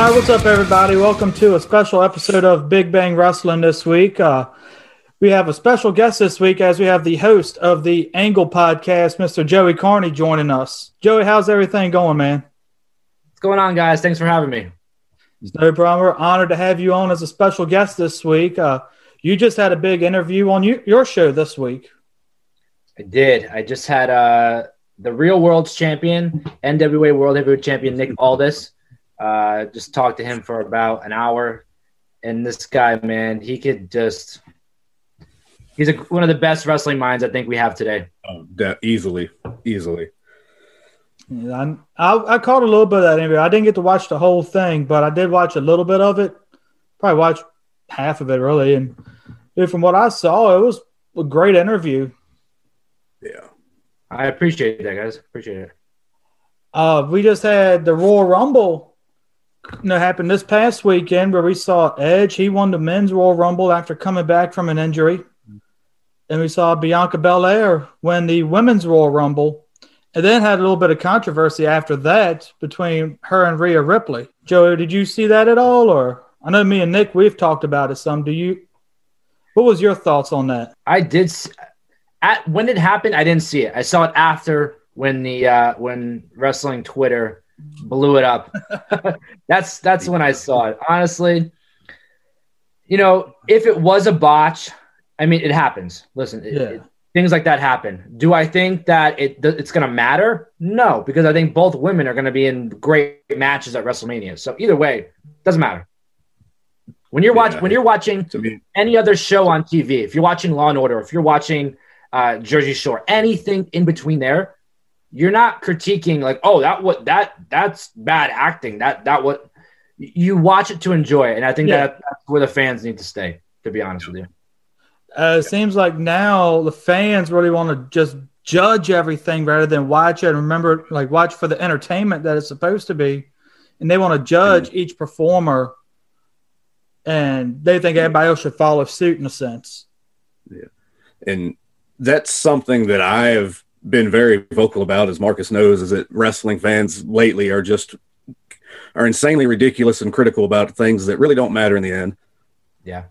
All right, what's up, everybody? Welcome to a special episode of Big Bang Wrestling this week. Uh, we have a special guest this week as we have the host of the Angle podcast, Mr. Joey Carney, joining us. Joey, how's everything going, man? What's going on, guys? Thanks for having me. It's No problem. We're honored to have you on as a special guest this week. Uh, you just had a big interview on you, your show this week. I did. I just had uh, the real world's champion, NWA World Heavyweight Champion Nick Aldis uh, just talked to him for about an hour, and this guy, man, he could just. He's a, one of the best wrestling minds I think we have today. Oh, that easily, easily. Yeah, I, I, I caught a little bit of that interview. I didn't get to watch the whole thing, but I did watch a little bit of it. Probably watched half of it really, and dude, from what I saw, it was a great interview. Yeah, I appreciate that, guys. Appreciate it. Uh, we just had the Royal Rumble you know, happened this past weekend where we saw Edge. He won the men's Royal Rumble after coming back from an injury. And we saw Bianca Belair win the women's Royal Rumble. And then had a little bit of controversy after that between her and Rhea Ripley. Joey, did you see that at all? Or I know me and Nick, we've talked about it some. Do you? What was your thoughts on that? I did. At when it happened, I didn't see it. I saw it after when the uh, when wrestling Twitter blew it up. that's that's when I saw it. Honestly, you know, if it was a botch, I mean, it happens. Listen, yeah. it, things like that happen. Do I think that it it's going to matter? No, because I think both women are going to be in great matches at WrestleMania. So either way, doesn't matter. When you're watching, when you're watching any other show on TV, if you're watching Law and Order, if you're watching uh, Jersey Shore, anything in between there, you're not critiquing like, oh, that what that that's bad acting. That that what you watch it to enjoy it, and I think yeah. that that's where the fans need to stay. To be honest with you, uh, it seems like now the fans really want to just judge everything rather than watch it. And remember, like watch for the entertainment that it's supposed to be, and they want to judge mm-hmm. each performer, and they think everybody else should follow suit in a sense. Yeah, and that's something that I've been very vocal about, as Marcus knows, is that wrestling fans lately are just are insanely ridiculous and critical about things that really don't matter in the end. Yeah,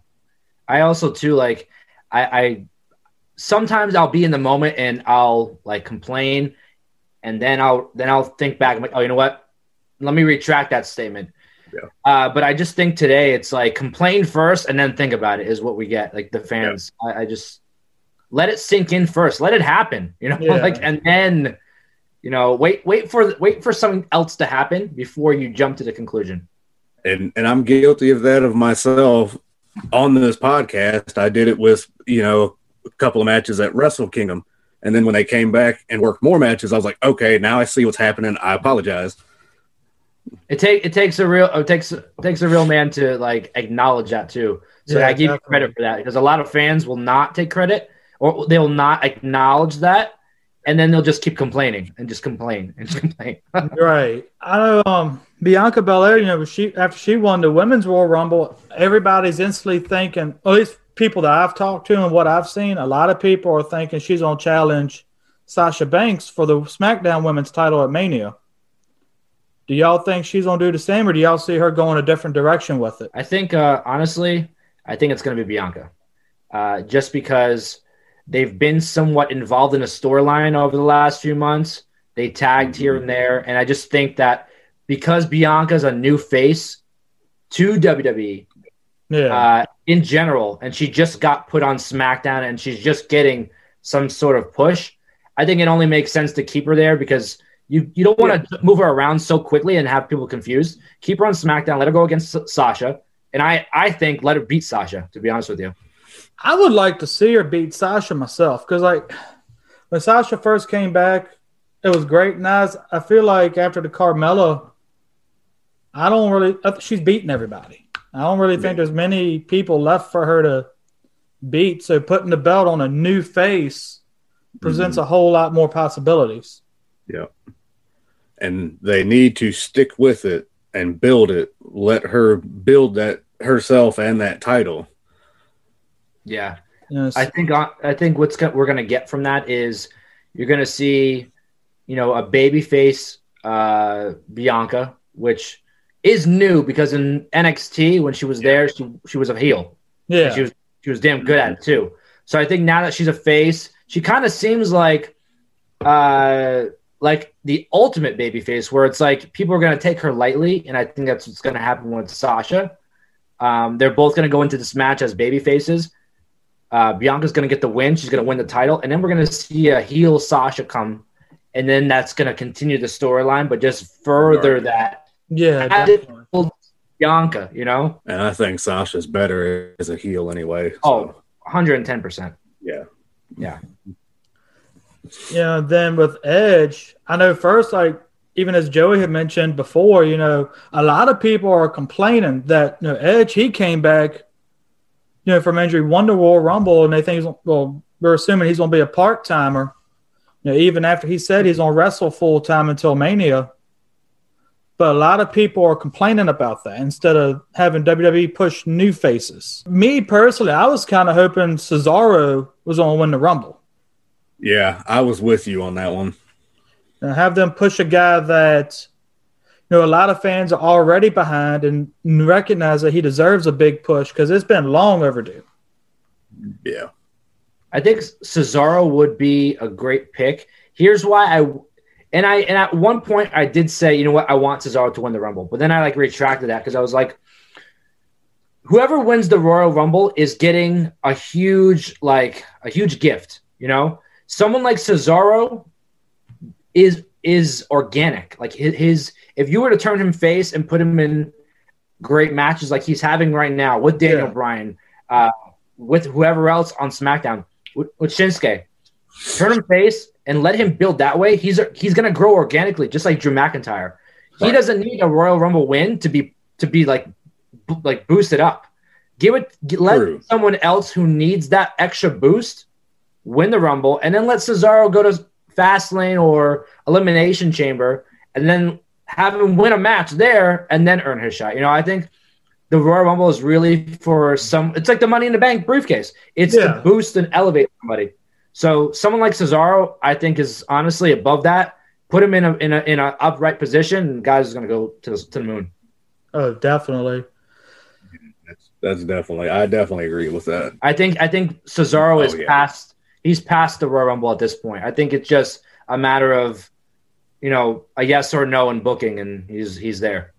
I also too like I, I sometimes I'll be in the moment and I'll like complain, and then I'll then I'll think back. I'm like, oh, you know what? Let me retract that statement. Yeah. Uh, but I just think today it's like complain first and then think about it is what we get. Like the fans, yeah. I, I just let it sink in first. Let it happen. You know, yeah. like and then you know wait wait for wait for something else to happen before you jump to the conclusion. And and I'm guilty of that of myself on this podcast. I did it with you know a couple of matches at Wrestle Kingdom. And then when they came back and worked more matches, I was like, okay, now I see what's happening. I apologize. It take it takes a real it takes it takes a real man to like acknowledge that too. So yeah, I give you credit for that because a lot of fans will not take credit or they'll not acknowledge that and then they'll just keep complaining and just complain and just complain. right. I know um, Bianca Belair, you know, she after she won the women's Royal Rumble, everybody's instantly thinking, at least people that I've talked to and what I've seen, a lot of people are thinking she's gonna challenge Sasha Banks for the SmackDown women's title at Mania. Do y'all think she's gonna do the same or do y'all see her going a different direction with it? I think uh, honestly, I think it's gonna be Bianca. Uh, just because They've been somewhat involved in a storyline over the last few months. They tagged here and there. And I just think that because Bianca's a new face to WWE yeah. uh, in general, and she just got put on SmackDown and she's just getting some sort of push, I think it only makes sense to keep her there because you, you don't want to yeah. move her around so quickly and have people confused. Keep her on SmackDown, let her go against Sasha. And I, I think let her beat Sasha, to be honest with you. I would like to see her beat Sasha myself because, like, when Sasha first came back, it was great. And I feel like after the Carmella, I don't really. She's beating everybody. I don't really think there's many people left for her to beat. So putting the belt on a new face presents mm-hmm. a whole lot more possibilities. Yeah, and they need to stick with it and build it. Let her build that herself and that title yeah. Yes. I think uh, I think what's we're going to get from that is you're going to see, you know, a baby face uh, Bianca, which is new because in NXT when she was there, she she was a heel. Yeah. And she was she was damn good at it too. So I think now that she's a face, she kind of seems like uh like the ultimate baby face where it's like people are gonna take her lightly, and I think that's what's gonna happen with Sasha. Um, they're both gonna go into this match as baby faces. Uh, Bianca's gonna get the win, she's gonna win the title, and then we're gonna see a heel Sasha come, and then that's gonna continue the storyline, but just further that yeah. Definitely. Bianca, you know? And I think Sasha's better as a heel anyway. so, Oh, 110%. yeah. Yeah. you know, then with Edge, I know first, like even as Joey had mentioned before, you know, a lot of people are complaining that you know Edge he came back, you know, from injury, won the Royal Rumble, and they think he's well, we're assuming he's going to be a part timer. You know, even after he said he's going to wrestle full time until Mania. But a lot of people are complaining about that instead of having WWE push new faces. Me personally, I was kind of hoping Cesaro was going to win the Rumble. Yeah, I was with you on that one. and have them push a guy that you know a lot of fans are already behind and recognize that he deserves a big push because it's been long overdue. Yeah. I think Cesaro would be a great pick. Here's why I and I and at one point I did say, you know what, I want Cesaro to win the Rumble, but then I like retracted that because I was like, whoever wins the Royal Rumble is getting a huge like a huge gift. You know, someone like Cesaro is is organic. Like his, his if you were to turn him face and put him in great matches like he's having right now with Daniel Yeah. Bryan, uh, with whoever else on SmackDown, with, with Shinsuke, turn him face and let him build that way. He's he's gonna grow organically, just like Drew McIntyre. He doesn't need a Royal Rumble win to be to be like bo- like boosted up. Give it, let True. someone else who needs that extra boost win the Rumble, and then let Cesaro go to Fastlane or Elimination Chamber, and then have him win a match there, and then earn his shot. You know, I think the Royal Rumble is really for some. It's like the Money in the Bank briefcase. It's Yeah. to boost and elevate somebody. So someone like Cesaro, I think, is honestly above that. Put him in a in a in an upright position, and guys is going to go to the, to the moon. Oh, definitely. That's, that's definitely, I definitely agree with that. I think I think Cesaro Oh, is yeah. past. He's past the Royal Rumble at this point. I think it's just a matter of, you know, a yes or no in booking, and he's he's there.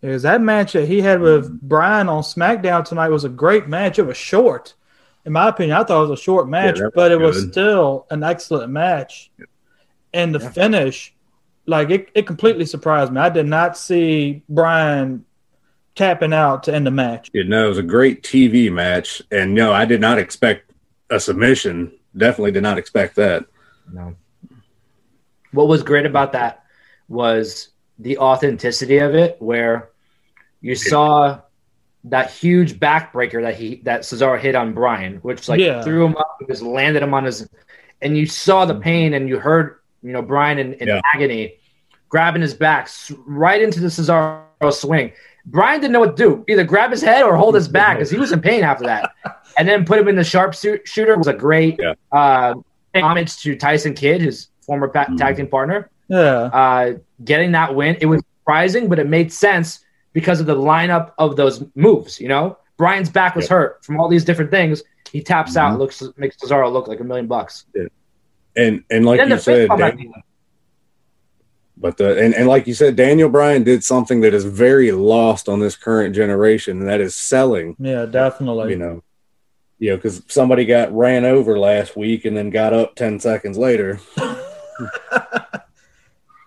Because that match that he had with Bryan on SmackDown tonight was a great match. It was short. In my opinion, I thought it was a short match, that was but it was still an excellent match. And the Yeah. finish, like it, it completely surprised me. I did not see Bryan tapping out to end the match. You know, it was a great TV match. And no, I did not expect a submission. Definitely did not expect that. No. What was great about that was the authenticity of it, where you saw that huge backbreaker that he that Cesaro hit on Bryan, which like Yeah. threw him up, and just landed him on his, and you saw the pain, and you heard you know Bryan in, in Yeah. agony, grabbing his back right into the Cesaro swing. Bryan didn't know what to do, either grab his head or hold his back because he was in pain after that, and then put him in the sharpshooter was a great Yeah. uh, homage to Tyson Kidd, his former pa- tag team partner. Yeah. Uh, getting that win, it was surprising, but it made sense because of the lineup of those moves. You know, Bryan's back was Yeah. hurt from all these different things. He taps out, Mhm. looks makes Cesaro look like a million bucks. And and like then you the fifth said, one, I Dan- think, but the and, and like you said, Daniel Bryan did something that is very lost on this current generation, and that is selling. Yeah, definitely. You know, you know, because somebody got ran over last week and then got up ten seconds later.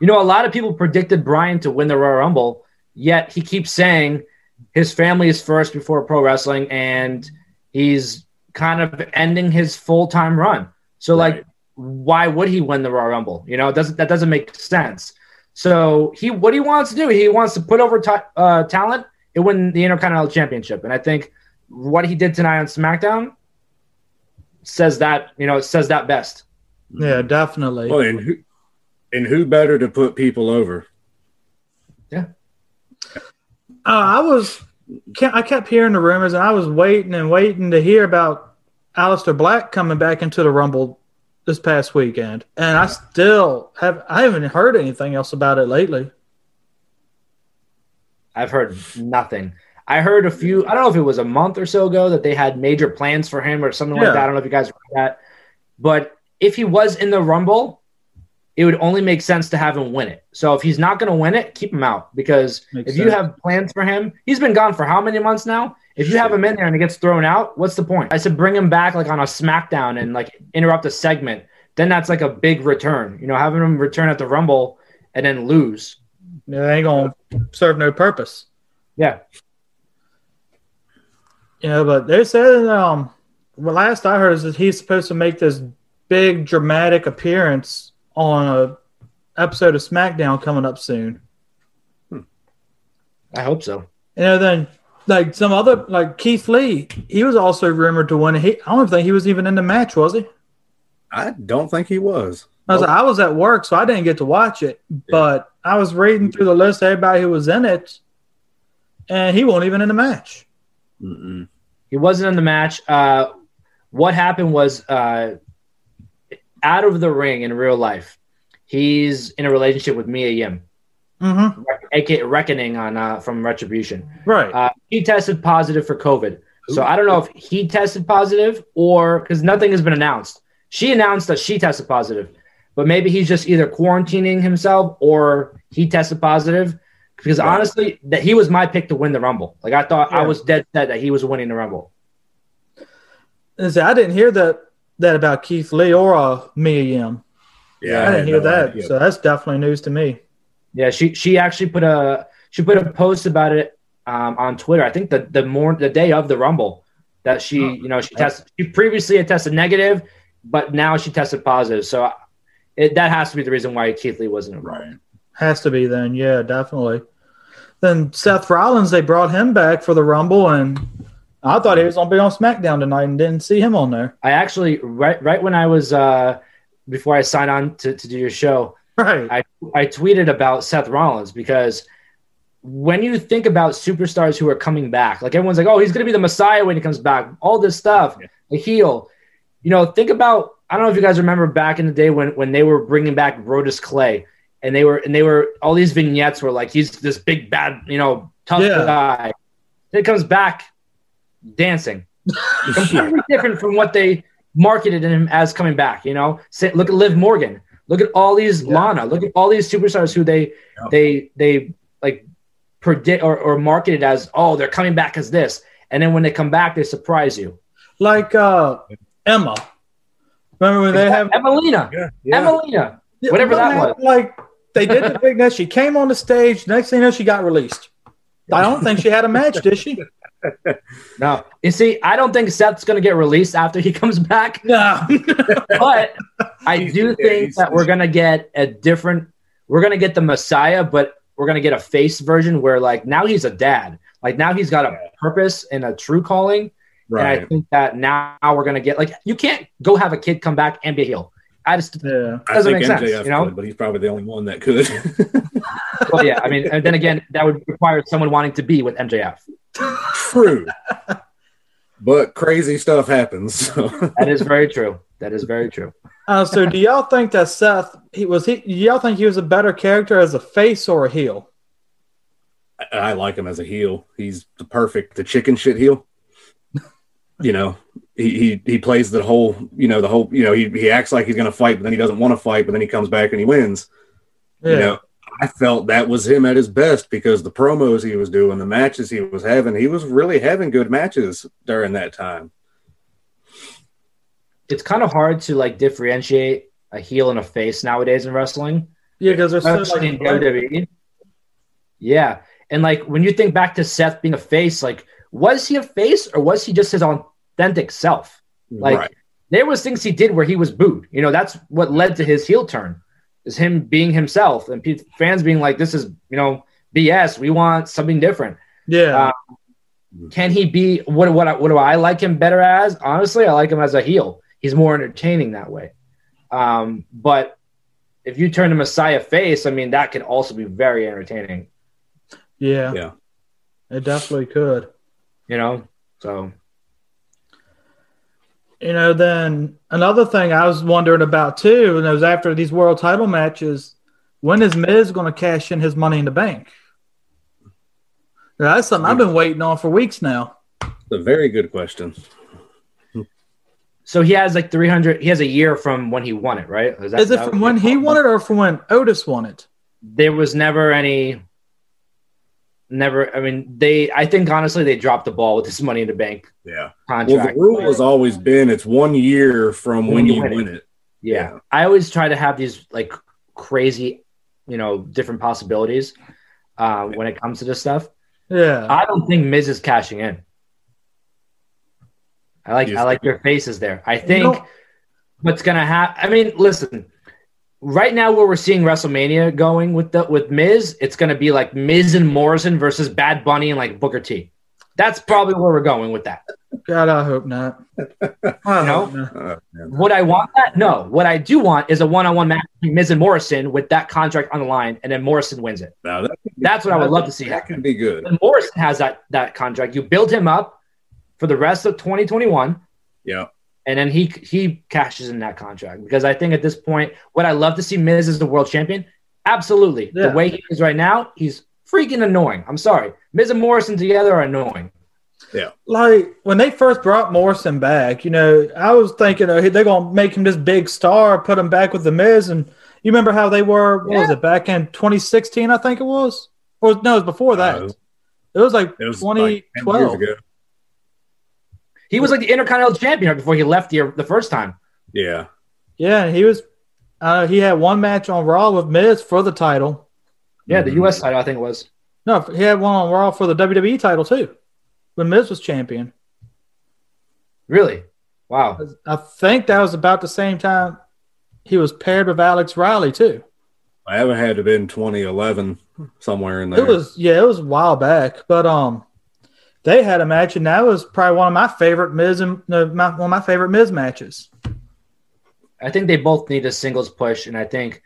you know, a lot of people predicted Bryan to win the Royal Rumble, yet he keeps saying his family is first before pro wrestling, and he's kind of ending his full time run. So, like, why would he win the Royal Rumble? You know, it doesn't that doesn't make sense. So he what he wants to do, he wants to put over ta- uh, talent and win the Intercontinental Championship. And I think what he did tonight on SmackDown says that you know it says that best. Yeah, definitely. Well, and who and who better to put people over? Yeah. Uh, I was, ke- I kept hearing the rumors, and I was waiting and waiting to hear about Aleister Black coming back into the Rumble this past weekend, and I still have, I haven't heard anything else about it lately. I've heard nothing. I heard a few. I don't know if it was a month or so ago that they had major plans for him or something Yeah. like that. I don't know if you guys read that, but if he was in the Rumble, it would only make sense to have him win it. So if he's not going to win it, keep him out because Makes if you have plans for him, he's been gone for how many months now? If you have him in there and he gets thrown out, what's the point? I said bring him back like on a SmackDown and like interrupt a segment. Then that's like a big return. You know, having him return at the Rumble and then lose. It ain't gonna serve no purpose. Yeah. Know, but they said um the last I heard is that he's supposed to make this big dramatic appearance on a episode of SmackDown coming up soon. I hope so. You know, then like some other like Keith Lee, he was also rumored to win. He I don't think he was even in the match, was he? I don't think he was. I was I was at work, so I didn't get to watch it. But I was reading through the list of everybody who was in it, and he wasn't even in the match. Mm-mm. He wasn't in the match. Uh, what happened was uh, out of the ring in real life, he's in a relationship with Mia Yim, Mm-hmm. aka Reckoning on uh, from Retribution. Right. Uh, he tested positive for COVID. So I don't know if he tested positive or because nothing has been announced. She announced that she tested positive, but maybe he's just either quarantining himself or he tested positive. Because Right. honestly, that he was my pick to win the Rumble. Like I thought, I was dead set that he was winning the Rumble. And see, I didn't hear that that about Keith Lee or uh, Mia Yim. Yeah, I, had didn't hear no that, idea. so that's definitely news to me. Yeah, she she actually put a she put a post about it um, on Twitter. I think the the more the day of the Rumble that she you know she tested she previously had tested negative, but now she tested positive. So it, that has to be the reason why Keith Lee wasn't involved. Right. Has to be then, yeah, definitely. Then Seth Rollins, they brought him back for the Rumble, and I thought he was gonna be on SmackDown tonight, and didn't see him on there. I actually right right when I was uh, before I signed on to, to do your show, Right. I I tweeted about Seth Rollins because when you think about superstars who are coming back, like everyone's like, oh, he's gonna be the Messiah when he comes back, all this stuff, the heel. You know, think about I don't know if you guys remember back in the day when when they were bringing back Brodus Clay, and they were and they were all these vignettes were like he's this big bad, you know, tough Yeah. guy. Then he comes back dancing completely different from what they marketed him as coming back. You know, Say, look at Liv Morgan. Look at all these Yeah. Lana. Look at all these superstars who they Yeah. they they like predict or, or marketed as oh they're coming back as this, and then when they come back they surprise you. Like uh, Emma. Remember when they have Emmalina, Yeah, yeah. Emmalina. whatever that was Like they did the big net. She came on the stage. Next thing you know, she got released. I don't think she had a match, did she? No, you see, I don't think Seth's gonna get released after he comes back. No. but I do think that we're gonna get a different. We're gonna get the Messiah, but we're gonna get a face version where like now he's a dad. Like now he's got a purpose and a true calling. And I think that now we're gonna get like you can't go have a kid come back and be a heel. I just yeah. I doesn't think make sense, MJF you know? could, but he's probably the only one that could. well, yeah. I mean, and then again, that would require someone wanting to be with MJF. True. but crazy stuff happens. So. That is very true. That is very true. Uh, so do y'all think that Seth he was he do y'all think he was a better character as a face or a heel? I, I like him as a heel. He's the perfect, the chicken shit heel. You know, he, he he plays the whole, you know, the whole, you know, he, he acts like he's going to fight, but then he doesn't want to fight, but then he comes back and he wins. Yeah. You know, I felt that was him at his best because the promos he was doing, the matches he was having, he was really having good matches during that time. It's kind of hard to like differentiate a heel and a face nowadays in wrestling. yeah, because there's so especially in like, WWE. Yeah, and like when you think back to Seth being a face, like was he a face or was he just his authentic self? Like right. there was things he did where he was booed. You know, that's what led to his heel turn. Is him being himself and pe- fans being like, "This is you know BS. We want something different." yeah. Uh, Can he be what? What? What do I like him better as? Honestly, I like him as a heel. He's more entertaining that way. Um, but if you turn the Messiah face, I mean, that could also be very entertaining. yeah. Yeah. It definitely could. You know, so You know, then another thing I was wondering about too, and it was after these world title matches, when is Miz going to cash in his money in the bank? Yeah, that's something I've been waiting on for weeks now. It's a very good question. So he has like 300. He has a year from when he won it, right? Is, Is it from when he won it or from when Otis won it? There was never any. Never. I mean, they. I think honestly, they dropped the ball with this Money in the Bank. Yeah. Contract. Well, the rule has always been it's one year from when, when you win, win it. it. Yeah. yeah. I always try to have these like crazy, you know, different possibilities uh, when it comes to this stuff. Yeah. I don't think Miz is cashing in. I like I like your faces there. I think you know, what's gonna happen. I mean, listen. Right now, where we're seeing WrestleMania going with the with Miz, it's gonna be like Miz and Morrison versus Bad Bunny and like Booker T. That's probably where we're going with that. God, I hope not. I no. Oh, Would I want that? No. What I do want is a one-on-one match between Miz and Morrison with that contract on the line, and then Morrison wins it. Now, that That's what I would love to see. That happen. can be good. And Morrison has that that contract. You build him up for the rest of 2021. Yeah. And then he he cashes in that contract because I think at this point, what I love to see Miz as the world champion. Absolutely, yeah. the way he is right now, he's freaking annoying. I'm sorry, Miz and Morrison together are annoying. Yeah, like when they first brought Morrison back, you know, I was thinking oh, they're gonna make him this big star, put him back with the Miz, and you remember how they were? What yeah. was it back in 2016? I think it was, or no, it was before that. Uh, it was like it was 2012. Like he was like the Intercontinental Champion before he left the the first time. Yeah, yeah, he was. Uh, he had one match on Raw with Miz for the title. Yeah, the U.S. title, I think it was. No, he had one on Raw for the WWE title too, when Miz was champion. Really? Wow. I think that was about the same time he was paired with Alex Riley too. I haven't had to been 2011 somewhere in there. It was yeah, it was a while back, but um, they had a match, and that was probably one of my favorite Miz and uh, my, one of my favorite Miz matches. I think they both need a singles push, and I think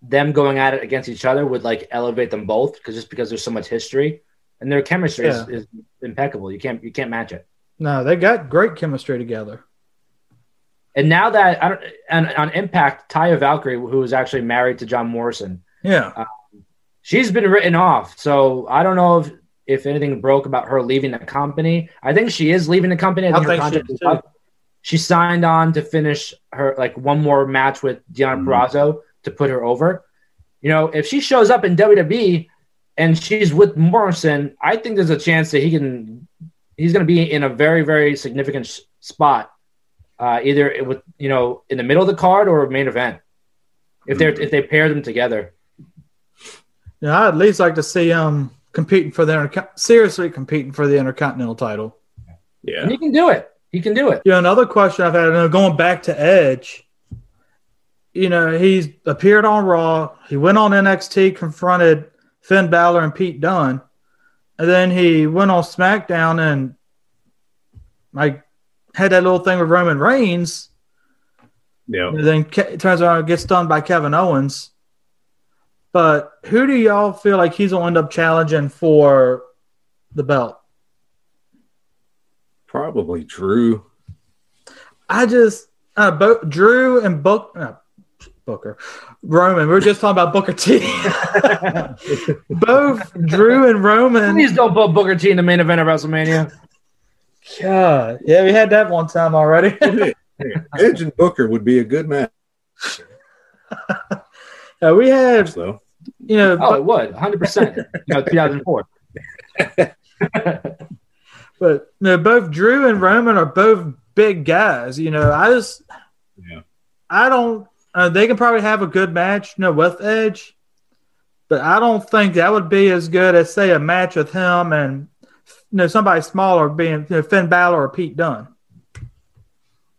them going at it against each other would like elevate them both because just because there's so much history and their chemistry yeah. is, is, impeccable. You can't you can't match it. No, they got great chemistry together. And now that I don't, and on Impact, Taya Valkyrie, who is actually married to John Morrison, yeah, um, she's been written off. So I don't know if if anything broke about her leaving the company. I think she is leaving the company. I think, I think she, she, signed on to finish her like one more match with Deonna mm-hmm. To put her over. You know, if she shows up in WWE and she's with Morrison, I think there's a chance that he can. He's going to be in a very, very significant sh- spot, uh, either with you know in the middle of the card or main event. If they're mm-hmm. if they pair them together. Yeah, I'd at least like to see um competing for the seriously competing for the intercontinental title. Yeah, and he can do it. He can do it. Yeah, another question I've had, you going back to Edge. You know, he's appeared on Raw. He went on NXT, confronted Finn Balor and Pete Dunne, and then he went on SmackDown and like had that little thing with Roman Reigns. Yeah. And then Ke- turns around gets done by Kevin Owens. But who do y'all feel like he's gonna end up challenging for the belt? Probably Drew. I just uh, Bo- Drew and Book uh, Booker Roman. We are just talking about Booker T. Both Drew and Roman. Please don't put Booker T in the main event of WrestleMania. God, yeah, we had that one time already. Edge and Booker would be a good match. Uh, we had so you know, oh, it would 100. percent You know, 2004. but you know, both Drew and Roman are both big guys. You know, I just, yeah, I don't. Uh, they can probably have a good match, you know, with Edge, but I don't think that would be as good as say a match with him and you know somebody smaller being you know, Finn Balor or Pete Dunne.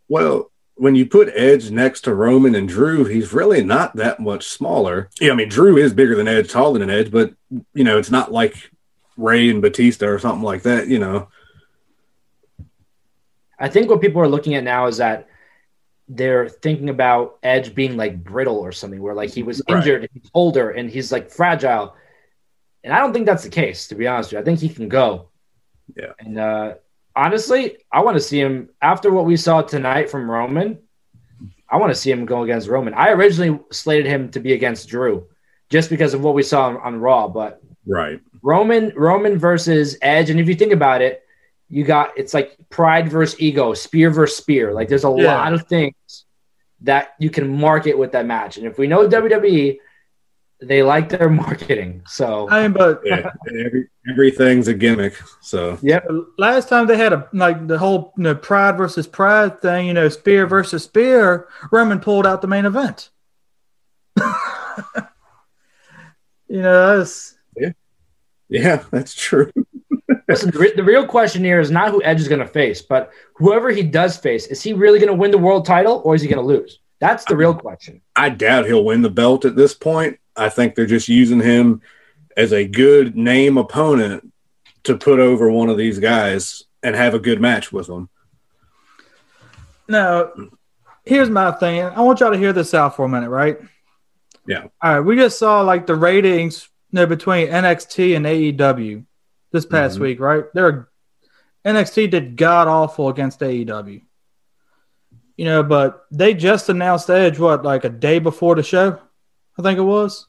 Well, when you put Edge next to Roman and Drew, he's really not that much smaller. Yeah, I mean Drew is bigger than Edge, taller than Edge, but you know it's not like Rey and Batista or something like that. You know. I think what people are looking at now is that they're thinking about Edge being like brittle or something, where like he was injured, right. he's older, and he's like fragile. And I don't think that's the case, to be honest with you. I think he can go. Yeah. And uh, honestly, I want to see him after what we saw tonight from Roman. I want to see him go against Roman. I originally slated him to be against Drew just because of what we saw on, on Raw, but Right. Roman Roman versus Edge, and if you think about it, you got it's like pride versus ego, spear versus spear. Like there's a Yeah. lot of things that you can market with that match. And if we know WWE, they like their marketing. So I mean, but Yeah. Every, everything's a gimmick. So yeah, last time they had a like the whole you know, pride versus pride thing, you know, spear versus spear. Roman pulled out the main event. you know, that's yeah, that's true. listen. The, re- the real question here is not who Edge is going to face, but whoever he does face, is he really going to win the world title or is he going to lose? That's the real question. I doubt he'll win the belt at this point. I think they're just using him as a good name opponent to put over one of these guys and have a good match with them. Now, here's my thing. I want y'all to hear this out for a minute, right? Yeah. All right. We just saw like the ratings you know, between NXT and AEW this past Mhm. week, right? They're NXT did god awful against AEW. You know, but they just announced Edge what like a day before the show, I think it was.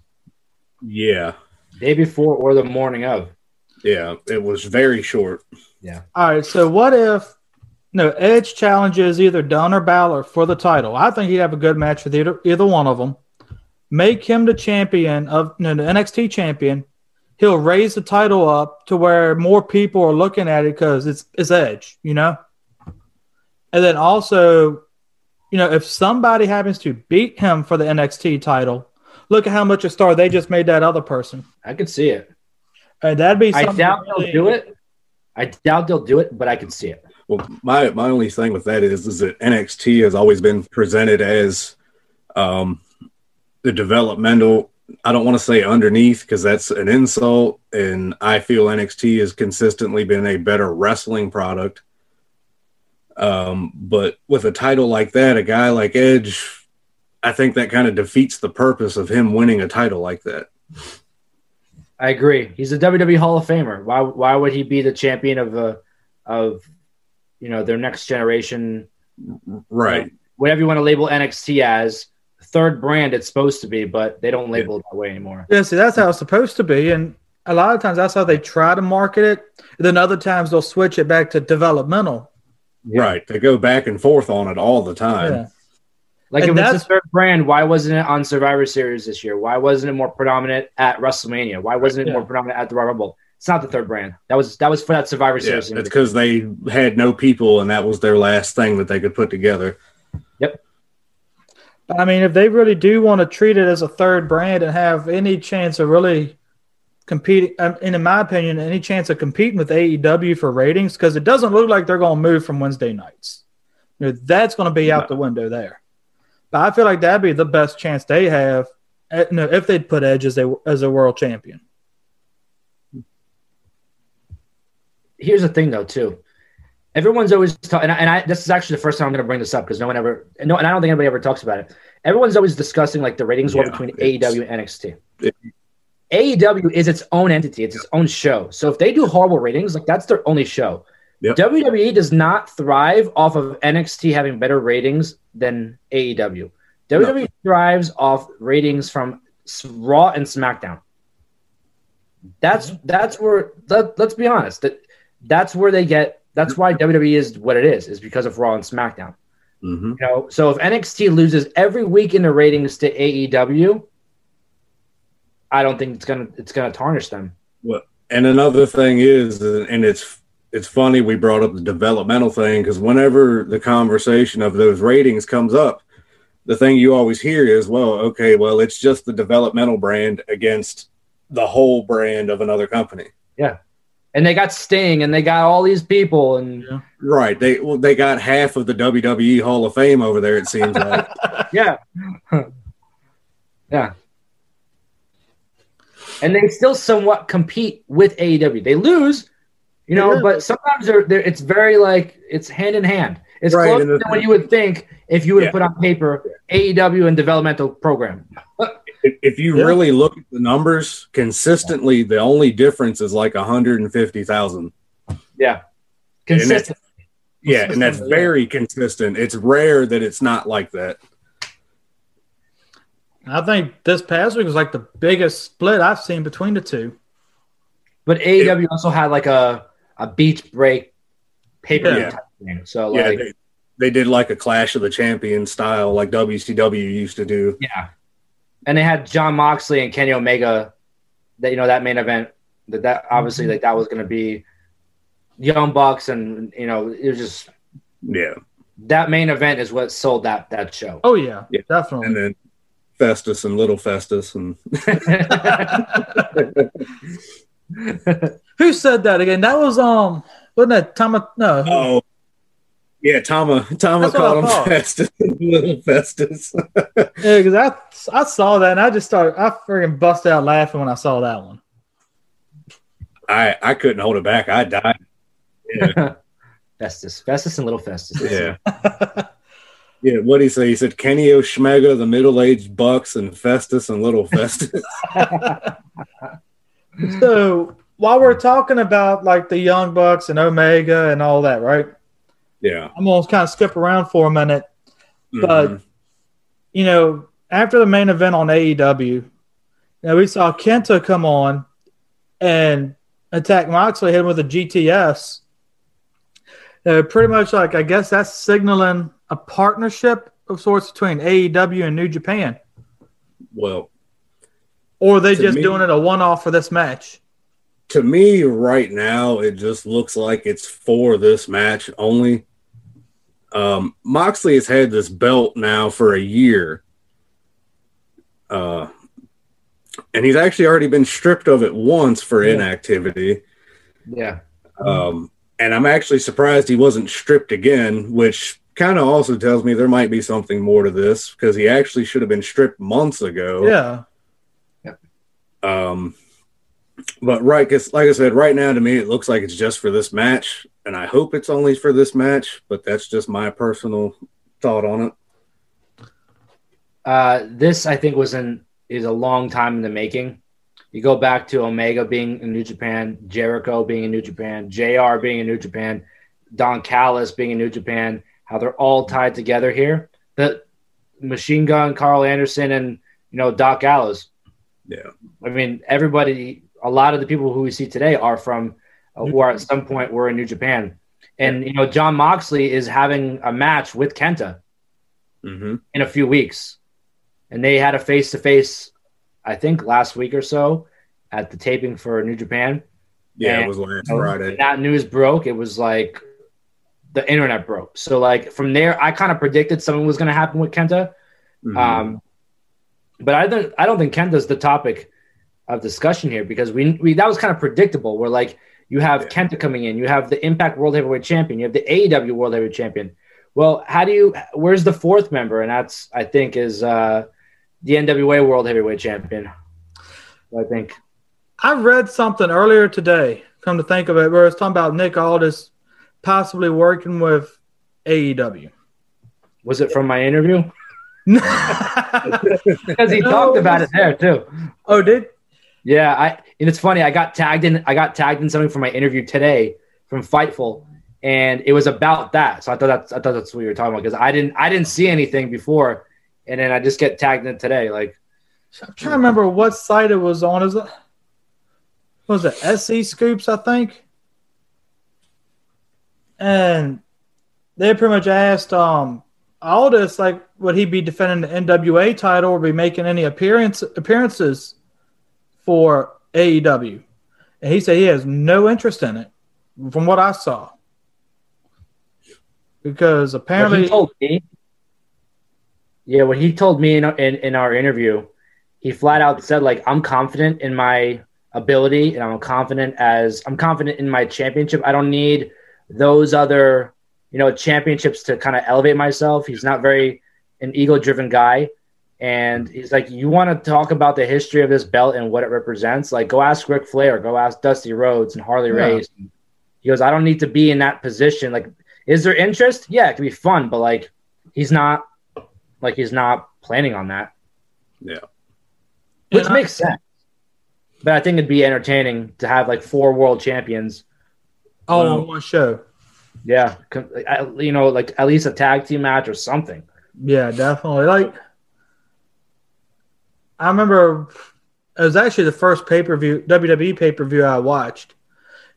Yeah. Day before or the morning of. Yeah. It was very short. Yeah. All right. So what if no Edge challenges either Dunne or Balor for the title? I think he'd have a good match with either either one of them. Make him the champion of no, the NXT champion. He'll raise the title up to where more people are looking at it because it's it's Edge, you know. And then also, you know, if somebody happens to beat him for the NXT title, look at how much a star they just made that other person. I could see it. And that'd be I doubt really- they'll do it. I doubt they'll do it, but I can see it. Well, my my only thing with that is is that NXT has always been presented as um, the developmental. I don't want to say underneath because that's an insult, and I feel NXT has consistently been a better wrestling product. Um, but with a title like that, a guy like Edge, I think that kind of defeats the purpose of him winning a title like that. I agree. He's a WWE Hall of Famer. Why why would he be the champion of a of you know their next generation, Right. whatever you want to label NXT as third brand it's supposed to be, but they don't label it that way anymore. Yeah, see, that's how it's supposed to be, and a lot of times that's how they try to market it. Then other times they'll switch it back to developmental. Right. They go back and forth on it all the time. Yeah, Like And if it's that's- the third brand, why wasn't it on Survivor Series this year? Why wasn't it more predominant at WrestleMania? Why wasn't it Yeah. more predominant at the Royal Rumble? It's not the third brand. That was that was for that Survivor Yeah, Series. it's because they had no people, and that was their last thing that they could put together. Yep. I mean, if they really do want to treat it as a third brand and have any chance of really competing, um, and in my opinion, any chance of competing with AEW for ratings, because it doesn't look like they're going to move from Wednesday nights. You know, that's going to be out No. the window there. But I feel like that'd be the best chance they have. you know, if they'd put Edge as a as a world champion. here's the thing though too. Everyone's always ta- and, I, and I this is actually the first time i'm going to bring this up because no one ever no and i don't think anybody ever talks about it. Everyone's always discussing like the ratings war Yeah, between it's- aew and nxt it- aew is its own entity. It's its own show. So if they do horrible ratings like that's their only show. Yep. wwe does not thrive off of nxt having better ratings than aew wwe thrives off ratings from raw and smackdown. That's that's where let, let's be honest that that's where they get that's why WWE is what it is is because of Raw and SmackDown. hmm You know, so if NXT loses every week in the ratings to AEW, I don't think it's gonna it's gonna tarnish them. And another thing is, and it's it's funny we brought up the developmental thing because whenever the conversation of those ratings comes up, the thing you always hear is, well, okay, well, it's just the developmental brand against the whole brand of another company. Yeah. And they got Sting and they got all these people and Right. They well, they got half of the WWE Hall of Fame over there. It seems like. yeah. yeah. And they still somewhat compete with AEW. They lose, you know, Yeah. but sometimes they're, they're it's very like it's hand in hand. It's Right, closer than what you would think if you would have Yeah. put on paper AEW and developmental program. if, if you Yeah. really look at the numbers consistently, the only difference is like 150,000. Yeah. And Consistent. Yeah, and that's very consistent. It's rare that it's not like that. I think this past week was like the biggest split I've seen between the two. But AEW also had like a a beach break pay per view Yeah. thing. So yeah, like they, they did like a Clash of the Champions style, like WCW used to do. yeah, and they had Jon Moxley and Kenny Omega. That you know that main event that that obviously Mm-hmm. like that was going to be Young Bucks and you know it was just Yeah, that main event is what sold that that show. Oh yeah, Yeah. definitely. and then Festus and Little Festus, and Who said that again? That was um, wasn't that Tama? No, oh, yeah, Tama, Tama That's called him. Festus, Little Festus. yeah, because I I saw that and I just started I freaking busted out laughing when I saw that one. I I couldn't hold it back. I died. Yeah, Festus, Festus, and Little Festus. yeah. Yeah, what did he say? He said Kenny Oshmega, the middle-aged Bucks, and Festus and Little Festus. So while we're talking about like the Young Bucks and Omega and all that, right? yeah, I'm gonna kind of skip around for a minute. But Mhm. you know, after the main event on AEW, now we saw Kenta come on and attack Moxley, hit him with a GTS. Uh, pretty much like I guess that's signaling a partnership of sorts between AEW and New Japan, well, or are they To just me- doing it a one-off for this match? to me right now it just looks like it's for this match only um moxley has had this belt now for a year uh and he's actually already been stripped of it once for Yeah. inactivity yeah. um and i'm actually surprised he wasn't stripped again which kind of also tells me there might be something more to this because he actually should have been stripped months ago Yeah, um, but right, cause like I said, right now to me it looks like it's just for this match, and I hope it's only for this match. But that's just my personal thought on it. Uh, this I think was in is a long time in the making. You go back to Omega being in New Japan, Jericho being in New Japan, JR being in New Japan, Don Callis being in New Japan, how they're all tied together here. The Machine Gun, Karl Anderson, and you know Doc Gallows. Yeah. I mean everybody. A lot of the people who we see today are from uh, who are at some point were in New Japan, and you know Jon Moxley is having a match with Kenta Mm-hmm. in a few weeks. And they had a face to face, I think last week or so at the taping for New Japan. Yeah, And- it was last Friday. that news broke, it was like the internet broke. So like from there, I kind of predicted something was going to happen with Kenta. Mhm. Um, but I don't, I don't think Kenta's the topic of discussion here because we, we that was kind of predictable. Where like you have Yeah. Kenta coming in, you have the Impact World Heavyweight Champion, you have the AEW World Heavyweight Champion. Well, how do you? Where's the fourth member? And that's I think is uh, the NWA World Heavyweight Champion. I think. I read something earlier today. Come to think of it, where it's talking about Nick Aldis possibly working with AEW. Was it from my interview? Because he No, talked about it there too. Oh, did Yeah, I and it's funny. I got tagged in. I got tagged in something for my interview today from Fightful, and it was about that. So I thought that's I thought that's what you were talking about because I didn't I didn't see anything before, and then I just get tagged in today. Like I'm trying to remember what site it was on. Is it was it SC Scoops? I think. And they pretty much asked um Aldis like would he be defending the NWA title or be making any appearance appearances for AEW? And he said he has no interest in it, from what I saw. Because what apparently he told me. Yeah, what he told me in, in in our interview, he flat out said like I'm confident in my ability and I'm confident as I'm confident in my championship. I don't need those other you know championships to kind of elevate myself. He's not very an ego driven guy. And he's like, you want to talk about the history of this belt and what it represents? Like, go ask Ric Flair, go ask Dusty Rhodes and Harley Yeah. Race. He goes, I don't need to be in that position. Like, is there interest? Yeah, it could be fun, but like, he's not, like, he's not planning on that, yeah. which And I- makes sense. But I think it'd be entertaining to have like four world champions. all Wow. on one show. Yeah, you know, like at least a tag team match or something. Yeah, definitely. Like I remember it was actually the first pay per view WWE pay per view I watched.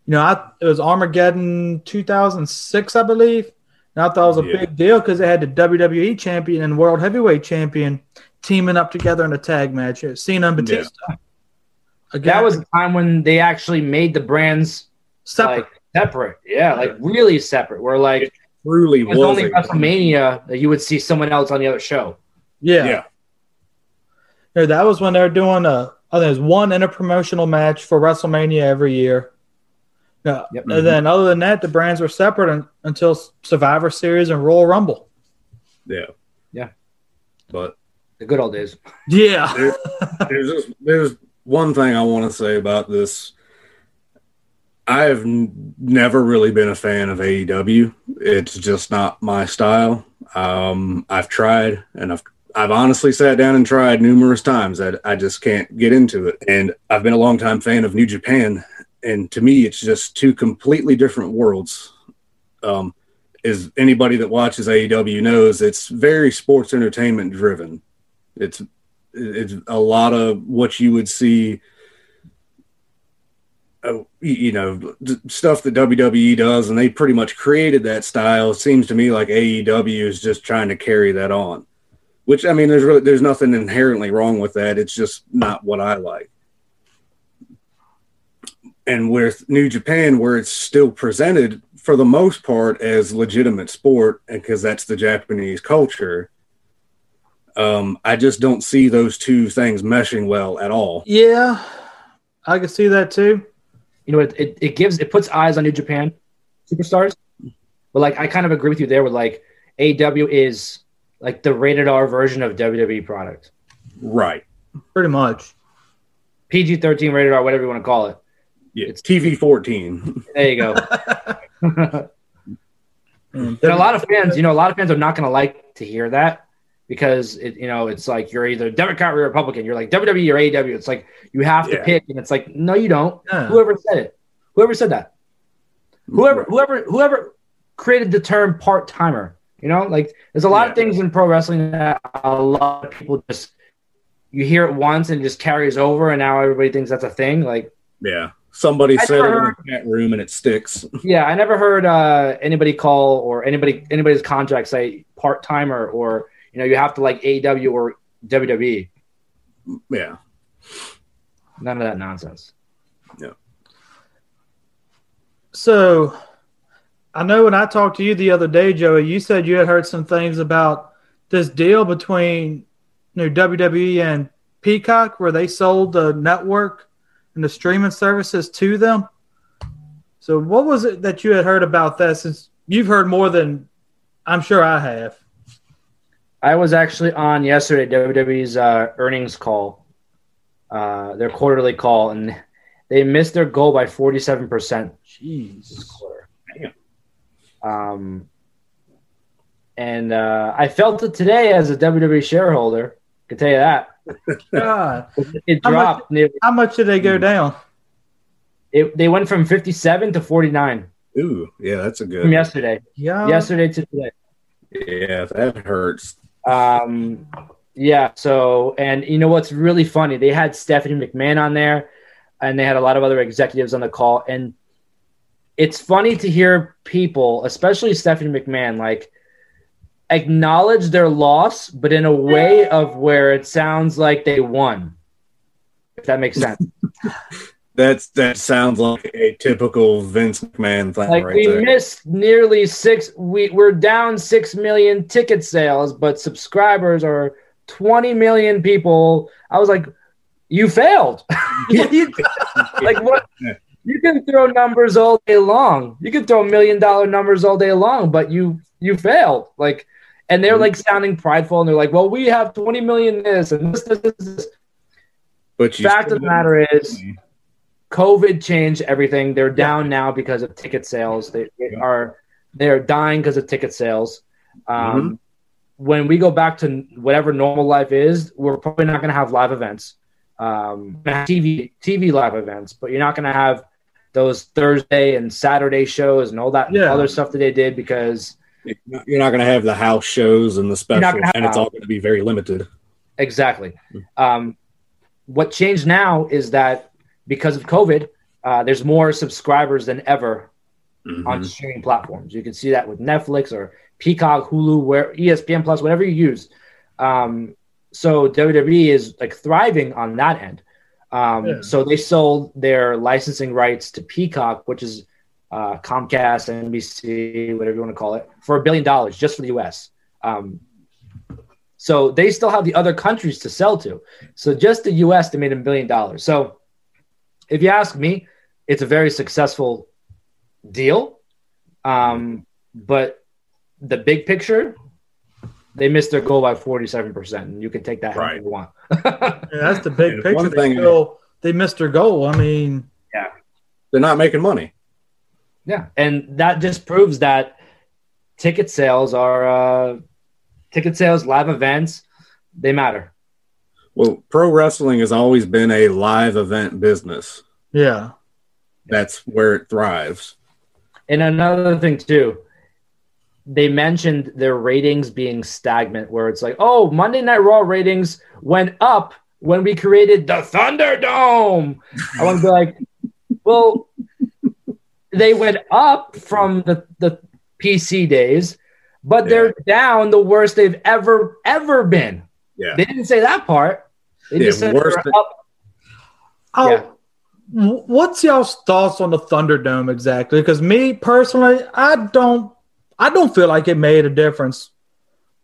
You know, I, it was Armageddon 2006, I believe. And I thought it was a Yeah. big deal because they had the WWE champion and World Heavyweight champion teaming up together in a tag match. It was Cena and Yeah. Batista. Again, That was the time when they actually made the brands separate. like separate. Yeah, like really separate. Where like Truly it was was. only a- WrestleMania that you would see someone else on the other show. yeah. yeah. Yeah, that was when they were doing a. I think it was one interpromotional match for WrestleMania every year. Yeah, Yep. and then other than that, the brands were separate un, until Survivor Series and Royal Rumble. Yeah. Yeah. But The good old days. Yeah, there, there's just, there's one thing I want to say about this. I have n- never really been a fan of AEW. It's just not my style. Um, I've tried, and I've I've honestly sat down and tried numerous times. that I just can't get into it. And I've been a longtime fan of New Japan, and to me, it's just two completely different worlds. Um, as anybody that watches AEW knows, it's very sports entertainment driven. It's it's a lot of what you would see you- you know stuff that WWE does and they pretty much created that style it seems to me like AEW is just trying to carry that on which I mean there's really there's nothing inherently wrong with that it's just not what I like and with New Japan where it's still presented for the most part as legitimate sport and because that's the Japanese culture um, I just don't see those two things meshing well at all. yeah, I can see that too. You know, it, it, it gives it puts eyes on New Japan superstars. But like I kind of agree with you there with like AW is like the rated R version of WWE product. Right. Pretty much. PG thirteen rated R, whatever you want to call it. Yeah. It's TV 14. There you go. And And a lot of fans, you know, a lot of fans are not going to like to hear that because it, you know, it's like you're either Democrat or Republican. You're like WWE or AEW. It's like you have to Yeah. pick, and it's like no, you don't. Yeah. Whoever said it, whoever said that, whoever, whoever, whoever created the term part timer. You know, like there's a lot of things in pro wrestling that a lot of people just you hear it once and it just carries over, and now everybody thinks that's a thing. Like, Yeah. Somebody I said it never in the chat room and it sticks. yeah, I never heard uh, anybody call or anybody anybody's contract say part timer or you know you have to like AEW or WWE. Yeah. None of that nonsense. Yeah. So, I know when I talked to you the other day, Joey, you said you had heard some things about this deal between you know, WWE and Peacock, where they sold the network and the streaming services to them. So, what was it that you had heard about that? Since you've heard more than I'm sure I have. I was actually on yesterday WWE's uh, earnings call, uh, their quarterly call, and they missed their goal by forty seven percent this Jeez. quarter. Damn. Um, and uh, I felt it today as a WWE shareholder. I can tell you that God, it How much- dropped how much did they go down? It, they went from 57 to 49 Ooh. Yeah, that's a good. from yesterday. Yeah. yesterday to today. Yeah, that hurts. Um, yeah. So, and you know what's really funny? They had Stephanie McMahon on there, and they had a lot of other executives on the call. And it's funny to hear people, especially Stephanie McMahon, like acknowledge their loss, but in a way of where it sounds like they won. If that makes sense. That's that sounds like a typical Vince McMahon thing like right we there. missed nearly six we, we're down six million ticket sales but subscribers are 20 million people. I was like you failed. You- like what? You can throw numbers all day long. You can throw million dollar numbers all day long but you you failed. Like and they're mm-hmm. like sounding prideful and they're like well we have 20 million this and this this, this, this. but fact of the matter is didn't- COVID changed everything. They're down now because of ticket sales. They, they are they're dying because of ticket sales. Mm-hmm. Um, When we go back to whatever normal life is, we're probably not going to have live events, um, TV TV live events, but you're not going to have those Thursday and Saturday shows and all that Yeah. other stuff that they did because You're not going to have the house shows and the specials, and it's all going to be very limited. Exactly. Hmm. Um, what changed now is that because of COVID, uh, there's more subscribers than ever Mhm. on streaming platforms. You can see that with Netflix or Peacock, Hulu, where ESPN Plus, whatever you use. Um, so WWE is like thriving on that end. Um, Yeah. So they sold their licensing rights to Peacock, which is uh, Comcast, NBC, whatever you want to call it, for a billion dollars just for the U.S. Um, so they still have the other countries to sell to. So just the U.S. they made a billion dollars. So if you ask me, it's a very successful deal. Um, but the big picture, they missed their goal by forty-seven percent, and you can take that however Right. you want. Yeah, that's the big picture. one They, still, they missed their goal. I mean, yeah, They're not making money. Yeah, and that just proves that ticket sales are uh, ticket sales, live events, they matter. Well, pro wrestling has always been a live event business. yeah. That's where it thrives. And another thing too, they mentioned their ratings being stagnant, where it's like, oh, Monday Night Raw ratings went up when we created the Thunderdome. I want to be like, well, they went up from the the PC days, but they're down the worst they've ever ever been. Yeah. They didn't say that part. They Yeah, just said worse than- up. Oh, Yeah. what's y'all's thoughts on the Thunderdome exactly? Because me personally, I don't, I don't feel like it made a difference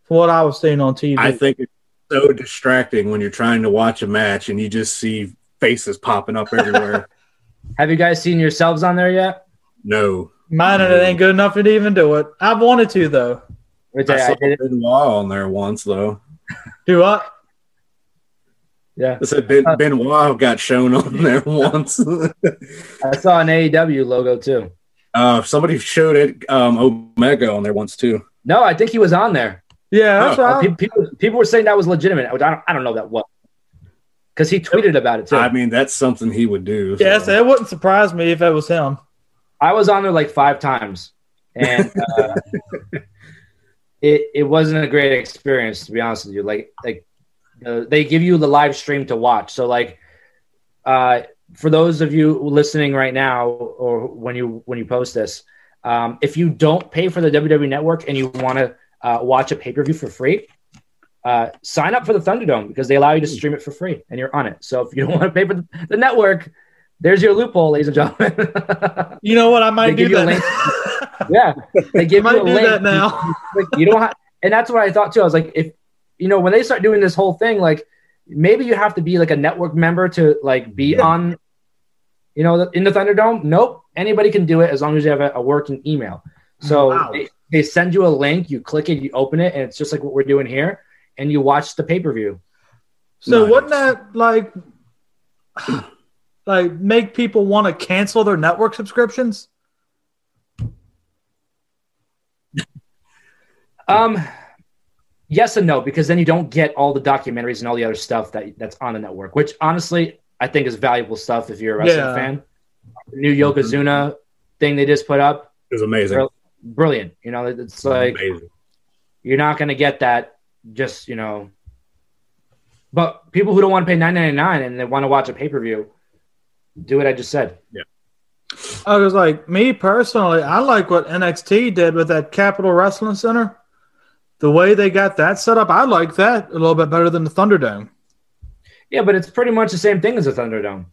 from what I was seeing on TV. I think it's so distracting when you're trying to watch a match and you just see faces popping up everywhere. Have you guys seen yourselves on there yet? no. Mine and it ain't good enough to even do it. I've wanted to though. Which I, I I saw did. Benoit on there once, though. Do what? Yeah, I said ben, Benoit got shown on there once. I saw an AEW logo too. uh, somebody showed it um, Omega on there once, too. No, I think he was on there. Yeah, that's Oh, right. pe- people, people were saying that was legitimate. I don't, I don't know that was because he tweeted about it too. I mean, that's something he would do. so. Yeah, so it wouldn't surprise me if it was him. I was on there like five times, and uh, it it wasn't a great experience to be honest with you. Like like uh, they give you the live stream to watch, so like uh, for those of you listening right now, or when you when you post this, um, if you don't pay for the WWE Network and you want to uh, watch a pay per view for free. Uh, sign up for the Thunderdome because they allow you to stream it for free and you're on it. So if you don't want to pay for the, the network, there's your loophole, ladies and gentlemen. You know what? I might do give you a that. Yeah, they give you a link. that now. Like, you don't have, and that's what I thought too. I was like, if you know, when they start doing this whole thing, like maybe you have to be like a network member to like be Yeah. on, you know, in the Thunderdome. Nope, anybody can do it as long as you have a, a working email. So Wow. they, they send you a link, you click it, you open it, and it's just like what we're doing here, and you watch the pay per view. So Nice. wouldn't that like like make people want to cancel their network subscriptions? Um, yes and no, because then you don't get all the documentaries and all the other stuff that that's on the network, which honestly I think is valuable stuff if you're a wrestling Yeah. fan. The new Yokozuna thing they just put up, is amazing. Brilliant. You know, it's like amazing. you're not going to get that just you know. But people who don't want to pay nine ninety nine and they want to watch a pay per view, do what I just said. Yeah. I was like, me personally, I like what NXT did with that Capital Wrestling Center. The way they got that set up, I like that a little bit better than the Thunderdome. Yeah, but it's pretty much the same thing as a Thunderdome.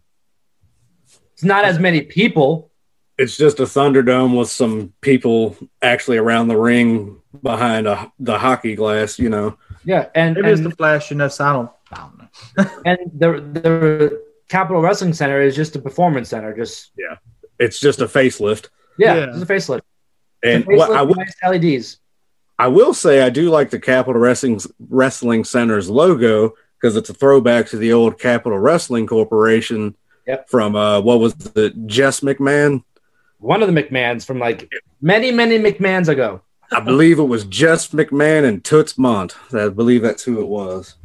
It's not as many people. It's just a Thunderdome with some people actually around the ring behind a, the hockey glass, you know. Yeah, and, Maybe it's the flashiness. I don't, I don't know. and the the Capital Wrestling Center is just a performance center. Just yeah, It's just a facelift. yeah, Yeah. it's a facelift. And It's a what I facelift will, with nice LEDs. I will say, I do like the Capital Wrestling Wrestling Center's logo because it's a throwback to the old Capital Wrestling Corporation Yep. from uh, what was it, Jess McMahon? One of the McMahons from like many many McMahons ago. I believe it was Jess McMahon and Toots Mondt. I believe that's who it was.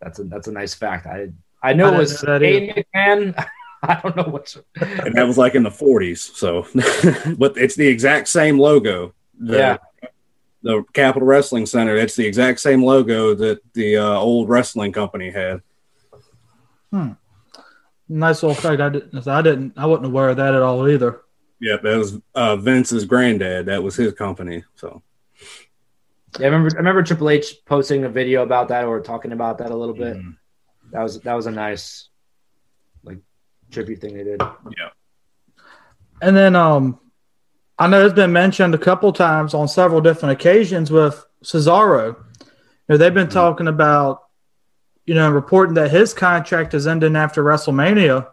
That's a that's a nice fact. I I know I it was know that a McMahon. I don't know what's and that was like in the 40s. So, but it's the exact same logo. The, Yeah. The Capital Wrestling Center. It's the exact same logo that the uh, old wrestling company had. Hmm. Nice little fact. I didn't. I didn't. I wasn't aware of that at all either. Yeah, that was uh, Vince's granddad. That was his company. So Yeah, I remember I remember Triple H posting a video about that or talking about that a little bit. Mhm. That was that was a nice like tribute thing they did. yeah, And then um, I know it's been mentioned a couple times on several different occasions with Cesaro. You know, they've been talking about, you know, reporting that his contract is ending after WrestleMania.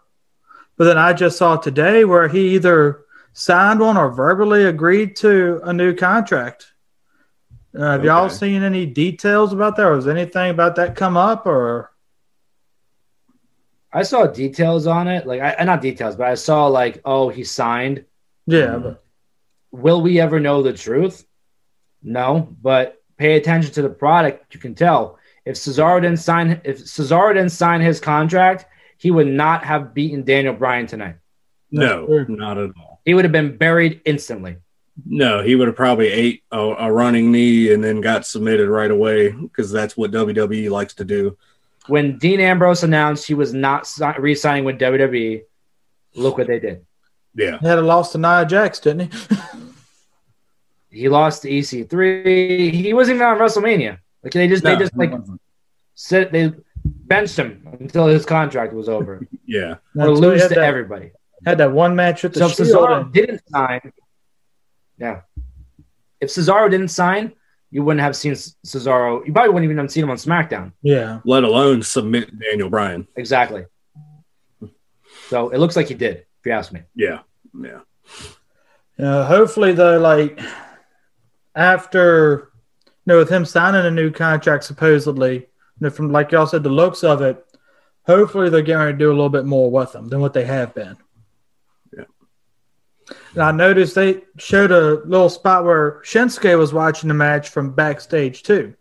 But then I just saw today where he either signed one or verbally agreed to a new contract. Uh, have y'all seen any details about that, or has anything about that come up? Or I saw details on it, like I not details, but I saw like, oh, he signed. yeah, but Will we ever know the truth? No, but pay attention to the product. You can tell if Cesaro didn't sign if Cesaro didn't sign his contract, he would not have beaten Daniel Bryan tonight. no, true. not at all. He would have been buried instantly. No, he would have probably ate a, a running knee and then got submitted right away because that's what WWE likes to do. When Dean Ambrose announced he was not re-signing with WWE, look what they did. Yeah, he had a loss to Nia Jax, didn't he? He lost to EC3. He wasn't even on WrestleMania. Like they just they just like sit they benched him until his contract was over. yeah, or That's why he lose to that, everybody. Had that one match with the So. Cesaro and- didn't sign, yeah. If Cesaro didn't sign, you wouldn't have seen Cesaro. You probably wouldn't even have seen him on SmackDown. yeah, let alone submit Daniel Bryan. Exactly. So it looks like he did, if you ask me. Yeah, yeah, Uh, hopefully, though, like after, you know, with him signing a new contract, supposedly, you know, from like y'all said, the looks of it, hopefully they're going to do a little bit more with him than what they have been. Yeah. And I noticed they showed a little spot where Shinsuke was watching the match from backstage too.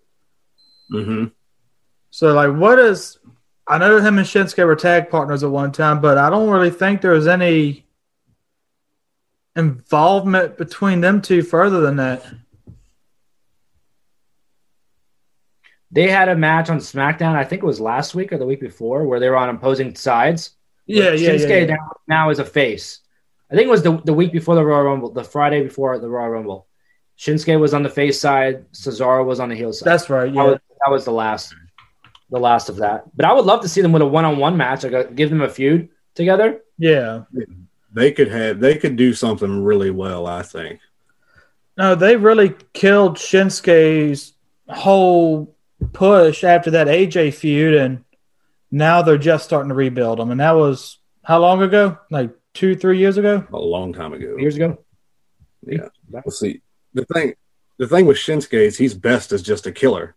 Mm-hmm. So, like, what is? I know him and Shinsuke were tag partners at one time, but I don't really think there was any involvement between them two further than that. They had a match on SmackDown, I think it was last week or the week before, where they were on opposing sides. Yeah, yeah, Shinsuke yeah, yeah. Now, now is a face. I think it was the, the week before the Royal Rumble, the Friday before the Royal Rumble. Shinsuke was on the face side, Cesaro was on the heel side. That's right. that, Yeah, was, that was the last, the last of that. But I would love to see them with a one-on-one match, like a, give them a feud together. yeah. they could have they could do something really well. I think. No, they really killed Shinsuke's whole push after that AJ feud, and now they're just starting to rebuild them. And that was how long ago? Like two, three years ago. A long time ago. Years ago. Yeah. Well, see, the thing, the thing with Shinsuke is he's best as just a killer.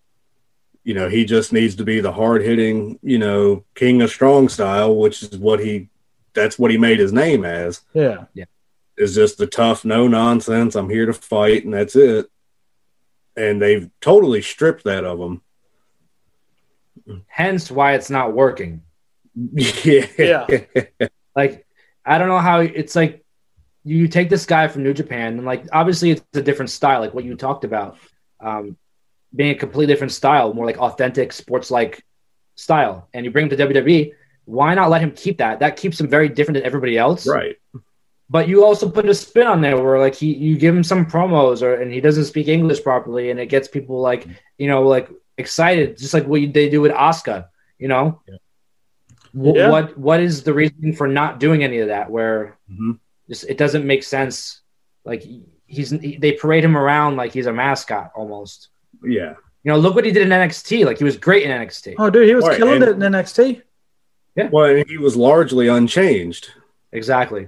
You know, he just needs to be the hard hitting, you know, king of strong style, which is what he, that's what he made his name as. Yeah, Yeah. Is just the tough, no nonsense. I'm here to fight, and that's it. And they've totally stripped that of him. Hence why it's not working. yeah. Yeah. Like, I don't know how it's like you take this guy from New Japan, and like obviously it's a different style, like what you talked about, um, being a completely different style, more like authentic sports like style, and you bring him to WWE. Why not let him keep that? That keeps him very different than everybody else. Right. But you also put a spin on there where like he you give him some promos or and he doesn't speak English properly and it gets people like you know like excited just like what they do with Asuka, you know. Wh- Yeah. What what is the reason for not doing any of that? Where Mhm. just it doesn't make sense. Like he's he, they parade him around like he's a mascot almost. Yeah. You know, look what he did in NXT. Like he was great in NXT. Oh, dude, he was Right, killing and- it in NXT. Yeah. Well, and he was largely unchanged. Exactly.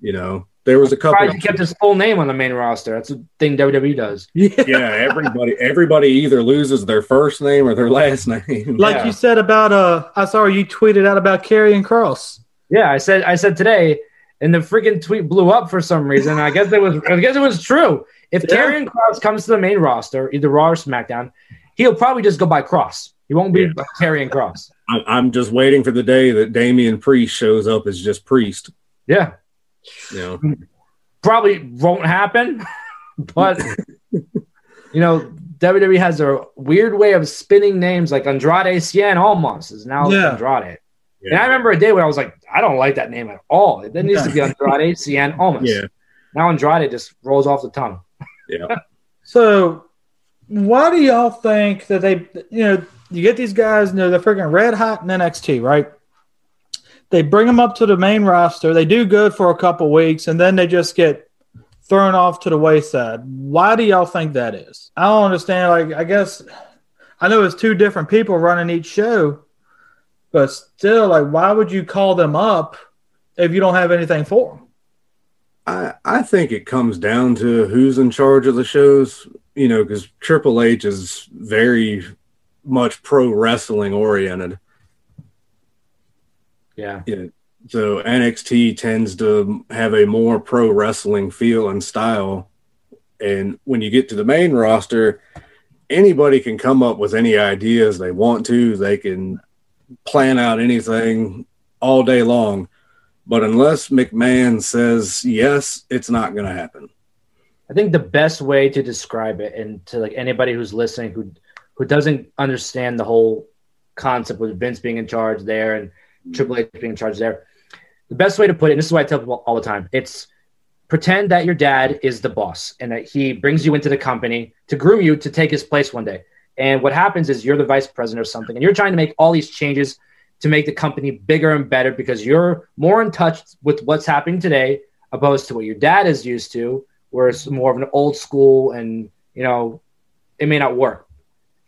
You know, there was a couple. He kept his full name on the main roster. That's a thing WWE does. Yeah. yeah, everybody everybody either loses their first name or their last name. Like Yeah. you said about uh, I saw you tweeted out about Karrion Cross. Yeah, I said I said today, and the freaking tweet blew up for some reason. I guess it was I guess it was true. If Yeah. Karrion Cross comes to the main roster, either Raw or SmackDown, he'll probably just go by Cross. He won't be Yeah. Karrion Cross. I- I'm just waiting for the day that Damian Priest shows up as just Priest. Yeah, know, probably won't happen, but you know WWE has a weird way of spinning names like Andrade Cien Almas is now Yeah. Andrade. And I remember a day when I was like, I don't like that name at all. It needs to be Andrade Cien Almas. Yeah. Now Andrade just rolls off the tongue. Yeah. So, why do y'all think that they, you know, you get these guys, you know, they're freaking red hot in NXT, right? They bring them up to the main roster. They do good for a couple weeks, and then they just get thrown off to the wayside. Why do y'all think that is? I don't understand. Like, I guess I know it's two different people running each show, but still, like, why would you call them up if you don't have anything for them? I, I think it comes down to who's in charge of the shows, you know, because Triple H is very much pro wrestling oriented. Yeah. Yeah. So NXT tends to have a more pro wrestling feel and style. And when you get to the main roster, anybody can come up with any ideas they want to. They can plan out anything all day long. But unless McMahon says yes, it's not going to happen. I think the best way to describe it, and to like anybody who's listening who who doesn't understand the whole concept with Vince being in charge there and mm-hmm. Triple H being in charge there, the best way to put it, and this is why I tell people all the time, it's pretend that your dad is the boss and that he brings you into the company to groom you to take his place one day. And what happens is you're the vice president or something, and you're trying to make all these changes to make the company bigger and better because you're more in touch with what's happening today opposed to what your dad is used to, where it's more of an old school and you know it may not work.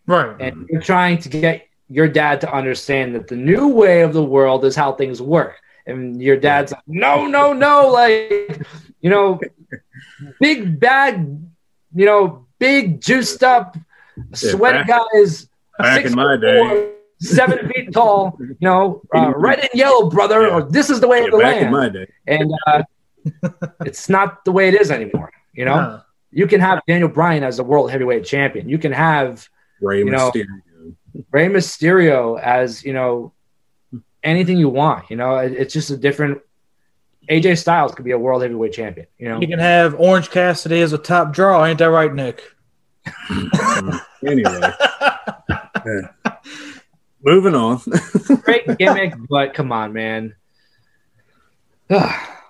Right. And you're trying to get your dad to understand that the new way of the world is how things work. And your dad's like, no, no, no, like, you know, big bad, you know, big juiced up, sweaty back- guys, Back six in my foot day, four, seven feet tall, you know, uh, red and yellow, brother, Yeah. or this is the way yeah, of the back in land. my day, and uh, it's not the way it is anymore. You know, you can have Daniel Bryan as the world heavyweight champion. You can have Rey you know, Mysterio. Rey Mysterio as you know anything you want. You know, It- it's just a different. AJ Styles could be a world heavyweight champion. You know, you can have Orange Cassidy as a top draw, ain't that right, Nick? anyway, Yeah. moving on. great gimmick, but come on, man.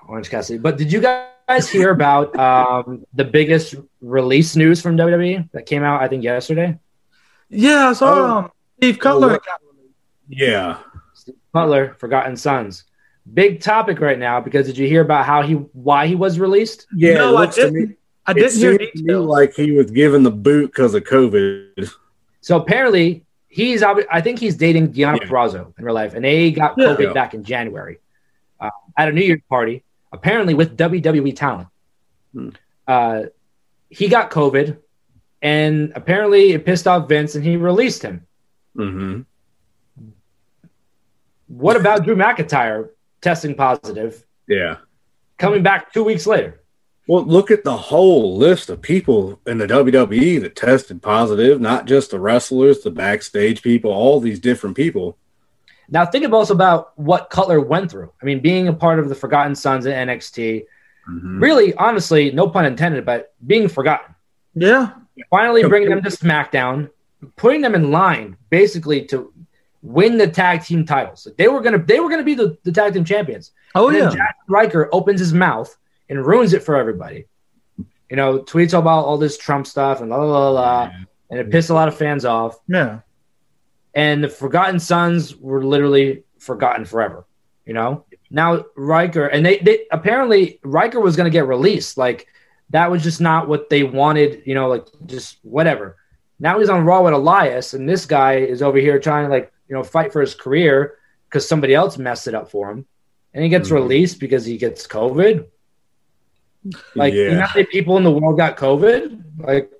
Orange Cassidy. But did you guys hear about um, the biggest release news from WWE that came out? I think yesterday. Yeah, I saw Oh. um, Steve Cutler. Oh, yeah, Steve Cutler, Forgotten Sons. Big topic right now because did you hear about how he why he was released? yeah. no, it I looks to didn't. Me, I it didn't hear seemed me details. like he was given the boot because of COVID. So apparently he's I think he's dating Deonna Yeah. Purrazzo in real life, and they got Yeah. COVID Yeah. back in January uh, at a New Year's party. Apparently with WWE talent, Hmm. uh, he got COVID, and apparently it pissed off Vince, and he released him. hmm What about Drew McIntyre testing positive, Yeah. coming back two weeks later? Well, look at the whole list of people in the WWE that tested positive, not just the wrestlers, the backstage people, all these different people. Now think about also about what Cutler went through. I mean, being a part of the Forgotten Sons in NXT, Mhm. really, honestly, no pun intended, but being forgotten. yeah, finally bringing them to SmackDown, putting them in line basically to win the tag team titles. They were gonna they were gonna be the, the tag team champions. oh and yeah, Jack Ryker opens his mouth and ruins it for everybody. You know, tweets about all this Trump stuff and la la la la, and it pissed a lot of fans off. yeah. And the Forgotten Sons were literally forgotten forever. You know, now Ryker and they, they apparently Ryker was going to get released. Like that was just not what they wanted. You know, like just whatever. Now he's on Raw with Elias, and this guy is over here trying to like you know fight for his career because somebody else messed it up for him, and he gets Mhm. released because he gets COVID. Like you know how many people in the world got COVID? Like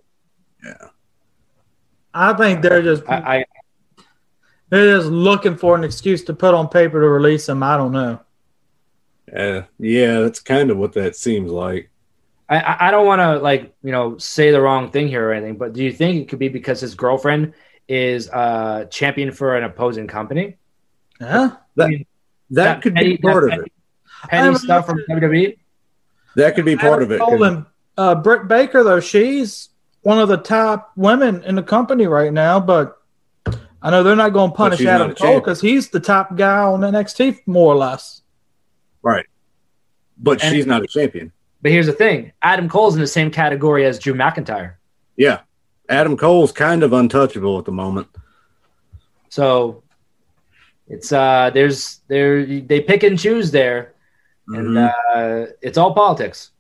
yeah. I think they're just I, I they're just looking for an excuse to put on paper to release them. I don't know. Uh, yeah, that's kind of what that seems like. I- I, I don't want to like you know say the wrong thing here or anything, but do you think it could be because his girlfriend is uh champion for an opposing company? Yeah, That, I mean, that could petty- be part of petty- it. Petty I'm stuff from? WWE. That could be part of it. 'cause- Colin, uh, Britt Baker though, she's one of the top women in the company right now, but I know they're not going to punish Adam Cole because he's the top guy on NXT more or less. Right. But And- she's not a champion. But here's the thing: Adam Cole's in the same category as Drew McIntyre. Yeah. Adam Cole's kind of untouchable at the moment. So it's uh there's there they pick and choose there, and Mhm. uh, it's all politics.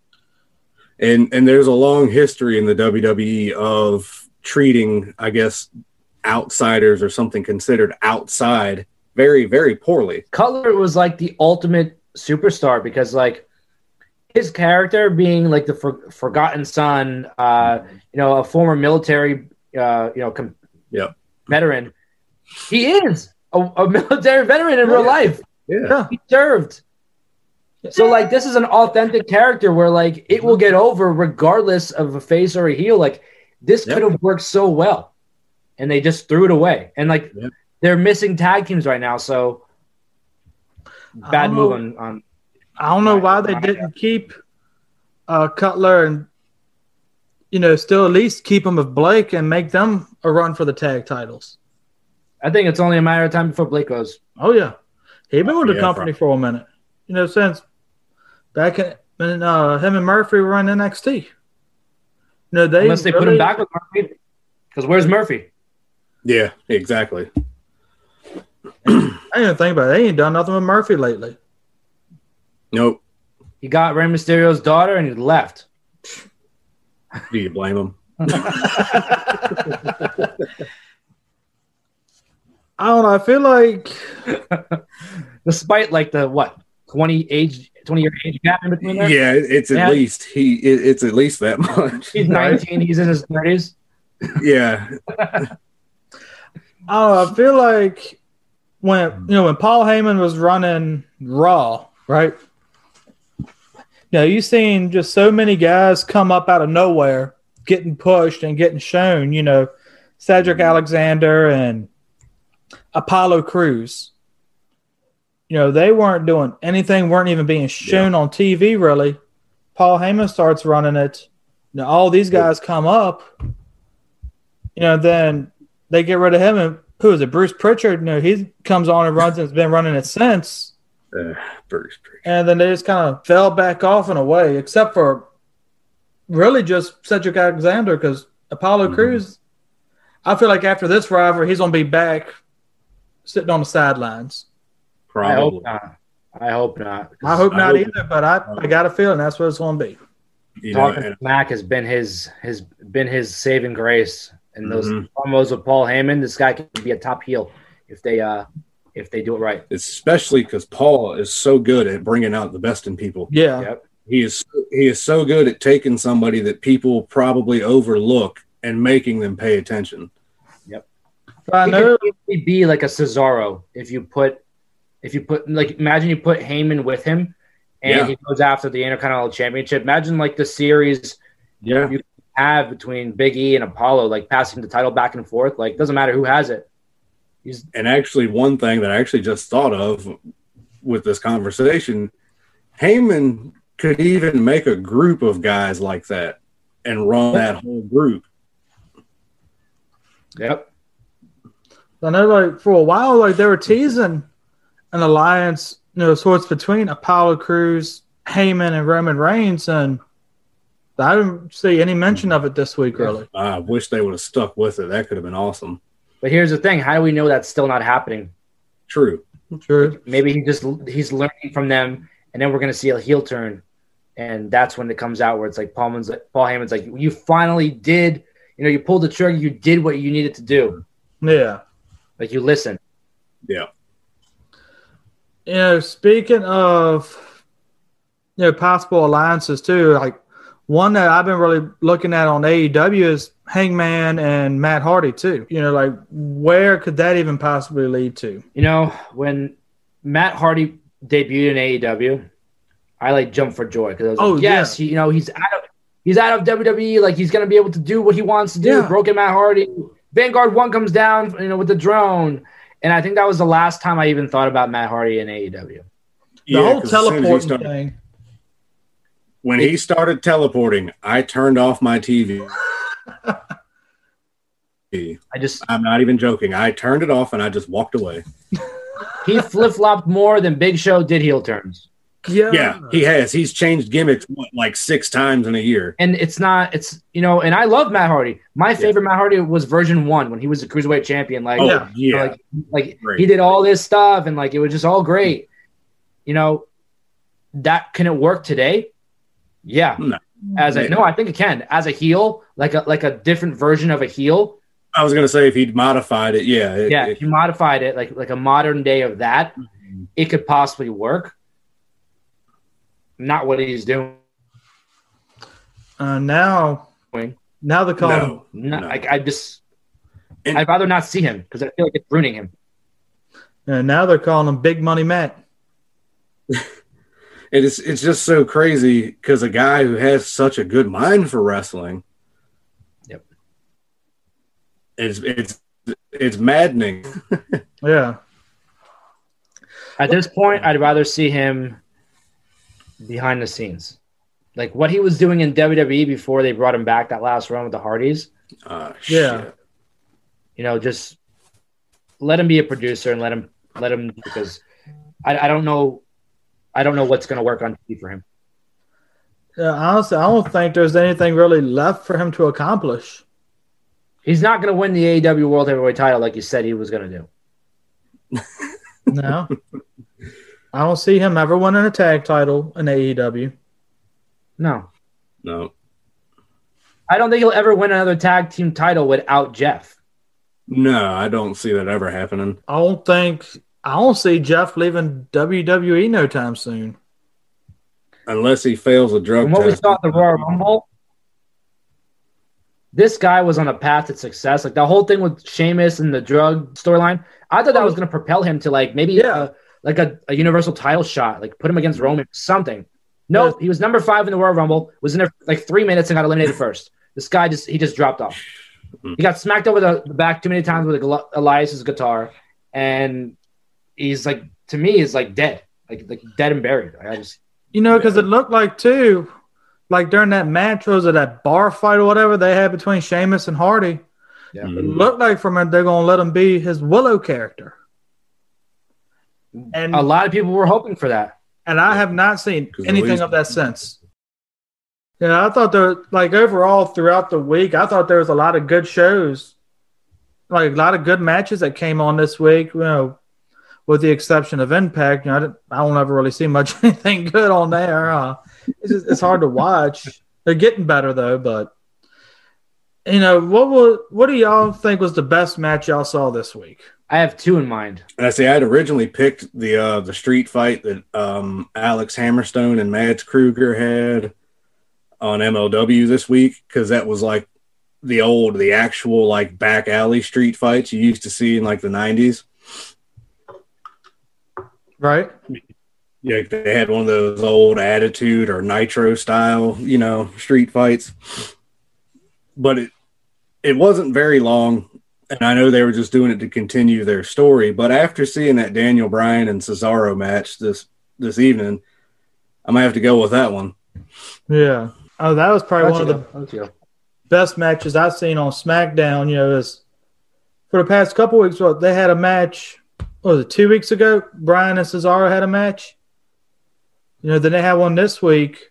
and and there's a long history in the WWE of treating, I guess, outsiders or something considered outside very, very poorly. Cutler was like the ultimate superstar because like his character being like the for, forgotten son, uh, you know, a former military, uh, you know, com- Yep. veteran. He is a, a military veteran in real life. Yeah. Yeah. He served. So like this is an authentic character where like it will get over regardless of a face or a heel. Like this Yep. could have worked so well, and they just threw it away. And like Yep. they're missing tag teams right now, so bad move know. on, on I don't know why they didn't keep uh, Cutler and you know still at least keep him with Blake and make them a run for the tag titles. I think it's only a matter of time before Blake goes. Oh yeah, he been with the Yeah, company for a minute. You know since back in, when uh, him and Murphy were in NXT. No, they Unless they put him back with Murphy. Because where's Murphy? Yeah, exactly. I didn't think about it. They ain't done nothing with Murphy lately. Nope. He got Rey Mysterio's daughter and he left. Do you blame him? I don't know. I feel like Despite like the what twenty age twenty year age gap in between there. Yeah, it's at Yeah. least he. It, it's at least that much. He's Right. nineteen. He's in his thirties. yeah, I don't know. I feel like when you know when Paul Heyman was running Raw, right? You know, you seen just so many guys come up out of nowhere, getting pushed and getting shown. You know, Cedric mm-hmm. Alexander and Apollo Crews. You know, they weren't doing anything, weren't even being shown on TV really. Paul Heyman starts running it. Now all these guys come up. You know, then they get rid of him and who is it? Bruce Pritchard. You know, he comes on and runs and has been running it since. uh, Bruce. And then they just kind of fell back off in a way, except for really just Cedric Alexander because Apollo Mhm. Crews. I feel like after this rivalry, he's gonna be back sitting on the sidelines. I hope not. I hope not. I hope I not hope- either, but I, I got a feeling that's what it's gonna be. You know, Talking and- smack has been his has been his saving grace. And those Mhm. promos with Paul Heyman, this guy can be a top heel if they uh if they do it right. especially because Paul is so good at bringing out the best in people. Yeah, Yep. He is he is so good at taking somebody that people probably overlook and making them pay attention. But I He know. could easily be like a Cesaro if you put if you put like imagine you put Heyman with him and Yeah. he goes after the Intercontinental Championship. Imagine like the series Yeah, you have between Big E and Apollo, like passing the title back and forth. Like doesn't matter who has it. He's and actually, one thing that I actually just thought of with this conversation, Heyman could even make a group of guys like that and run that whole group. yep. I know, like for a while, like they were teasing an alliance, you know, sorts between Apollo Crews, Heyman, and Roman Reigns, and I didn't see any mention of it this week. Really, I wish they would have stuck with it. That could have been awesome. But here's the thing: how do we know that's still not happening? True. true. Maybe he just he's learning from them, and then we're gonna see a heel turn, and that's when it comes out where it's like Paul Heyman's like, Paul Heyman's like, you finally did, you know, you pulled the trigger, you did what you needed to do, Yeah. like you listen. Yeah. You know, speaking of you know possible alliances too, like one that I've been really looking at on AEW is Hangman and Matt Hardy too. You know, like where could that even possibly lead to? You know, when Matt Hardy debuted in AEW, I like jumped for joy because I was Oh, like, yes, he, you know, he's out of he's out of WWE, like he's gonna be able to do what he wants to do. Yeah. Broken Matt Hardy, Vanguard One comes down, you know, with the drone, and I think that was the last time I even thought about Matt Hardy in AEW. The whole 'cause as soon as he teleporting started- thing. When he started teleporting, I turned off my TV I just I'm not even joking. I turned it off and I just walked away. he flip flopped more than Big Show did heel turns. Yeah. Yeah, he has. He's changed gimmicks what, like six times in a year. And it's not, it's you know, and I love Matt Hardy. My favorite Matt Hardy was version one when he was a cruiserweight champion. Like, Oh Yeah. yeah, you know, like, like Great. he did all this stuff and like it was just all great. You know, that can it work today? Yeah. No. As a no, I think it can. As a heel, like a like a different version of a heel. I was gonna say if he'd modified it, yeah, it- Yeah, it- if you modified it like like a modern day of that, mm-hmm. it could possibly work. Not what he's doing. Uh, now, now they're calling no, no. like I just, And- I'd rather not see him because I feel like it's ruining him. Yeah, now they're calling him Big Money Matt. It is. It's just so crazy because a guy who has such a good mind for wrestling. Yep. It's it's it's maddening. Yeah. At this point, I'd rather see him behind the scenes, like what he was doing in WWE before they brought him back that last run with the Hardys. Uh, Yeah. shit. You know, just let him be a producer and let him let him because I, I don't know, I don't know what's going to work on TV for him. Yeah, honestly, I don't think there's anything really left for him to accomplish. He's not going to win the AEW World Heavyweight Title like you said he was going to do. No. I don't see him ever winning a tag title in AEW. No, No, I don't think he'll ever win another tag team title without Jeff. no, I don't see that ever happening. I don't think I don't see Jeff leaving WWE no time soon. Unless he fails a drug From what we saw at the Royal Rumble, this guy was on a path to success. Like the whole thing with Sheamus and the drug storyline, I thought that oh. was going to propel him to like maybe Yeah. a, like a, a universal title shot, like put him against mm-hmm. Roman, something. No, Yeah. he was number five in the Royal Rumble, was in there for like three minutes and got eliminated first. This guy just he just dropped off. Mm-hmm. He got smacked over the, the back too many times with Elias's guitar, and he's like to me is like dead, like like dead and buried. I just You know, because it looked like too, like during that match, was it that bar fight or whatever they had between Sheamus and Hardy? yeah. It looked like from it they're gonna let him be his Willow character. And A lot of people were hoping for that. and I have not seen anything of that since. Yeah, I thought there like overall throughout the week, I thought there was a lot of good shows, like a lot of good matches that came on this week. You know, with the exception of Impact, you know, I, didn't- I don't ever really see much anything good on there. Uh, it's just, it's hard to watch. They're getting better though, but you know what? Will, what do y'all think was the best match y'all saw this week? I have two in mind. And I say I'd originally picked the uh the street fight that um Alex Hammerstone and Mads Krügger had on MLW this week because that was like the old, the actual like back alley street fights you used to see in like the nineties. Right? Yeah, they had one of those old attitude or nitro style, you know, street fights. But it it wasn't very long, and I know they were just doing it to continue their story. But after seeing that Daniel Bryan and Cesaro match this this evening, I might have to go with that one. Yeah. Oh, that was probably one of the best matches I've seen on SmackDown. You know, is for the past couple weeks. What they had a match. What was it two weeks ago? Bryan and Cesaro had a match. You know, then they had one this week.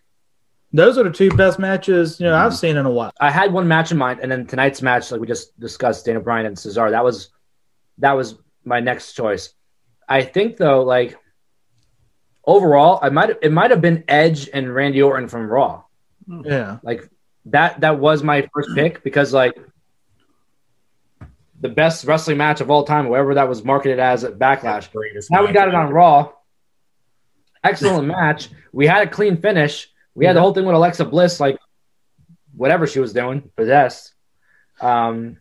Those are the two best matches you know I've mm-hmm. seen in a while. I had one match in mind, and then tonight's match, like we just discussed, Daniel Bryan and Cesaro. That was that was my next choice. I think though, like overall, I might it might have been Edge and Randy Orton from Raw. Yeah, Like that that was my first pick because like the best wrestling match of all time, whoever that was marketed as at Backlash. Now we got it on. Raw. Excellent match. We had a clean finish. We had the whole thing with Alexa Bliss, like whatever she was doing, possessed. Um,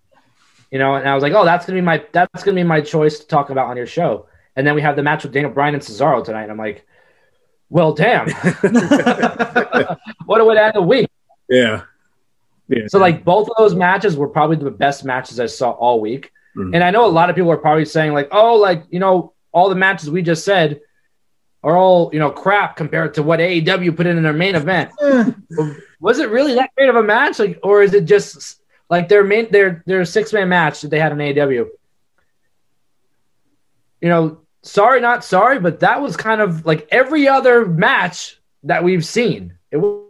you know, and I was like, oh, that's gonna be my that's gonna be my choice to talk about on your show. And then we have the match with Daniel Bryan and Cesaro tonight. And I'm like, well, damn, what a way to end the week. Yeah. Yeah. So like both of those matches were probably the best matches I saw all week. Mhm. And I know a lot of people are probably saying like, oh, like you know, all the matches we just said are all you know crap compared to what AEW put in in their main event. Eh, Was it really that great of a match? Like, or is it just Like their main their their six man match that they had in AEW. You know, sorry, not sorry, but that was kind of like every other match that we've seen. It wa-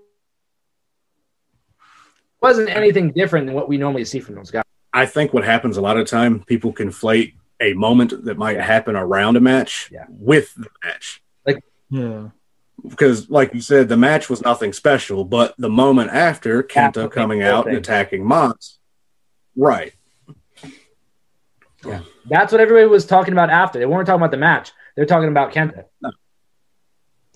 wasn't anything different than what we normally see from those guys. I think what happens a lot of time, people conflate a moment that might happen around a match Yeah. with the match. Yeah. Because, like you said, the match was nothing special, but the moment after Kenta After coming out and attacking Mox, right? Yeah, that's what everybody was talking about after. They weren't talking about the match. They're talking about Kenta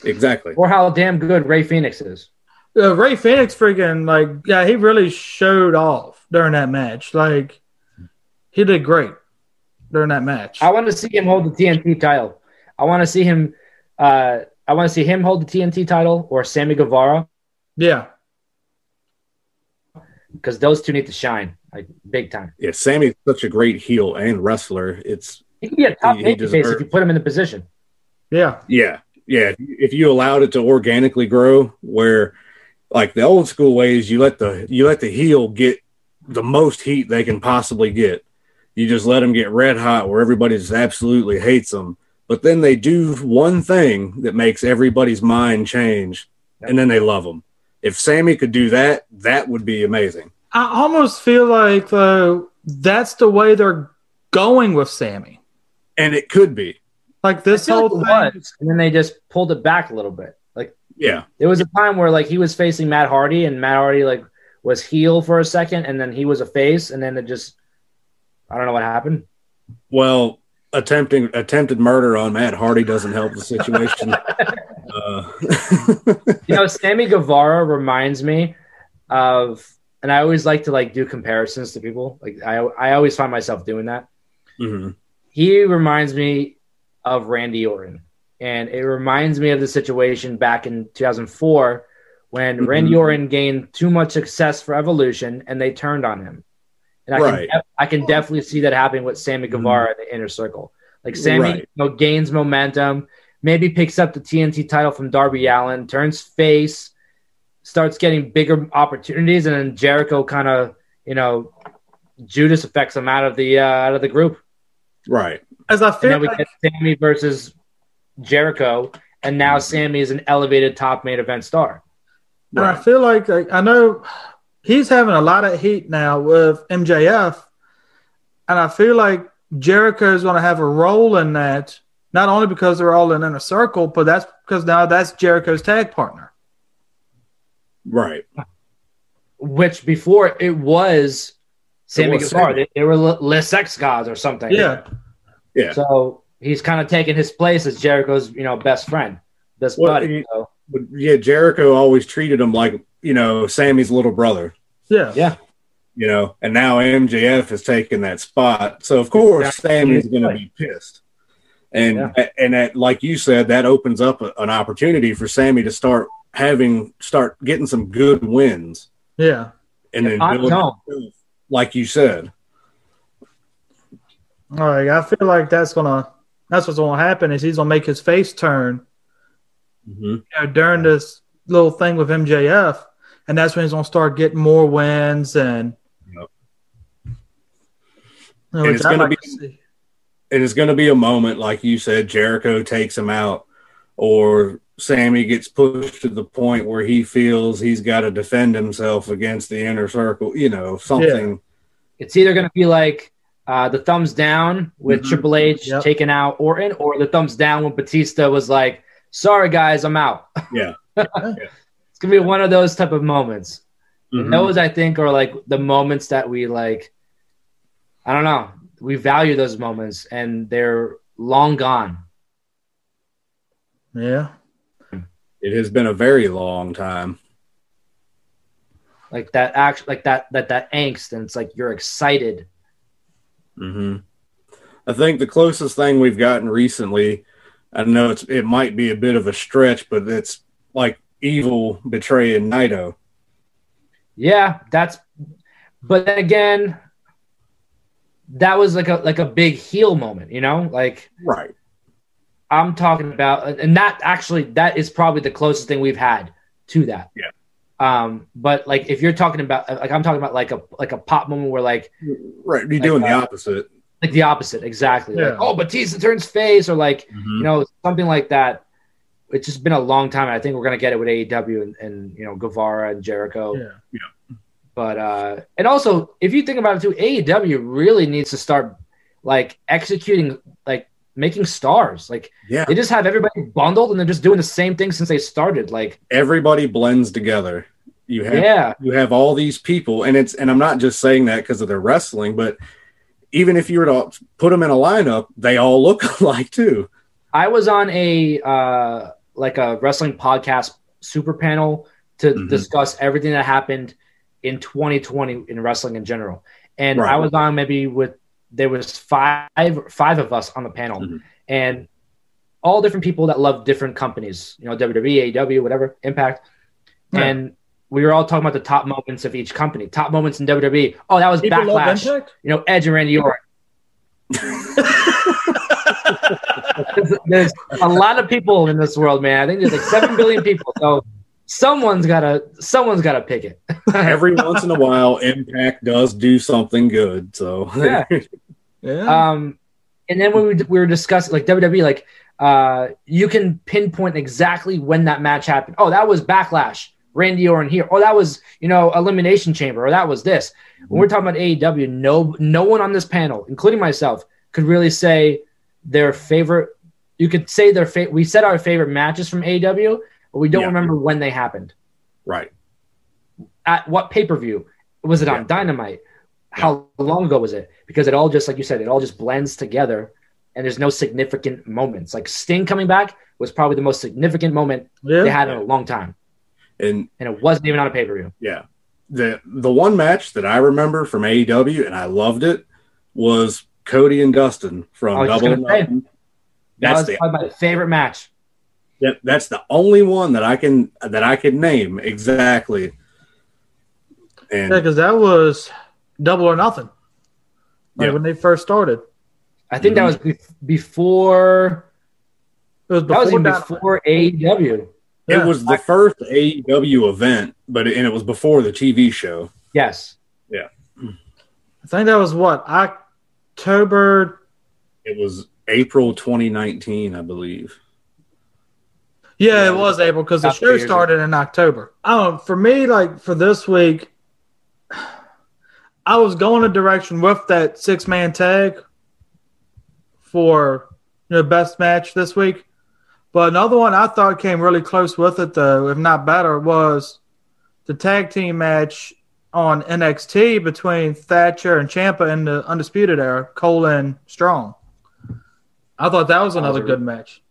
Exactly. or how damn good Rey Fenix is. Uh, Rey Fenix freaking like yeah, he really showed off during that match. Like he did great during that match. I want to see him hold the TNT title. I want to see him. Uh, I want to see him hold the TNT title or Sammy Guevara yeah. because those two need to shine like big time. Yeah, Sammy's such a great heel and wrestler. It's He can be a top He- he babyface deserves- if you put him in the position. Yeah. yeah, yeah. If you allowed it to organically grow, where like the old school ways, you let the you let the heel get the most heat they can possibly get. You just let them get red hot where everybody just absolutely hates them. But then they do one thing that makes everybody's mind change, and then they love them. If Sammy could do that, that would be amazing. I almost feel like though that's the way they're going with Sammy. And it could be. Like this whole like thing. was, and then they just pulled it back a little bit. Like Yeah. there was a time where like he was facing Matt Hardy and Matt Hardy like was heel for a second and then he was a face and then it just I don't know what happened. Well, attempting attempted murder on Matt Hardy doesn't help the situation. uh, You know, Sammy Guevara reminds me of, and I always like to like do comparisons to people. Like I, I always find myself doing that. mhm. He reminds me of Randy Orton, and it reminds me of the situation back in 2004 when Mhm. Randy Orton gained too much success for Evolution, and they turned on him. And I Right. can, I can definitely see that happening with Sammy Guevara in the inner circle. Like Sammy, Right. you know, gains momentum, maybe picks up the TNT title from Darby Allin, turns face, starts getting bigger opportunities, and then Jericho kind of, you know, Judas affects him out of the uh, out of the group, Right. As I and feel then we like, get Sammy versus Jericho, and now Sammy is an elevated top main event star. and I feel like, like I know he's having a lot of heat now with MJF, and I feel like Jericho is going to have a role in that. Not only because they're all in inner circle, but that's because now that's Jericho's tag partner. Right. Which before it was Sammy was Guevara, Sammy. they, they were Le- Les Sex gods or something. Yeah, Yeah. So he's kind of taking his place as Jericho's, you know, best friend, best Well, buddy. he- So, But yeah, Jericho always treated him like, you know, Sammy's little brother, yeah, yeah, you know, and now MJF has taken that spot. So of course Yeah. Sammy's going to be pissed. And Yeah. and that, like you said, that opens up a- an opportunity for Sammy to start having start getting some good wins, yeah. and then on build like you said. All right, I feel like that's gonna that's what's gonna happen is he's gonna make his face turn Mhm. you know, during this little thing with MJF, and that's when he's gonna start getting more wins and. Yep. You know, And it's I'd gonna like be- to and it's going to be a moment like you said jericho takes him out or sammy gets pushed to the point where he feels he's got to defend himself against the inner circle you know something it's either going to be like uh, the thumbs down with Mhm. Triple H Yep. taking out Orton, or the thumbs down when Batista was like, "Sorry guys, I'm out." Yeah. it's gonna be one of those type of moments. Mhm. Those I think are like the moments that we like. I don't know. We value those moments, and they're long gone. Yeah, it has been a very long time Like that act, like that that that angst, and it's like you're excited. hmm i think the closest thing we've gotten recently i know it's it might be a bit of a stretch but it's like evil betraying naito Yeah, that's. But then again, that was like a like a big heel moment, you know. Like right I'm talking about, and that actually that is probably the closest thing we've had to that. Yeah. Um, but like if you're talking about like I'm talking about like a like a pop moment where like Right. You're doing Like, the uh, opposite. like the opposite exactly. Like, Yeah. oh, Batista turns face or like Mhm. you know something like that. It's just been a long time. and I think we're gonna get it with AEW and, and you know Guevara and Jericho. Yeah. But uh, and also if you think about it too, AEW really needs to start like executing like making stars. Like Yeah. they just have everybody bundled and they're just doing the same thing since they started. Like Everybody blends together. You have yeah, you have all these people and it's and i'm not just saying that because of their wrestling but even if you were to put them in a lineup they all look alike too I was on a uh, like a wrestling podcast super panel to Mhm. discuss everything that happened in 2020 in wrestling in general. And Right. I was on maybe with there was five five of us on the panel, Mhm. and all different people that love different companies. You know, WWE, AEW, whatever, Impact, Yeah. and we were all talking about the top moments of each company. Top moments in WWE. Oh, that was People Backlash. You know, Edge and Randy Orton. there's a lot of people in this world, man. I think there's like seven billion people. So someone's gotta someone's gotta pick it. every once in a while impact does do something good so Yeah. Yeah. Um, and then when we, we were discussing like WWE, like uh, you can pinpoint exactly when that match happened. Oh, that was Backlash, Randy Orton here. Oh, that was you know Elimination Chamber, or that was this. When we're talking about AEW, no no one on this panel, including myself, could really say their favorite. You could say their favorite. We said our favorite matches from AEW, but we don't Yeah. remember when they happened. right At what pay per view was it on? Yeah. Dynamite. How long ago was it? Because it all just like you said, it all just blends together, and there's no significant moments. Like Sting coming back was probably the most significant moment yeah. they had in a long time, and and it wasn't even on a pay per view. yeah the the one match that i remember from aew and i loved it was cody and dustin from I was just double or nothing That that's was the my favorite match. that, that's the only one that i can that i can name exactly and Yeah, because that was double or nothing. Like Yeah. when they first started. I think that mm-hmm. was be- before. It was That before was Dynamite. before AEW. Yeah. It was the first AEW event, but it, and it was before the TV show. Yes, Yeah. I think that was what October. It was April 2019, I believe. Yeah, Yeah, it was April because the show years started in October. I. For me, like for this week, I was going a direction with that six man tag for you know best match this week. But another one I thought came really close with it, though, if not better, was the tag team match on NXT between Thatcher and Ciampa in the Undisputed Era, Cole and Strong. I thought that was another good match.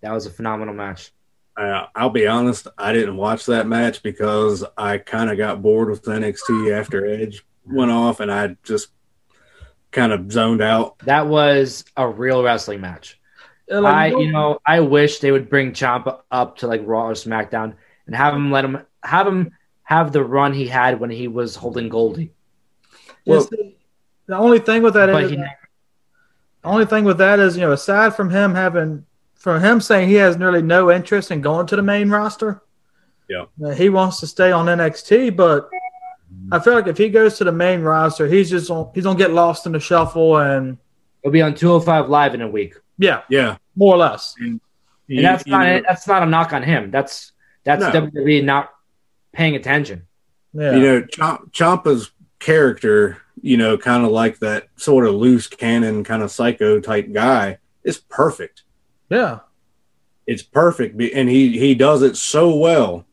that was a phenomenal match. Uh, I'll be honest, I didn't watch that match because I kind of got bored with NXT after Edge went off, and I just kind of zoned out. That was a real wrestling match. Like, I, you know, I wish they would bring Ciampa up to like Raw or SmackDown and have him let him have him have the run he had when he was holding Goldie. Well- see, the only thing with that he, the only thing with that is you know aside from him having from him saying he has nearly no interest in going to the main roster. Yeah. uh, he wants to stay on NXT, but I feel like if he goes to the main roster, he's just on, he's gonna get lost in the shuffle and he'll be on 205 Live in a week, yeah, Yeah, more or less. and that's not know, that's not a knock on him. That's that's No. WWE not paying attention. Yeah, you know, Ciampa's character, you know, kind of like that sort of loose cannon, kind of psycho type guy, is perfect. yeah, It's perfect, and he he does it so well.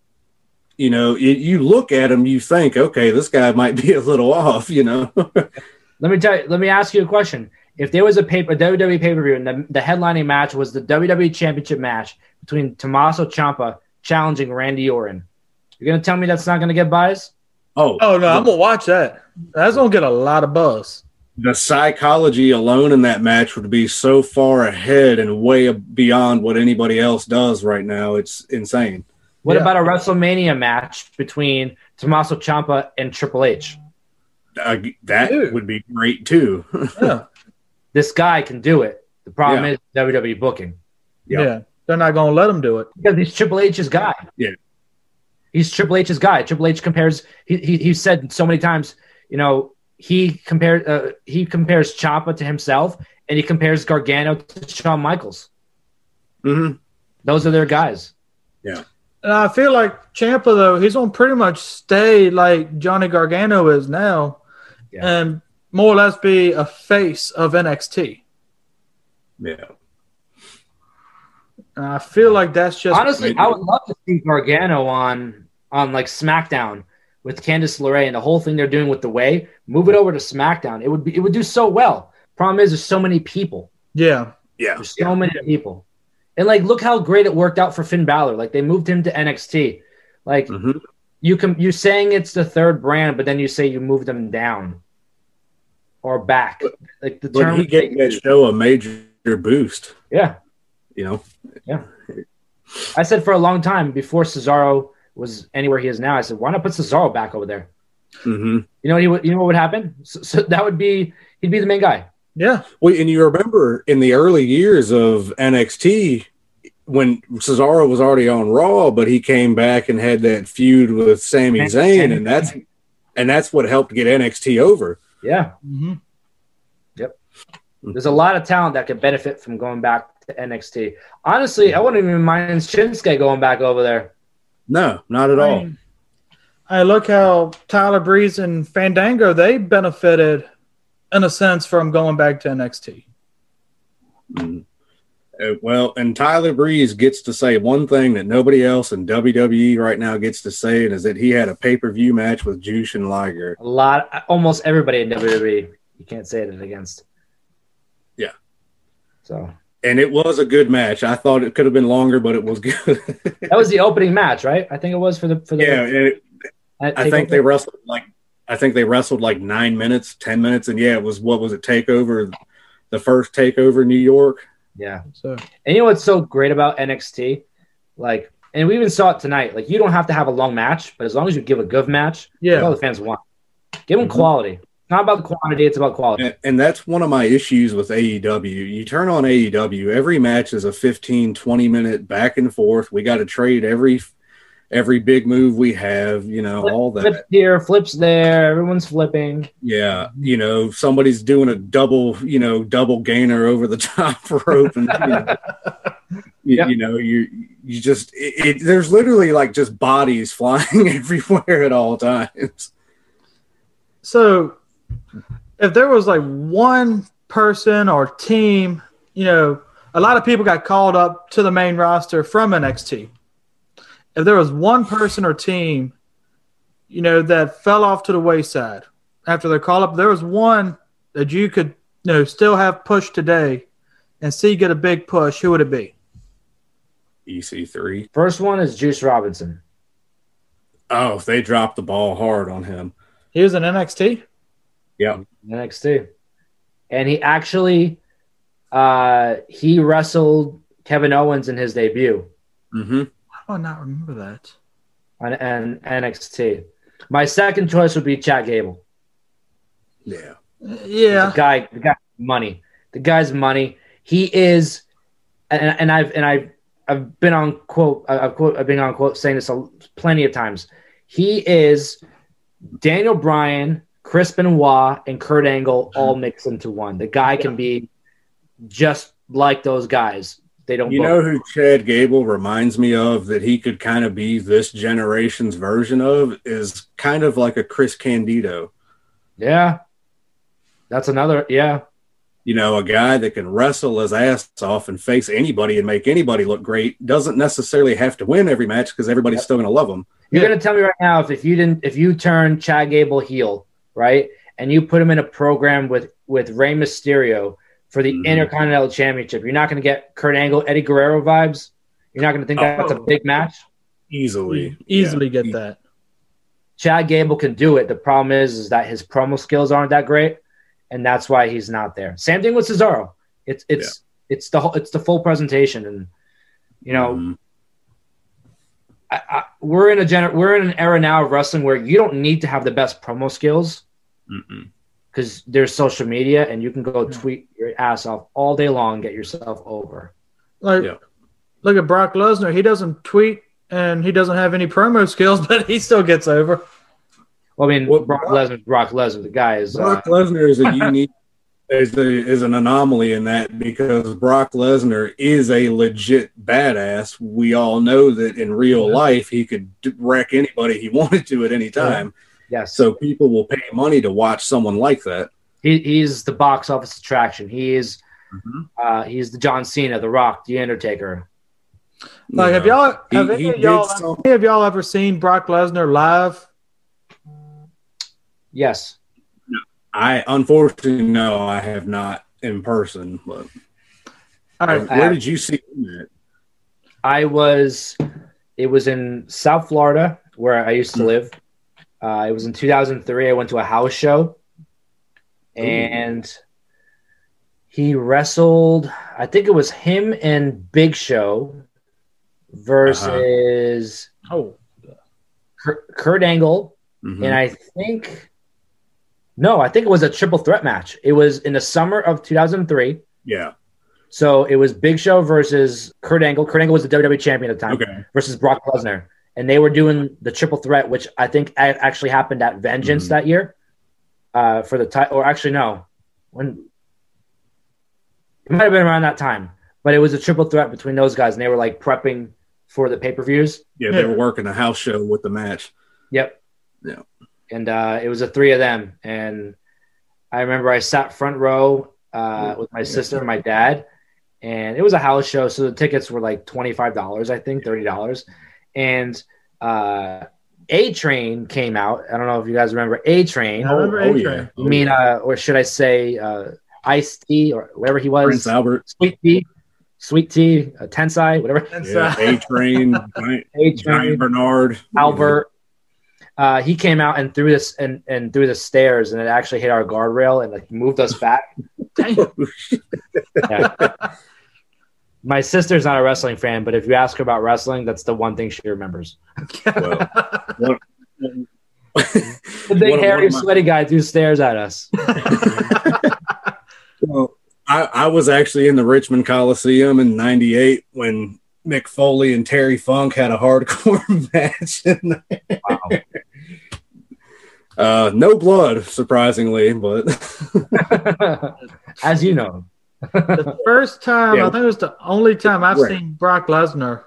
You know, you, you look at him, you think, okay, this guy might be a little off. You know, Let me tell you. Let me ask you a question. If there was a paper, a WWE pay per view, and the, the headlining match was the WWE Championship match between Tommaso Ciampa challenging Randy Orton, you're gonna tell me that's not gonna get buys? oh, Oh no, I'm gonna watch that. That's gonna get a lot of buzz. the psychology alone in that match would be so far ahead and way beyond what anybody else does right now. It's insane. What Yeah. about a WrestleMania match between Tommaso Ciampa and Triple H? Uh, that Dude. would be great too. Yeah, This guy can do it. The problem Yeah. is WWE booking Yeah. yeah, they're not gonna let him do it. because he's Triple H's guy. He's Triple H's guy. Triple H compares. He he, he said so many times. You know, he compared uh, he compares Ciampa to himself, and he compares Gargano to Shawn Michaels. Mm-hmm. Those are their guys. Yeah. And I feel like Ciampa though, he's gonna pretty much stay like Johnny Gargano is now, Yeah. and more or less be a face of NXT. Yeah. And I feel like that's just Honestly, I would love to see Gargano on on like SmackDown with Candice LeRae and the whole thing they're doing with the way. Move it over to SmackDown. It would be it would do so well. Problem is, there's so many people. yeah. Yeah. There's so many people, and like look how great it worked out for Finn Balor. Like they moved him to NXT. Like Mhm. you can you saying it's the third brand, but then you say you moved them down or back. Like the But term, he gave that show a major boost. yeah. You know. I said for a long time before Cesaro was anywhere he is now. I said, why not put Cesaro back over there? hmm You know what he would, you know what would happen? So, so that would be he'd be the main guy. Yeah. Well, and you remember in the early years of NXT when Cesaro was already on Raw, but he came back and had that feud with Sami Zayn, and that's and that's what helped get NXT over. Yeah, hmm there's a lot of talent that could benefit from going back to NXT. Honestly, I wouldn't even mind Shinsuke going back over there. No, not at all. I look how Tyler Breeze and Fandango they benefited in a sense from going back to NXT. Mhm. Uh, well, and Tyler Breeze gets to say one thing that nobody else in WWE right now gets to say, and is that he had a pay per view match with Jushin Liger. A lot, almost everybody in WWE, you can't say it against. Yeah. So And it was a good match. I thought it could have been longer, but it was good. that was the opening match, right? I think it was for the for the. yeah, and it, I think they wrestled like I think they wrestled like nine minutes, ten minutes, and yeah, it was what was it takeover, the first takeover New York. Yeah. So And you know what's so great about NXT? Like, and we even saw it tonight. Like, you don't have to have a long match, but as long as you give a good match, yeah, all the fans want. Give them Mhm. quality. It's not about the quantity; it's about quality. And, and that's one of my issues with AEW. You turn on AEW, every match is a 15, 20 minute back and forth. We got to trade every every big move we have, you know, all that. Flips here, flips there. Everyone's flipping. Yeah, you know, somebody's doing a double, you know, double gainer over the top rope, and you know, you, Yeah. you know, you you just it, it, there's literally like just bodies flying everywhere at all times. So, if there was like one person or team, you know, a lot of people got called up to the main roster from NXT. If there was one person or team, you know, that fell off to the wayside after their call up, there was one that you could, you know, still have pushed today and see get a big push. Who would it be? EC3. First one is Juice Robinson. Oh, they dropped the ball hard on him. He was in NXT. Yeah. NXT, and he actually uh he wrestled Kevin Owens in his debut Mm-hmm. How do I not remember that? on, on NXT. My second choice would be Chad Gable. Yeah. Yeah. The guy, the guy, money. The guy's money. He is, and, and I've and I've I've been on quote. I've quote. I've been on quote saying this plenty of times. He is Daniel Bryan, Chris Benoit, and Kurt Angle all mixed into one. The guy can be just like those guys. They don't. You know who Chad Gable reminds me of that he could kind of be this generation's version of is kind of like a Chris Candido. Yeah, that's another. Yeah, You know, a guy that can wrestle his ass off and face anybody and make anybody look great doesn't necessarily have to win every match because everybody's Yep. still going to love him. You're Yeah. gonna tell me right now if, if you didn't if you turn Chad Gable heel, right, and you put him in a program with with Rey Mysterio for the Mhm. Intercontinental Championship, you're not gonna get Kurt Angle, Eddie Guerrero vibes. You're not gonna think that's a Oh. big match. Easily. Easily Yeah. get that. Chad Gable can do it. The problem is, is that his promo skills aren't that great, and that's why he's not there. Same thing with Cesaro. It's it's it's the whole it's the full presentation, and you know Mhm. I, I, we're in a gener- we're in an era now of wrestling where you don't need to have the best promo skills. Because there's social media and you can go Yeah. tweet your ass off all day long get yourself over. Like, Yeah. look at Brock Lesnar. He doesn't tweet and he doesn't have any promo skills, but he still gets over. Well, I mean, Well, Brock Brock- Lesnar, Brock Lesnar, the guy is. Uh, Brock Lesnar is a unique is a, is an anomaly in that because Brock Lesnar is a legit badass. We all know that in real Yeah. life he could wreck anybody he wanted to at any time. Yes. So people will pay money to watch someone like that. he, he's the box office attraction. He is. Mm-hmm. Uh, he's the John Cena, The Rock, The Undertaker. Like, have You know, y'all have he- any, he of y'all, did some- any of y'all ever seen Brock Lesnar live? Yes. I unfortunately no, I have not in person. But All right, I where have- did you see him at? I was. It was in South Florida where I used to Hmm. live. Uh, it was in 2003. I went to a house show, and he wrestled. I think it was him and Big Show versus oh, Kurt, Kurt Angle, Mhm. and I think no, I think it was a triple threat match. It was in the summer of 2003. yeah, So it was Big Show versus Kurt Angle. Kurt Angle was the WWE champion at the time. okay, versus Brock Lesnar, and they were doing the triple threat, which I think actually happened at Vengeance Mhm. that year uh, for the title. Or actually, no, when it might have been around that time, but it was a triple threat between those guys, and they were like prepping for the pay per views. yeah, they were working a house show with the match. Yep. Yeah. And uh, it was the three of them, and I remember I sat front row uh, with my sister and my dad, and it was a house show, so the tickets were like twenty five dollars, I think, thirty dollars, and uh, A Train came out. I don't know if you guys remember A Train. I remember oh, A-Train. yeah. I mean, uh, or should I say, uh, Ice T or whatever he was, Prince Albert, Sweet T, Sweet T, uh, Tensai, whatever. Yeah, A Train, A Train. Bernard, Albert. Uh, he came out and threw this and, and through the stairs, and it actually hit our guardrail and like moved us back. damn. My sister's not a wrestling fan, but if you ask her about wrestling, that's the one thing she remembers. The big, hairy, sweaty guy who stares at us. Well, I, I was actually in the Richmond Coliseum in '98 when Mick Foley and Terry Funk had a hardcore match. And, Wow. uh, no blood, surprisingly, but As you know, the first time, Yeah. I think it was the only time I've Right. seen Brock Lesnar.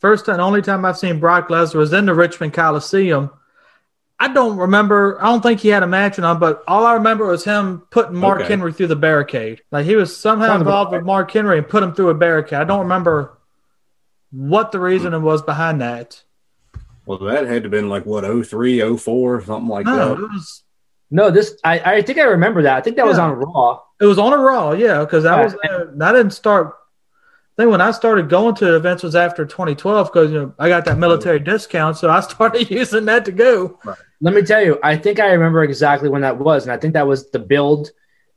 First and only time I've seen Brock Lesnar was in the Richmond Coliseum. I don't remember. I don't think he had a match on, but all I remember was him putting Mark Okay. Henry through the barricade. Like he was somehow Sounds about involved with Mark Henry and put him through a barricade. I don't remember what the reason was behind that. well, that had to have been like what 03, 04, something like No, that. it was no, this I, I think I remember that. I think that was on Raw. It was on a Raw, yeah, because I Yeah. was there. I didn't start. I think when I started going to events was after 2012 because you know I got that military discount, so I started using that to go. Let me tell you, I think I remember exactly when that was, and I think that was the build.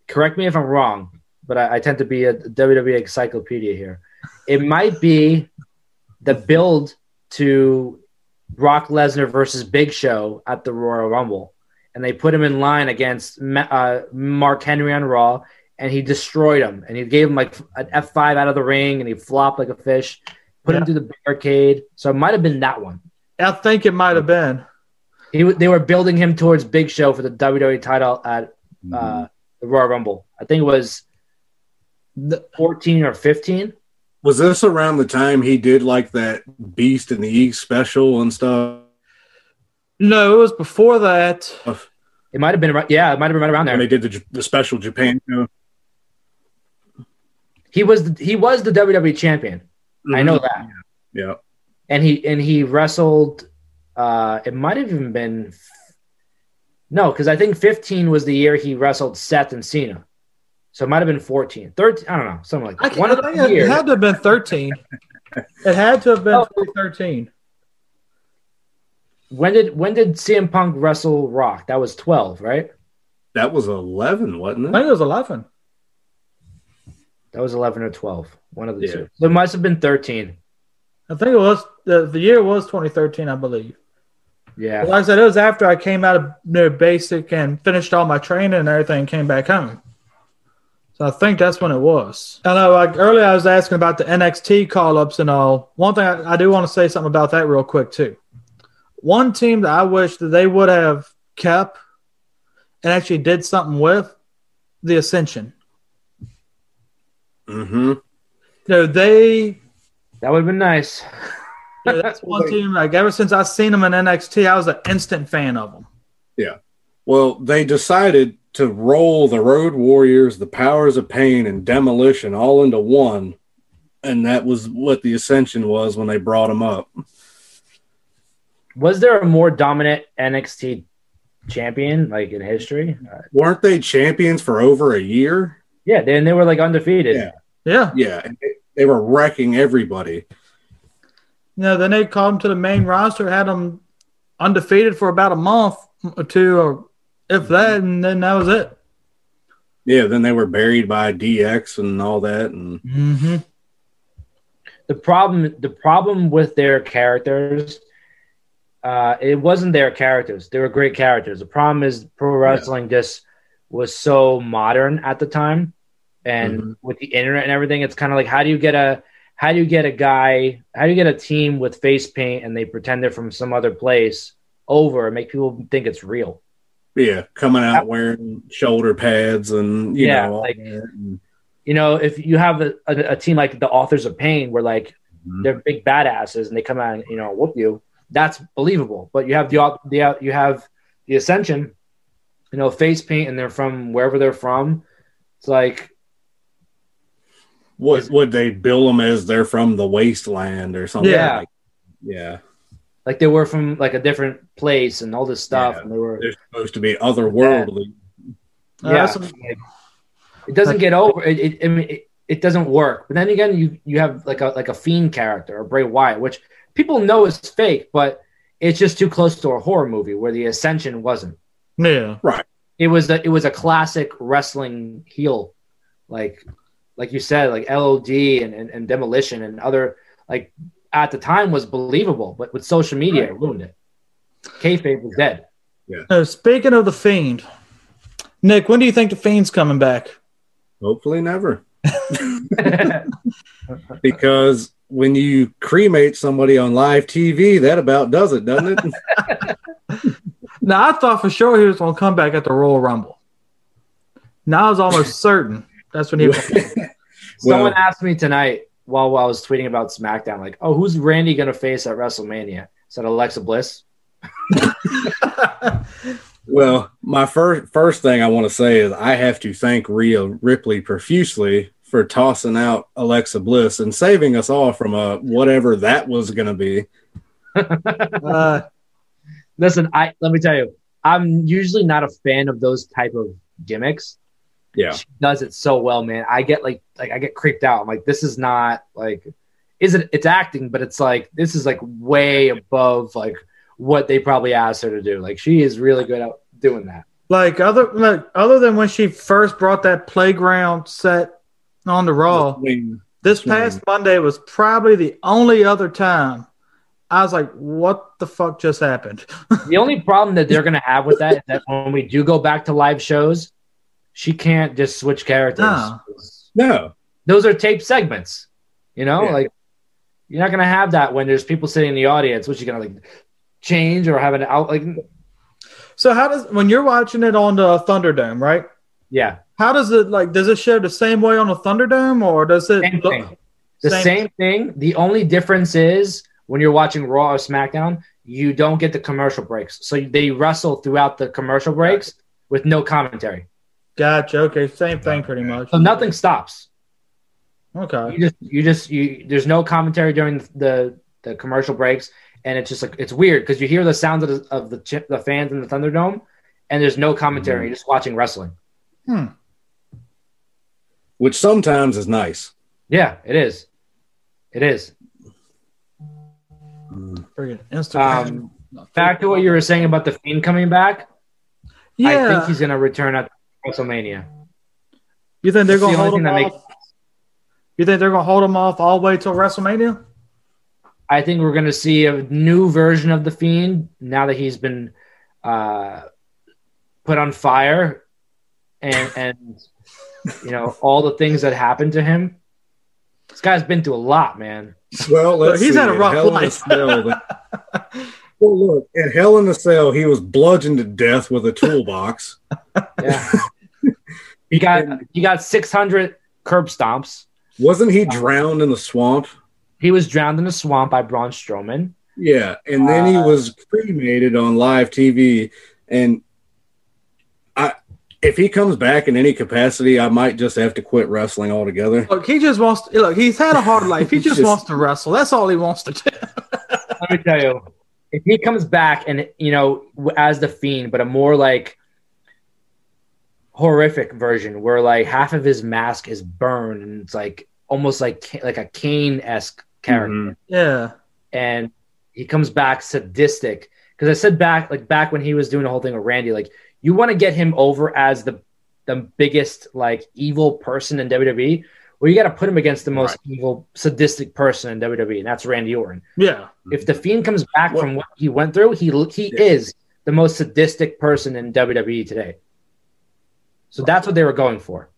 Correct me if I'm wrong, but I, I tend to be a WWE encyclopedia here. It might be the build to Brock Lesnar versus Big Show at the Royal Rumble, and they put him in line against uh, Mark Henry on Raw, and he destroyed him, and he gave him like an F5 out of the ring, and he flopped like a fish, put him through the barricade. So it might have been that one. I think it might have been. He, they were building him towards Big Show for the WWE title at uh, the Royal Rumble. I think it was 14 or 15. Was this around the time he did like that Beast in the East special and stuff? No, it was before that. It might have been, right, yeah, it might have been right around there. When they did the, the special Japan show? He was the, he was the WWE champion. I know that, Yeah. and he and he wrestled. Uh, it might have even been no, because I think 15 was the year he wrestled Seth and Cena. So it might have been 14, 13. I don't know, something like that. can't, One of think the it had to have been 13. it had to have been Oh. 2013. When did when did CM Punk wrestle Rock? That was 12, right? That was 11, wasn't it? I think it was 11. That was 11 or 12. One of the Yeah. two. So it must have been 13. I think it was the, the year was 2013, I believe. Yeah. Like I said, it was after I came out of you know, basic and finished all my training and everything, and came back home. So I think that's when it was. I know, like earlier, I was asking about the NXT call ups and all. One thing I, I do want to say something about that real quick too. One team that I wish that they would have kept and actually did something with the Ascension. Mm-hmm. You know, they That would have been nice. yeah, that's one team. Like ever since I seen them in NXT, I was an instant fan of them. Yeah. Well, they decided to roll the Road Warriors, the Powers of Pain, and Demolition all into one, and that was what the Ascension was when they brought them up. Was there a more dominant NXT champion like in history? Uh, Weren't they champions for over a year? yeah, then they were like undefeated. Yeah. Yeah. Yeah, they, they were wrecking everybody. You know, then they called them to the main roster, had them undefeated for about a month or two, or if that, and then that was it. Yeah, then they were buried by DX and all that, and Mm-hmm. The problem, the problem with their characters, uh, it wasn't their characters. They were great characters. The problem is pro wrestling just was so modern at the time, and Mhm. with the internet and everything, it's kind of like how do you get a how do you get a guy how do you get a team with face paint and they pretend they're from some other place over and make people think it's real. yeah, coming out wearing shoulder pads and you Yeah, know, like- And- you know, if you have a, a, a team like the Authors of Pain, where like Mhm. they're big badasses and they come out and you know whoop you, that's believable. But you have the au- the you have the Ascension, you know, face paint, and they're from wherever they're from. It's like what would they bill them as? They're from the wasteland or something? Yeah. like- yeah. like they were from like a different place and all this stuff, Yeah. and they were They're supposed to be otherworldly. Uh, yeah. that's- like, it doesn't get over. It, it, I mean, it, it doesn't work. But then again, you you have like a like a fiend character or Bray Wyatt, which people know it's fake, but it's just too close to a horror movie where the Ascension wasn't. yeah. Right. It was a, it was a classic wrestling heel, like like you said, like LOD and, and, and Demolition and other like at the time was believable, but with social media it ruined it. Kayfabe was dead. Yeah. Uh, speaking of the Fiend, Nick, when do you think the Fiend's coming back? Hopefully, never. Because when you cremate somebody on live TV, that about does it, doesn't it? Now I thought for sure he was going to come back at the Royal Rumble. Now I was almost certain that's when he was. Someone Well- asked me tonight while, while I was tweeting about SmackDown, like, "Oh, who's Randy gonna face at WrestleMania?" I said Alexa Bliss. Well, my first first thing I want to say is I have to thank Rhea Ripley profusely for tossing out Alexa Bliss and saving us all from a whatever that was going to be. uh, Listen, I let me tell you, I'm usually not a fan of those type of gimmicks. Yeah, She does it so well, man. I get like like I get creeped out. I'm like, this is not like, is it? It's acting, but it's like this is like way above like what they probably asked her to do. Like she is really good at doing that. like other like other than when she first brought that playground set on the Raw, this past Monday was probably the only other time I was like, "What the fuck just happened?" The only problem that they're gonna have with that is that when we do go back to live shows, she can't just switch characters. No. No, Those are taped segments. You know, Yeah. like you're not gonna have that when there's people sitting in the audience. What you gonna like change or have an out like so how does when you're watching it on the Thunderdome, right? yeah, How does it like? Does it show the same way on a Thunderdome, or does it Same look thing. the Same- same. thing. The only difference is when you're watching Raw or SmackDown, you don't get the commercial breaks. So they wrestle throughout the commercial breaks with no commentary. Gotcha. Okay, same thing, pretty much. So nothing stops. Okay. you just you just you there's no commentary during the the commercial breaks and it's just like it's weird because you hear the sounds of the of the, chi- the fans in the thunderdome and there's no commentary you're just watching wrestling Hmm. Which sometimes is nice. yeah it is it is Friggin' Instagram. um back to what you were saying about the fiend coming back Yeah. i think he's gonna return at wrestlemania you think they're gonna only hold him off? makes- You think they're gonna hold him off all the way till WrestleMania? i think we're gonna see a new version of the fiend now that he's been uh put on fire and and you know, all the things that happened to him. This guy's been through a lot, man. Well, let's He's see. had a rough Hell in a life. Cell, the- well, look, at Hell in a Cell, he was bludgeoned to death with a toolbox. Yeah. he got he got 600 curb stomps. Wasn't he drowned in the swamp? He was drowned in the swamp by Braun Strowman. Yeah, and then he Uh, was cremated on live TV. And I, if he comes back in any capacity, I might just have to quit wrestling altogether. Look, he just wants. To, look, he's had a hard life. He just, Just- wants to wrestle. That's all he wants to do. Let me tell you, if he comes back and you know as the fiend, but a more like horrific version where like half of his mask is burned and it's like almost like like a Kane esque character. Mhm. Yeah. and he comes back sadistic because I said back like back when he was doing the whole thing with Randy, like you want to get him over as the the biggest like evil person in WWE. Well, you got to put him against the most evil, sadistic person in WWE, and that's Randy Orton. Yeah. If the Fiend comes back What- from what he went through, he he Yeah. is the most sadistic person in WWE today. So that's what they were going for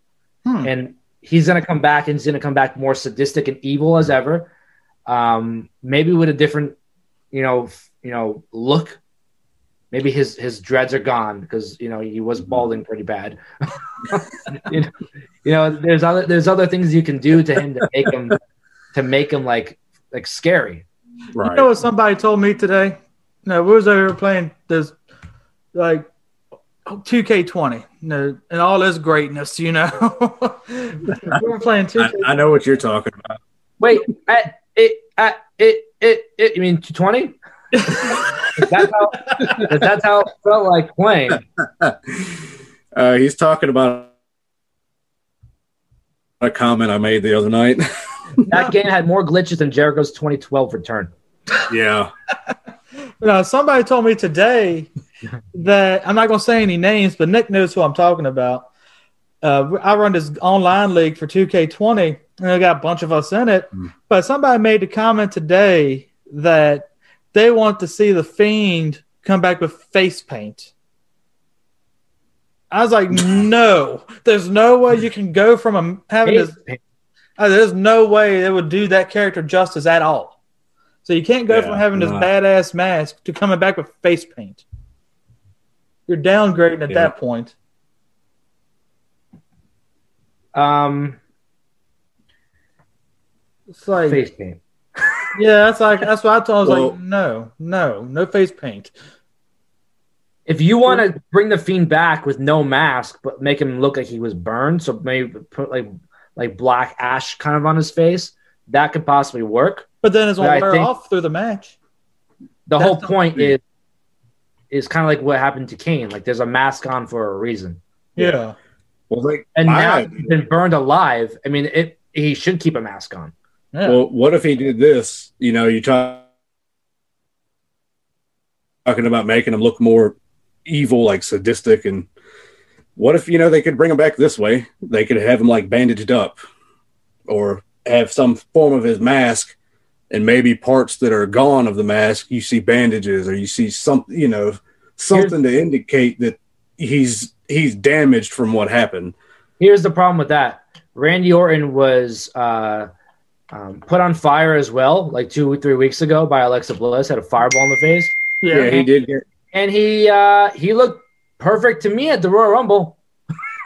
Hmm. and he's going to come back and he's going to come back more sadistic and evil as ever um maybe with a different you know you know look maybe his his dreads are gone because you know he was mm-hmm. balding pretty bad you, know, you know there's other there's other things you can do to him to make him to make him like like scary Right. You know what somebody told me today? No, we was over here playing this like 2K20, you know, and all this greatness, you know. we were playing I, 2K. I know what you're talking about. wait at it at it it, it you mean 220 that's how that's how it felt like playing Uh, he's talking about a comment I made the other night. That game had more glitches than Jericho's 2012 return. yeah. No, somebody told me today that I'm not going to say any names, but Nick knows who I'm talking about. Uh, I run this online league for 2K20, and I got a bunch of us in it. Hmm. But somebody made the comment today that they want to see the Fiend come back with face paint. I was like, no, there's no way you can go from a, having this. uh, There's no way they would do that character justice at all. So you can't go Yeah, from having this not. badass mask to coming back with face paint. You're downgrading at Yeah. that point. Um, It's like, face paint. Yeah, that's like that's what I told. I was Well- like, no, no, no face paint. If you want to bring the fiend back with no mask, but make him look like he was burned, so maybe put like like black ash kind of on his face, that could possibly work. But then it's But gonna wear off through the match. The That's whole point thing. is is kind of like what happened to Kane. Like there's a mask on for a reason, Yeah, Well, like, and now had- he's been burned alive. I mean, it he should keep a mask on. Yeah. well, what if he did this? You know, you talk talking about making him look more evil, like sadistic, and what if you know they could bring him back this way? They could have him like bandaged up, or have some form of his mask, and maybe parts that are gone of the mask. You see bandages, or you see some, you know, something to indicate that he's he's damaged from what happened. Here's the problem with that. Randy Orton was uh, um, put on fire as well, like two three weeks ago by Alexa Bliss. Had a fireball in the face, yeah, Yeah, he did get. and he uh, he looked perfect to me at the Royal Rumble.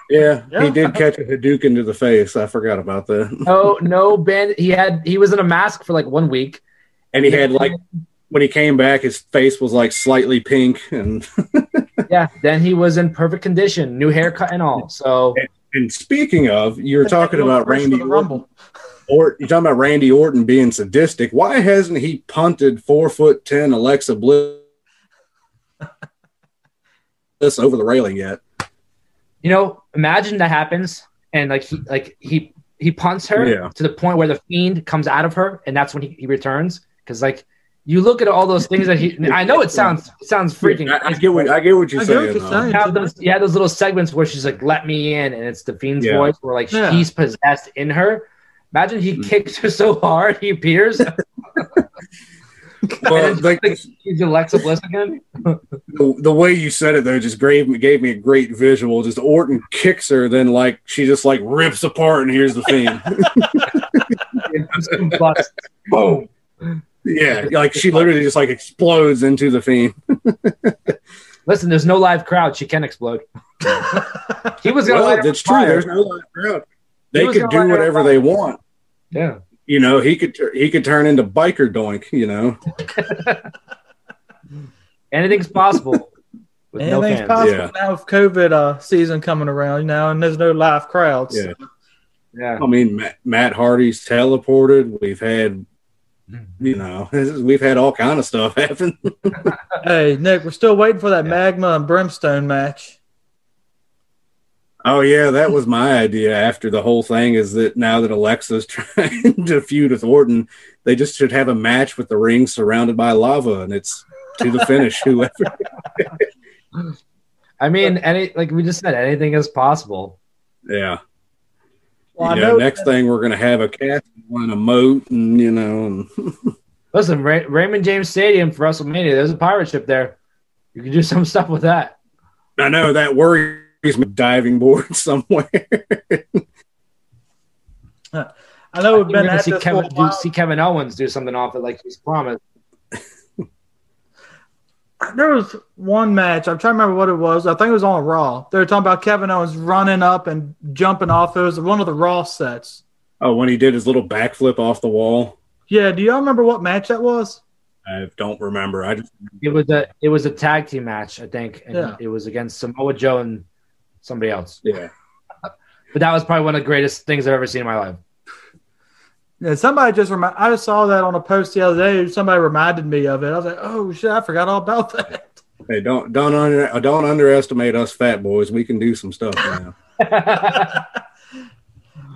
Yeah, Yeah. he did catch a Hadouken to the face. I forgot about that. No, no Ben. He had he was in a mask for like one week. And he had like when he came back, his face was like slightly pink, and Yeah, then he was in perfect condition, new haircut and all. So and speaking of, you were talking about First Randy Rumble. Or you're talking about Randy Orton being sadistic. Why hasn't he punted four foot ten Alexa Bliss over the railing yet? you know, imagine that happens, and like he like he he punts her Yeah. to the point where the fiend comes out of her, and that's when he, he returns. Because like you look at all those things that he, I know it sounds it sounds freaking. I, I get what I get what you're I get what saying. you're saying. You have those, you have those little segments where she's like, "Let me in," and it's the fiend's Yeah. voice, where like Yeah. he's possessed in her. Imagine he Mhm. kicks her so hard he appears. Well, like He's Alexa Bliss again. the, the way you said it though just gave me gave me a great visual. Just Orton kicks her, then like she just like rips apart, and here's the theme. Boom. yeah, like she literally just like explodes into the theme. Listen, there's no live crowd. She can explode. he was gonna. Well, light her that's on true. fire. There's no live crowd. They could do whatever they want. Yeah. You know, he could he could turn into biker doink. You know, Anything's possible. With no Anything's fans. possible Yeah. now with COVID uh, season coming around, you know, and there's no live crowds. Yeah. Yeah. I mean, Matt, Matt Hardy's teleported. We've had, you know, we've had all kind of stuff happen. Hey, Nick, we're still waiting for that Yeah. magma and brimstone match. Oh yeah, that was my idea. After the whole thing is that now that Alexa's trying to feud with Orton, they just should have a match with the ring surrounded by lava, and it's to the finish. Whoever. I mean, any like we just said, anything is possible. Yeah. Well, I you know, know next thing we're gonna have a castle and a moat, and you know, and Listen, Ray- Raymond James Stadium for WrestleMania. There's a pirate ship there. You can do some stuff with that. I know that worries me. Diving board somewhere. I know we've You're been gonna at see this for Kevin a do, while. see Kevin Owens do something off it like he's promised. There was one match. I'm trying to remember what it was. I think it was on Raw. They were talking about Kevin Owens running up and jumping off. It was one of the Raw sets. oh, when he did his little backflip off the wall. Yeah, do y'all remember what match that was? I don't remember. I just It was a it was a tag team match, I think, and Yeah. it was against Samoa Joe and somebody else. yeah. But that was probably one of the greatest things I've ever seen in my life. Yeah, somebody just remind. I just saw that on a post the other day. Somebody reminded me of it. I was like, "Oh shit, I forgot all about that." Hey, don't don't under, don't underestimate us fat boys. We can do some stuff now.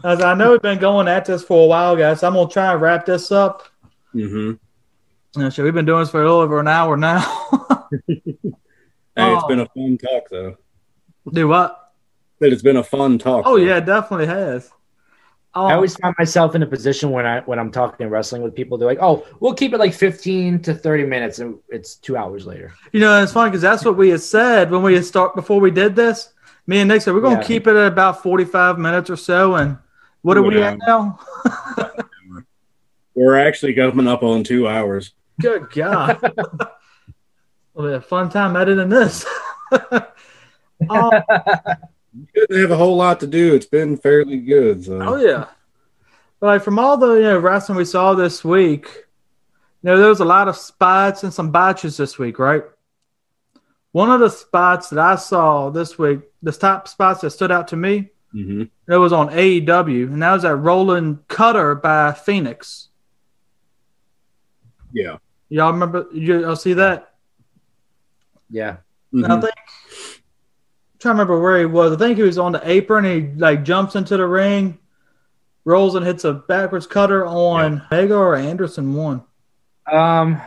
As I know we've been going at this for a while, guys. So I'm gonna try and wrap this up. Mm hmm Yeah, shit, we've been doing this for a little over an hour now. Hey, it's Oh. been a fun talk though. Do what? But it's been a fun talk. Oh though. yeah, it definitely has. Oh, I always um, find myself in a position when I when I'm talking wrestling with people, they're like, "Oh, we'll keep it like 15 to 30 minutes," and it's two hours later. you know, it's funny because that's what we had said when we had start before we did this. Me and Nick said we're gonna Yeah. keep it at about 45 minutes or so. And what are we at now? We're actually coming up on two hours. Good God. well, a fun time editing this. oh, Didn't have a whole lot to do. It's been fairly good. So. oh, yeah. But like from all the you know wrestling we saw this week, you know, there was a lot of spots and some botches this week, right? One of the spots that I saw this week, the top spots that stood out to me, hmm it was on AEW, and that was that Roland Cutter by Fenix. Yeah. Y'all remember? You, y'all see that? Yeah, And I think I'm trying to remember where he was. I think he was on the apron. He like jumps into the ring, rolls and hits a backwards cutter on Mega or Anderson one. um,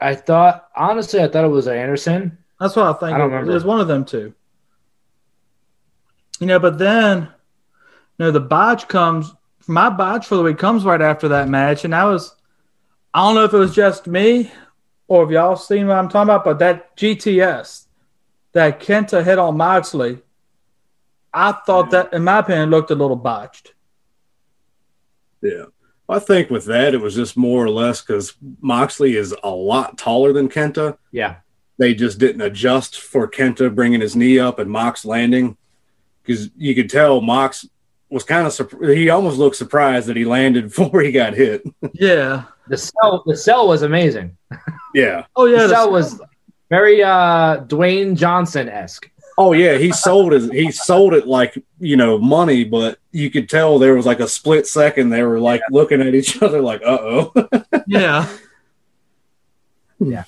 I thought honestly, I thought it was Anderson. That's what I think. I don't it remember. It was one of them two. You know, but then you know the botch comes. My botch for the week comes right after that match, and I was. I don't know if it was just me or if y'all seen what I'm talking about, but that GTS that Kenta hit on Moxley, I thought that, in my opinion, looked a little botched. Yeah. I think with that, it was just more or less because Moxley is a lot taller than Kenta. Yeah, They just didn't adjust for Kenta bringing his knee up and Mox landing because you could tell Mox was kind of surprised. He almost looked surprised that he landed before he got hit. Yeah. the sell the sell was amazing. yeah. Oh yeah. the the- sell was very uh Dwayne Johnson esque. Oh yeah, he sold it. He sold it like you know money, but you could tell there was like a split second they were like looking at each other like, uh oh. Yeah. Yeah.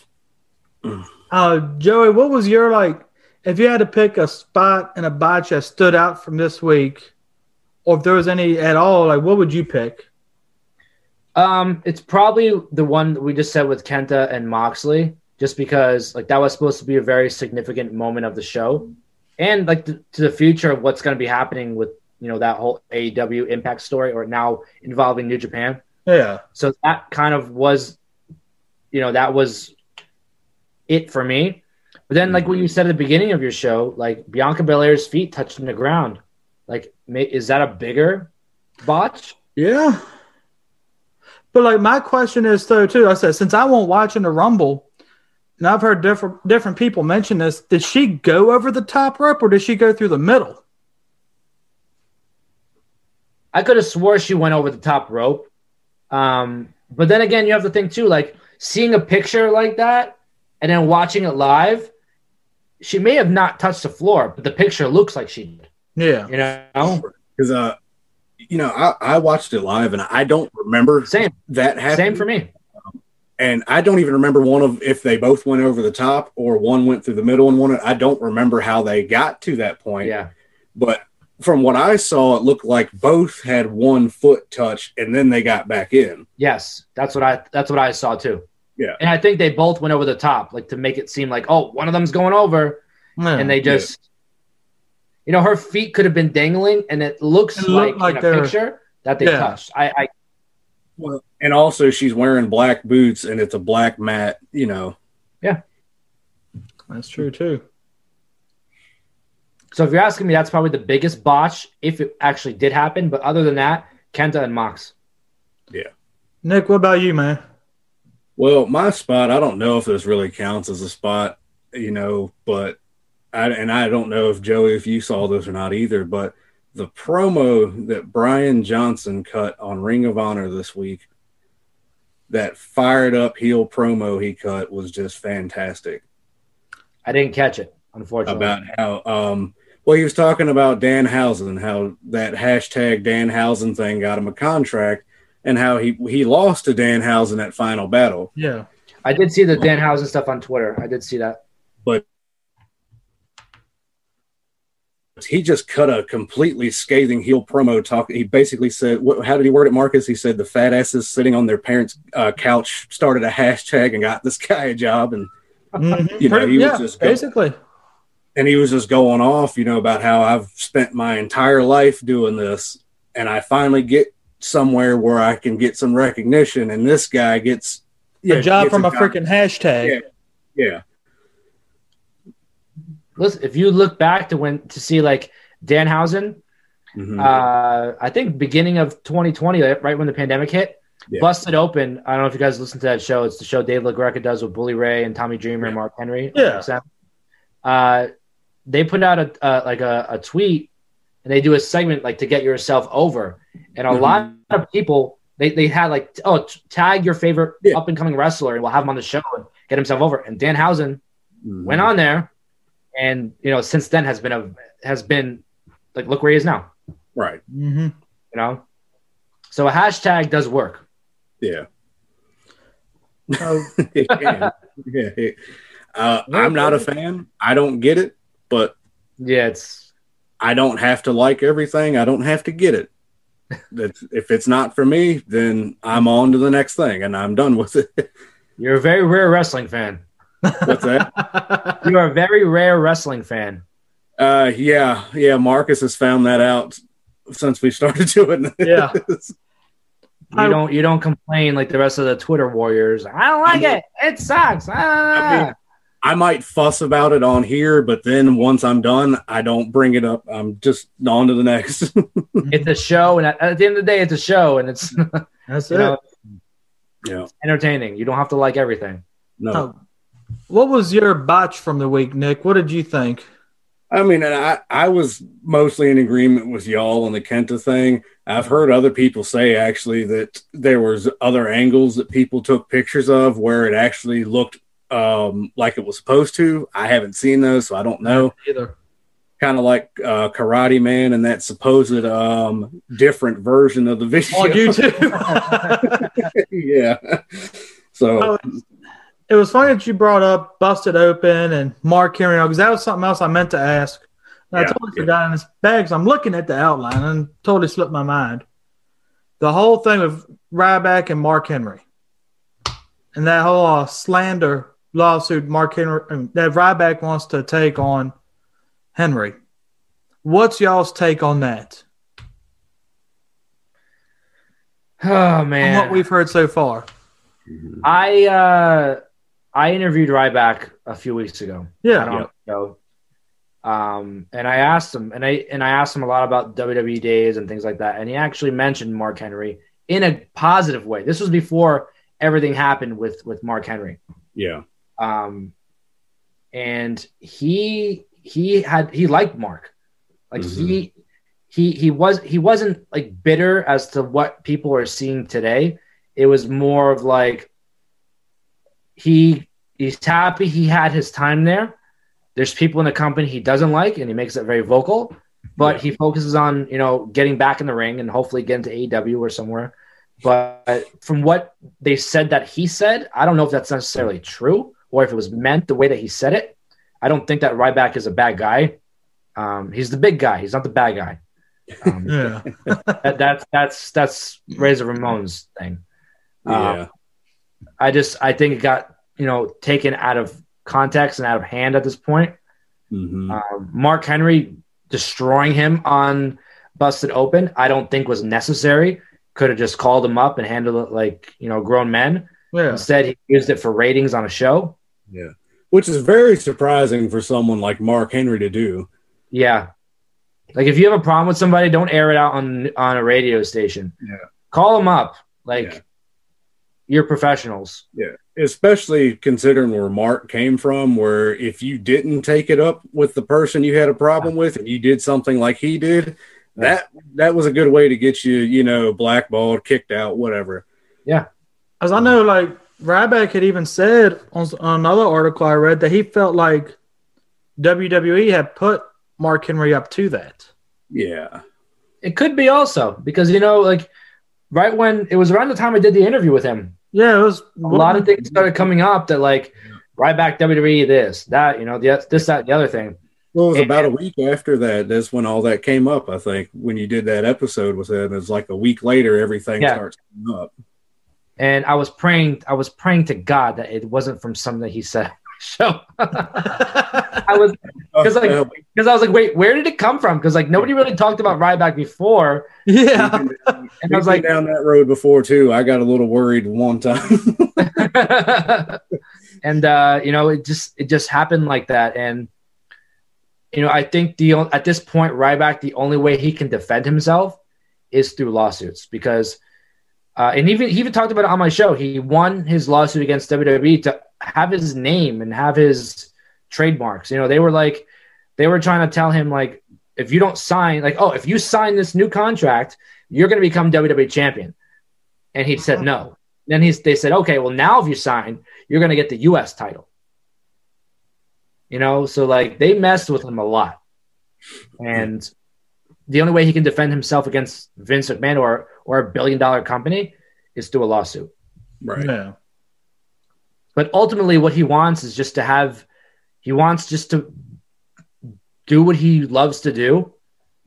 Uh, Joey, what was your like? If you had to pick a spot and a botch that stood out from this week, or if there was any at all, like what would you pick? Um, it's probably the one that we just said with Kenta and Moxley, just because like that was supposed to be a very significant moment of the show, and like to, to the future of what's going to be happening with you know that whole AEW Impact story, or now involving New Japan. Yeah. So that kind of was you know that was it for me. But then, like what you said at the beginning of your show, like Bianca Belair's feet touching the ground, like is that a bigger botch? Yeah. But like my question is though too, I said since I won't watch in the Rumble, and I've heard different different people mention this, did she go over the top rope or did she go through the middle? I could have swore she went over the top rope. Um, but then again, you have to think too, like seeing a picture like that and then watching it live, she may have not touched the floor, but the picture looks like she did. Yeah. You know, Because uh, you know, I, I watched it live and I don't remember same, that happening. same for me. And I don't even remember one of if they both went over the top or one went through the middle and one. I don't remember how they got to that point. Yeah, But from what I saw, it looked like both had one foot touch and then they got back in. yes, that's what I that's what I saw too. Yeah. and I think they both went over the top, like to make it seem like oh, one of them's going over, Yeah. and they just, you know, her feet could have been dangling, and it looks It like, like in a picture that they Yeah. touched. I, I Well, and also she's wearing black boots and it's a black mat. You know, Yeah. That's true too. So if you're asking me, that's probably the biggest botch if it actually did happen. But other than that, Kenta and Mox. Yeah. Nick, what about you, man? Well, my spot, I don't know if this really counts as a spot, you know, but I and I don't know if Joey, if you saw this or not either, but the promo that Brian Johnson cut on Ring of Honor this week, that fired up heel promo he cut was just fantastic. I didn't catch it, unfortunately. About how um well he was talking about Danhausen, how that hashtag Danhausen thing got him a contract and how he he lost to Danhausen at final battle. Yeah. I did see the Danhausen stuff on Twitter. I did see that. He just cut a completely scathing heel promo talk. He basically said, what, "How did he word it, Marcus?" He said the fat asses sitting on their parents' uh, couch started a hashtag and got this guy a job, and Mhm. You know, he was just go- basically. and he was just going off, you know, about how I've spent my entire life doing this, and I finally get somewhere where I can get some recognition, and this guy gets A job gets from a job. freaking hashtag. yeah, Listen, if you look back to when to see like Danhausen, Mhm. uh, I think beginning of 2020, right when the pandemic hit, Yeah. busted open. I don't know if you guys listen to that show. It's the show Dave LaGreca does with Bully Ray and Tommy Dreamer and Mark Henry. Yeah. Uh, they put out a uh, like a, a tweet and they do a segment like to get yourself over, and a Mhm. lot of people they, they had like oh tag your favorite Yeah. up and coming wrestler and we'll have him on the show and get himself over. And Danhausen Mhm. went on there, and you know since then has been a has been like look where he is now. right, hmm You know, so a hashtag does work. yeah. So, It can. yeah. it- Uh, I'm not a fan. I don't get it, but Yeah, it's I don't have to like everything. I don't have to get it. That's, if it's not for me, then I'm on to the next thing and I'm done with it. you're a very rare wrestling fan. What's that? You are a very rare wrestling fan. Uh, yeah, yeah. Marcus has found that out since we started doing this. Yeah. You I- don't you don't complain like the rest of the Twitter warriors. I don't like I it. It sucks. Ah. I mean, I might fuss about it on here, but then once I'm done, I don't bring it up. I'm just on to the next. it's a show, and at, at the end of the day, it's a show, and it's That's it. know yeah. entertaining. You don't have to like everything. No. Oh. What was your botch from the week, Nick? What did you think? I mean, I, I was mostly in agreement with y'all on the Kenta thing. I've heard other people say actually that there was other angles that people took pictures of where it actually looked um, like it was supposed to. I haven't seen those, so I don't know. Either. Kind of like uh, Karate Man and that supposed um, different version of the video. On YouTube. yeah. So Oh, it was funny that you brought up Busted Open and Mark Henry because that was something else I meant to ask. And I Yeah. totally forgot in his bags. I'm looking at the outline and totally slipped my mind. The whole thing with Ryback and Mark Henry, and that whole uh, slander lawsuit Mark Henry that Ryback wants to take on Henry. What's y'all's take on that? Oh From man, what we've heard so far. I uh, I interviewed Ryback a few weeks ago. Yeah. I don't know. Um, and I asked him, and I and I asked him a lot about WWE days and things like that, and he actually mentioned Mark Henry in a positive way. This was before everything happened with with Mark Henry. Yeah. Um, and he he had he liked Mark, like he he he was he wasn't like bitter as to what people are seeing today. It was more of like he he's happy he had his time there. There's people in the company he doesn't like, and he makes it very vocal. But Yeah. he focuses on you know getting back in the ring and hopefully getting to AEW or somewhere. But from what they said that he said, I don't know if that's necessarily true or if it was meant the way that he said it. I don't think that Ryback is a bad guy. Um, he's the big guy. He's not the bad guy. Um, Yeah. that, that's that's that's Razor Ramon's thing. Yeah. I just I think it got you know taken out of context and out of hand at this point. Mhm. Um, Mark Henry destroying him on Busted Open, I don't think was necessary. Could have just called him up and handled it like you know grown men. Yeah. Instead, he used it for ratings on a show. Yeah, which is very surprising for someone like Mark Henry to do. Yeah, like if you have a problem with somebody, don't air it out on on a radio station. Yeah. call them up. Like Yeah. You're professionals. Yeah. Especially considering where Mark came from, where if you didn't take it up with the person you had a problem with and you did something like he did, that that was a good way to get you, you know, blackballed, kicked out, whatever. Yeah. As I know, like Ryback had even said on, on another article I read that he felt like WWE had put Mark Henry up to that. Yeah. It could be also because you know, like right when it was around the time I did the interview with him, Yeah, it was a lot of things started coming up that like Ryback WWE this that you know the this that the other thing. Well, it was And- about a week after that. That's when all that came up. I think when you did that episode with him, it's like a week later, everything Yeah. starts coming up. And I was praying, I was praying to God that it wasn't from something that he said. So I was Because, like, Uh, because I was like, wait, where did it come from? Because like nobody really talked about Ryback before, yeah. and I was like, down that road before too. I got a little worried one time. and uh, you know, it just it just happened like that. And you know, I think the at this point, Ryback, the only way he can defend himself is through lawsuits because. Uh, and even he even talked about it on my show. He won his lawsuit against WWE to have his name and have his trademarks. You know, they were like, they were trying to tell him like, if you don't sign, like, oh, if you sign this new contract, you're going to become WWE champion. And he said no. Then he's they said, okay, well now if you sign, you're going to get the U.S. title. You know, so like they messed with him a lot, and the only way he can defend himself against Vince McMahon or or a billion dollar company is through a lawsuit. right. Yeah. But ultimately, what he wants is just to have, he wants just to do what he loves to do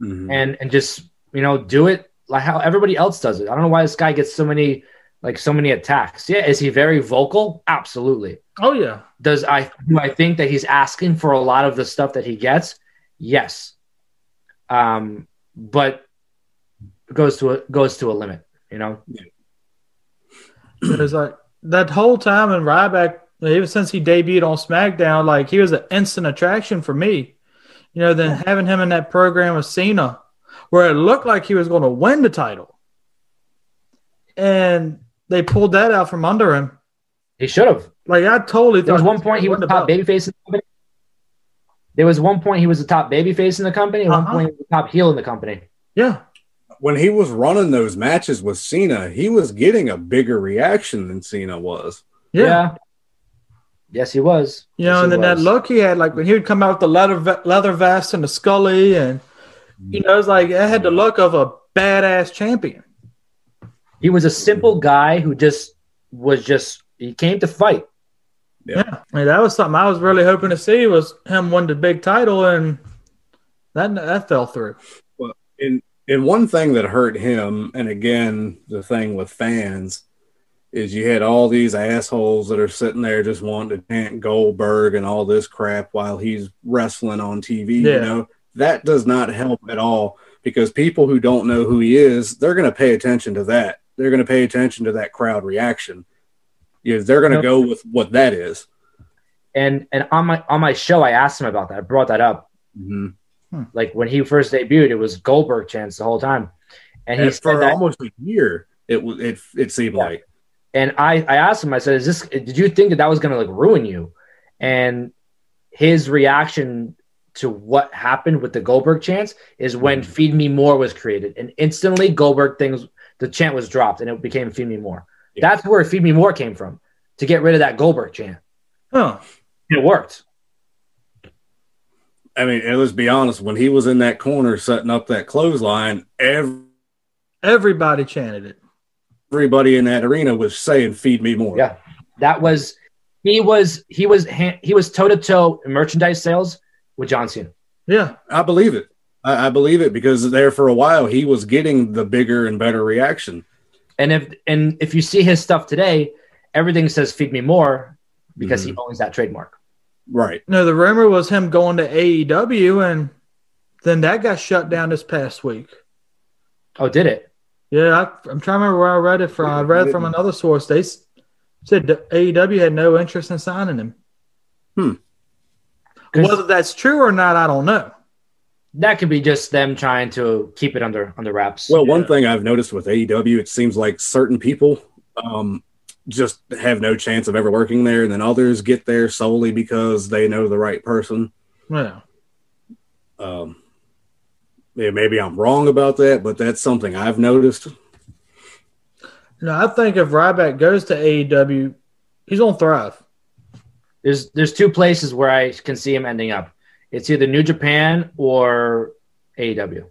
Mhm. and and just you know do it like how everybody else does it. I don't know why this guy gets so many like so many attacks. Yeah, is he very vocal? Absolutely. Oh yeah. Does I do I think that he's asking for a lot of the stuff that he gets? Yes. Um, but goes to a goes to a limit, you know. It's like that whole time in Ryback, even since he debuted on SmackDown, like he was an instant attraction for me. You know, then having him in that program with Cena, where it looked like he was going to win the title, and they pulled that out from under him. He should have. Like I totally There was one point he was the top babyface in the company. There was one point he was the top babyface in the company. One Uh-huh. point he was the top heel in the company. Yeah, when he was running those matches with Cena, he was getting a bigger reaction than Cena was. yeah. Yes, he was. You know, and he then that look he had, like when he would come out with the leather leather vest and the Scully, and you know, it's like it had the look of a badass champion. He was a simple guy who just was just he came to fight. Yeah. Yeah, I mean, that was something I was really hoping to see was him win the big title, and that that fell through. Well, and and one thing that hurt him, and again, the thing with fans, is you had all these assholes that are sitting there just wanting to chant Goldberg and all this crap while he's wrestling on TV. Yeah. You know, that does not help at all because people who don't know who he is, they're going to pay attention to that. They're going to pay attention to that crowd reaction. Yeah, they're going to go with what that is. And and on my on my show, I asked him about that. I brought that up. Mm-hmm. Mhm. Like when he first debuted, it was Goldberg chants the whole time, and he And said for that. almost a year, it was it it seemed Yeah. like And I I asked him. I said, "Is this? Did you think that that was going to like ruin you?" And his reaction to what happened with the Goldberg chants is when Mhm. "Feed Me More" was created, and instantly Goldberg things the chant was dropped, and it became "Feed Me More." Yeah. That's where "Feed Me More" came from to get rid of that Goldberg chant. Huh. It worked. I mean, and let's be honest, when he was in that corner setting up that clothesline, ev- Everybody chanted it. everybody in that arena was saying, "Feed me more." Yeah. That was he was he was he was toe to toe in merchandise sales with John Cena. Yeah. I believe it. I, I believe it because there for a while he was getting the bigger and better reaction. And if and if you see his stuff today, everything says "Feed Me More" because Mm-hmm. he owns that trademark. Right. No, the rumor was him going to AEW, and then that got shut down this past week. Oh, did it? Yeah, I, I'm trying to remember where I read it from. I read it from another source. They said that AEW had no interest in signing him. Hmm. Whether that's true or not, I don't know. that could be just them trying to keep it under under wraps. Well, one thing I've noticed with AEW, it seems like certain people um, just have no chance of ever working there, and then others get there solely because they know the right person. Yeah. Um, yeah, maybe I'm wrong about that, but that's something I've noticed. No, I think if Ryback goes to AEW, he's gonna thrive. there's there's two places where I can see him ending up. It's either New Japan or AEW.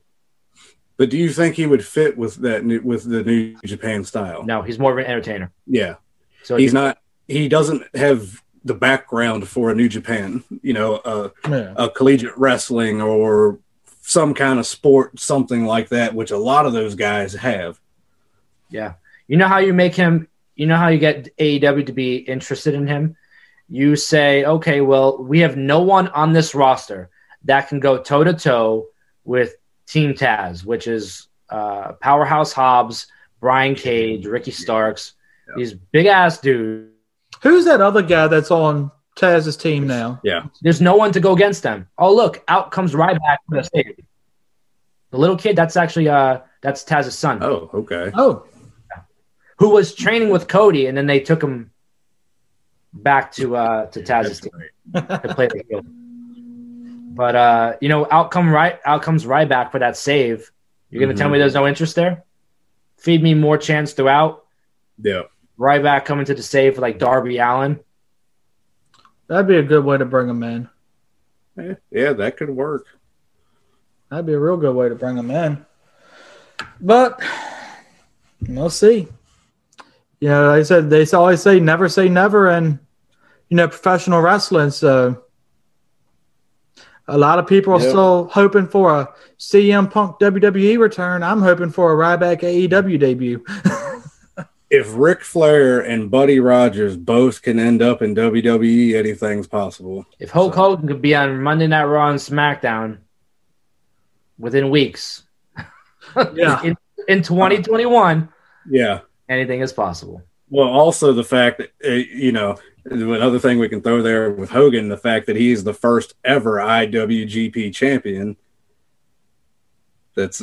But do you think he would fit with that with the New Japan style? No, he's more of an entertainer. Yeah, So he's not. He doesn't have the background for a New Japan. You know, uh, Yeah. a collegiate wrestling or some kind of sport, something like that, which a lot of those guys have. Yeah. You know how you make him, you know how you get AEW to be interested in him? You say, okay, well, we have no one on this roster that can go toe to toe with Team Taz, which is uh, Powerhouse Hobbs, Brian Cage, Ricky Starks, these big ass dudes. Who's that other guy that's on Taz's team now? Yeah. There's no one to go against them. Oh, look, out comes Ryback for the save. The little kid, that's actually uh that's Taz's son. Oh, okay. Oh, who was training with Cody, and then they took him back to uh to Taz's team to play the heel. But uh, you know, outcome right out comes Ryback for that save. You're gonna tell Mhm. me there's no interest there? Feed me more chance throughout. Yeah. Ryback coming to the save for like Darby Allin. that'd be a good way to bring him in. Yeah, yeah, that could work. That'd be a real good way to bring him in. But we'll see. You know, like I said, they always say never say never and you know, professional wrestling. So a lot of people are Yep. still hoping for a CM Punk WWE return. I'm hoping for a Ryback AEW debut. If Ric Flair and Buddy Rogers both can end up in WWE, anything's possible. If Hulk So- Hogan could be on Monday Night Raw and SmackDown within weeks, Yeah. in, in 2021, Yeah. anything is possible. Well, also the fact that uh, you know another thing we can throw there with Hogan, the fact that he's the first ever IWGP champion. That's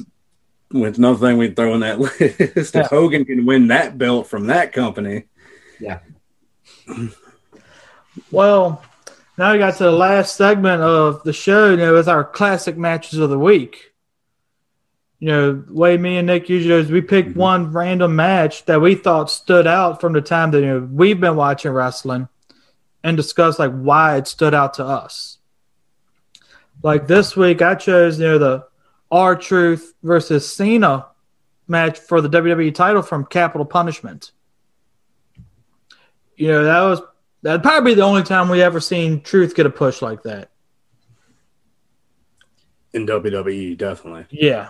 with another thing we throw in that list. Yeah. If Hogan can win that belt from that company, Yeah. Well, now we got to the last segment of the show. You know, with our classic matches of the week. You know, the way me and Nick usually is we pick Mhm. one random match that we thought stood out from the time that you know we've been watching wrestling, and discuss like why it stood out to us. Like this week, I chose you know the R Truth versus Cena match for the WWE title from Capital Punishment. You know that was that'd probably be the only time we ever seen Truth get a push like that. in WWE, definitely. Yeah.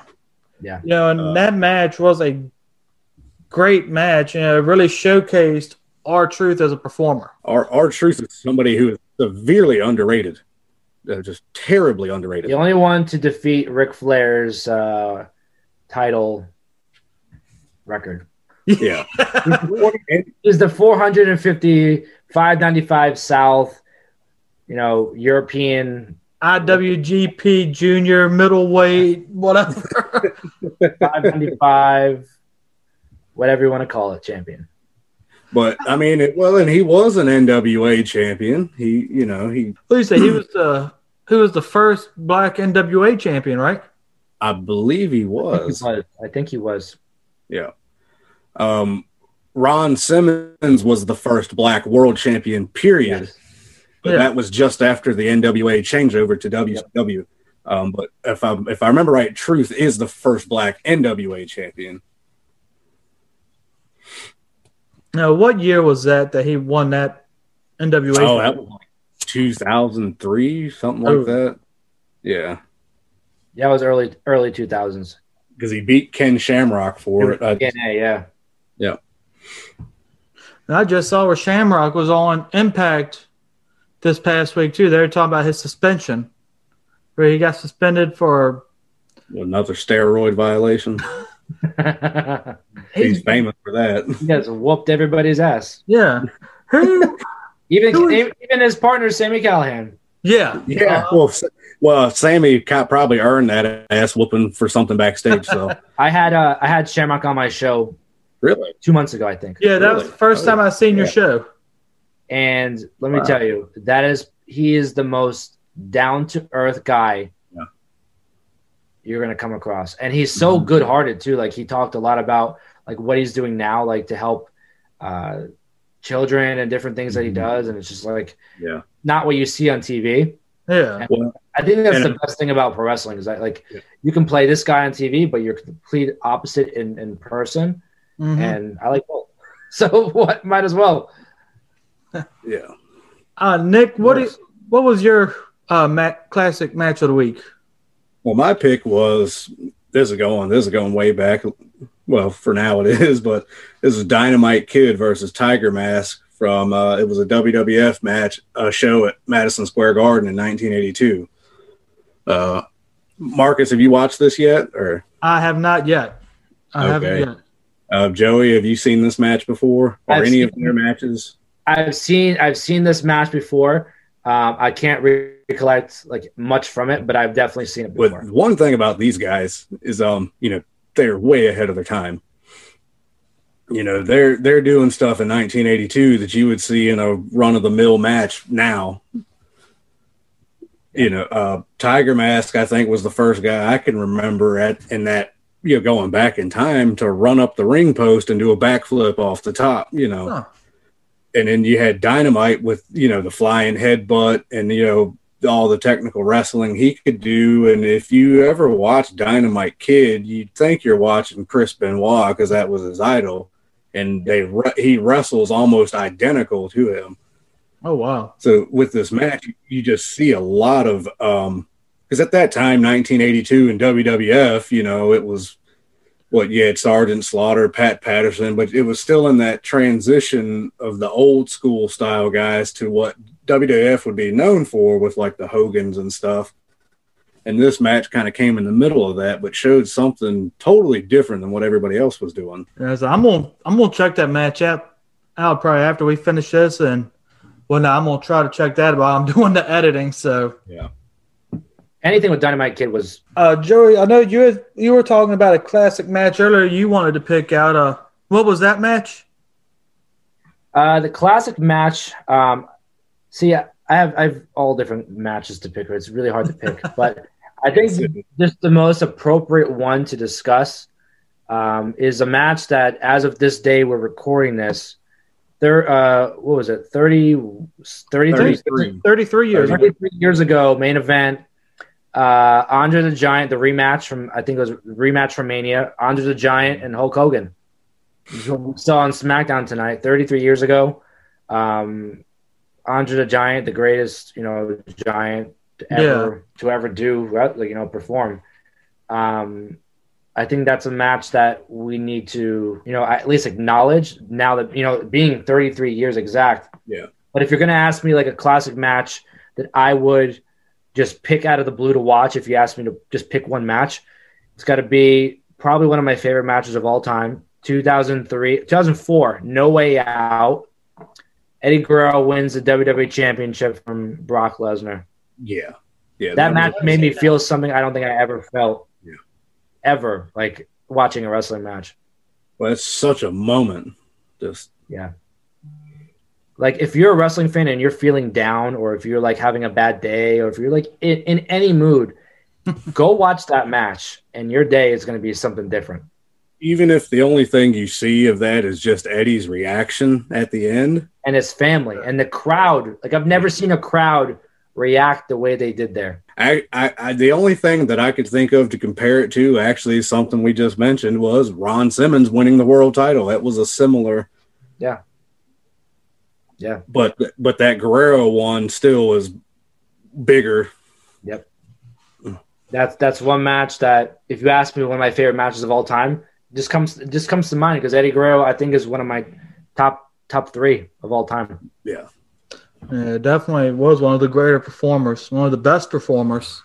Yeah. You know, and Uh, that match was a great match. You know, it really showcased R Truth as a performer. Our R Truth is somebody who is severely underrated, uh, just terribly underrated. The only one to defeat Ric Flair's uh, title record. Yeah. He's the 450, 595 South, you know, European IWGP Junior middleweight, whatever. 595, whatever you want to call it, champion. But I mean, it, well, and he was an NWA champion. He, you know, he. Who you say he was the who was the first black NWA champion, right? I believe he I think he was. was. I think he was. Yeah. Um, Ron Simmons was the first black world champion. Period. Yes. But Yeah. that was just after the NWA changeover to WCW. Um, but if I if I remember right, Truth is the first black NWA champion. Now, what year was that that he won that NWA? Oh, that was like 2003, something like Oh. that. Yeah, Yeah, it was early early 2000s. because he beat Ken Shamrock for it. Uh, yeah. yeah. And I just saw where Shamrock was on Impact this past week too. They were talking about his suspension, where he got suspended for. another steroid violation. He's famous for that. he has whooped everybody's ass. Yeah. Even even his partner, Sami Callihan. yeah. Yeah, well, well, Sammy probably earned that ass whooping for something backstage. So I had uh, I had Shamrock on my show really, two months ago, I think. Yeah, that was the first Oh, time I seen your yeah. show. And let me Wow. tell you, that is he is the most down to earth guy Yeah. you're gonna come across. And he's so Mhm. good hearted too. Like he talked a lot about like what he's doing now, like to help uh children and different things that he Mhm. does. And it's just like yeah, not what you see on TV. Yeah. I think that's the best thing about pro wrestling is that like Yeah. you can play this guy on TV, but you're complete opposite in, in person. Mhm. And I like both. So what might as well. yeah. Uh, Nick, what is, what was your uh, ma- classic match of the week? Well, my pick was this is going this is going way back. Well, for now it is, but this is Dynamite Kid versus Tiger Mask from uh, it was a WWF match, a show at Madison Square Garden in 1982. Uh, Marcus, have you watched this yet? Or I have not yet. I haven't yet. uh, Joey, have you seen this match before or I've any of their matches? I've seen I've seen this match before. Um, I can't re- recollect like much from it, but I've definitely seen it But before. one thing about these guys is, um, you know, they're way ahead of their time. You know, they're they're doing stuff in 1982 that you would see in a run of the mill match now. You know, uh, Tiger Mask, I think, was the first guy I can remember at in that you know going back in time to run up the ring post and do a backflip off the top. You know, Huh. and then you had Dynamite with you know the flying headbutt and you know all the technical wrestling he could do. And if you ever watch Dynamite Kid, you'd think you're watching Chris Benoit because that was his idol, and they he wrestles almost identical to him. Oh wow. So with this match, you just see a lot of um because at that time, 1982 in WWF, you know, it was what you had Sergeant Slaughter, Pat Patterson, but it was still in that transition of the old school style guys to what WWF would be known for with like the Hogans and stuff. And this match kind of came in the middle of that, but showed something totally different than what everybody else was doing. Yeah, so I'm gonna I'm gonna check that match out out probably after we finish this and well no, I'm gonna try to check that while I'm doing the editing. So Yeah. Anything with Dynamite Kid was uh Joey, I know you had, you were talking about a classic match earlier you wanted to pick out uh what was that match? uh, the classic match. Um, see, I have I have all different matches to pick. It's really hard to pick, but I think just the most appropriate one to discuss um, is a match that, as of this day, we're recording this. There, uh, what was it? 30, 33, 33. 33 years. 33 years ago, main event. Uh, Andre the Giant, the rematch from I think it was rematch from Mania. Andre the Giant and Hulk Hogan. We saw on SmackDown tonight, 33 years ago. Um, Andre the Giant, the greatest, you know, giant to ever to ever do, like, you know, perform. Um, I think that's a match that we need to, you know, at least acknowledge now that you know, being 33 years exact. Yeah. But if you're gonna ask me like a classic match that I would just pick out of the blue to watch, if you ask me to just pick one match, it's got to be probably one of my favorite matches of all time. 2003, 2004, No Way Out. Eddie Guerrero wins the WWE Championship from Brock Lesnar. Yeah, yeah. That match made me feel something I don't think I ever felt. Yeah. Ever like watching a wrestling match. Well, it's such a moment. Just Yeah. Like if you're a wrestling fan and you're feeling down, or if you're like having a bad day, or if you're like in, in any mood, go watch that match, and your day is going to be something different. Even if the only thing you see of that is just Eddie's reaction at the end. And his family and the crowd. Like I've never seen a crowd react the way they did there. I, I, I the only thing that I could think of to compare it to, actually, something we just mentioned was Ron Simmons winning the world title. That was a similar, Yeah. Yeah. but but that Guerrero one still was bigger. Yep. That's that's one match that if you ask me one of my favorite matches of all time, just comes just comes to mind because Eddie Guerrero I think is one of my top top three of all time. Yeah, Yeah, definitely was one of the greater performers, one of the best performers.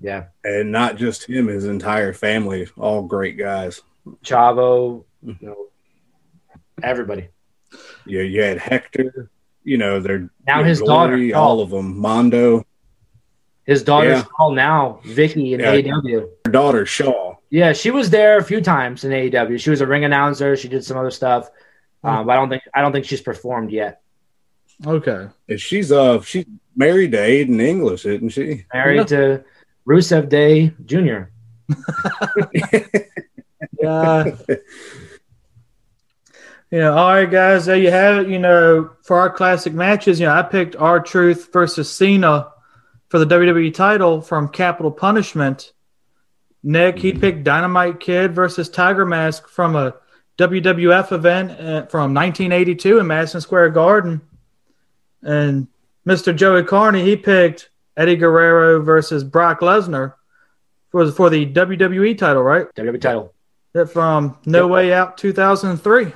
Yeah. and not just him, his entire family, all great guys. Chavo, mm-hmm. you know, everybody. Yeah, you had Hector. You know, they're Now his daughter, Glory, Shaul. all of them. Mando, His daughter's Yeah. all now Vicky in Yeah. AEW. her daughter Shaul. Yeah, she was there a few times in AEW. She was a ring announcer. She did some other stuff, um, but I don't think I don't think she's performed yet. Okay. And she's uh she's married to Aiden English, isn't she? Married Yeah. to Rusev Day Jr. Yeah. you know, all right, guys, there you have it. You know, for our classic matches, you know, I picked R Truth versus Cena for the WWE title from Capital Punishment. Nick, he picked Dynamite Kid versus Tiger Mask from a WWF event uh, from 1982 in Madison Square Garden. And Mr. Joey Carney, he picked Eddie Guerrero versus Brock Lesnar for, for the WWE title, right? WWE title. That from No Yep. Way Out 2003. You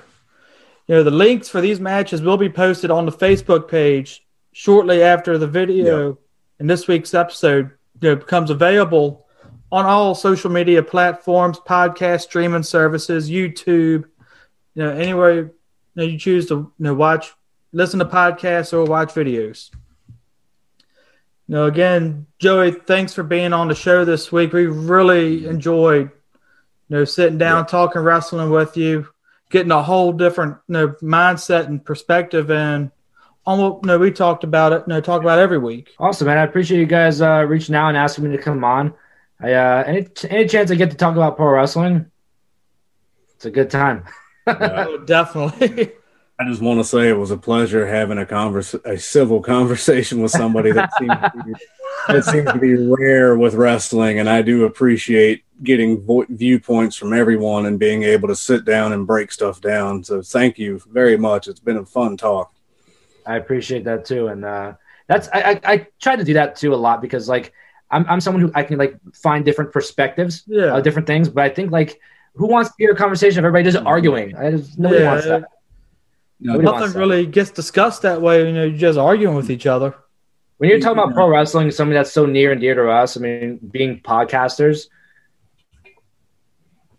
know, the links for these matches will be posted on the Facebook page shortly after the video in this week's episode you know, becomes available on all social media platforms, podcast streaming services, YouTube, you know, anywhere you, know, you choose to you know, watch, listen to podcasts or watch videos. You know, again, Joey, thanks for being on the show this week. We really enjoyed you know, sitting down, talking wrestling with you, getting a whole different you know, mindset and perspective and almost know, we talked about it, you know, talk about every week. Awesome, man. I appreciate you guys uh, reaching out and asking me to come on. I uh, any any chance I get to talk about pro wrestling, it's a good time. Uh, Oh, definitely. I just want to say it was a pleasure having a converse, a civil conversation with somebody that seems to be, that seems to be rare with wrestling, and I do appreciate getting vo- viewpoints from everyone and being able to sit down and break stuff down. So thank you very much. It's been a fun talk. I appreciate that too, and uh, that's I, I I try to do that too a lot because like I'm I'm someone who I can like find different perspectives yeah. of different things, but I think like who wants to hear a conversation of everybody just mm-hmm. arguing? I just, nobody Yeah. wants that. No, Nobody wants Nothing that. really gets discussed that way, you know, you're just arguing with each other. When you're talking about mm-hmm. pro wrestling, something that's so near and dear to us. I mean, being podcasters,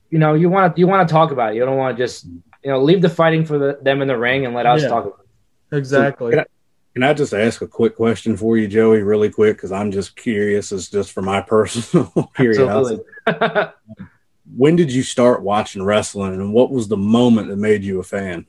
you know, you want to you want to talk about it. You don't want to just you know leave the fighting for the, them in the ring and let us Yeah. talk about it. Exactly. Can I- Can I just ask a quick question for you, Joey, really quick? Because I'm just curious. It's just for my personal curiosity. When did you start watching wrestling, and what was the moment that made you a fan?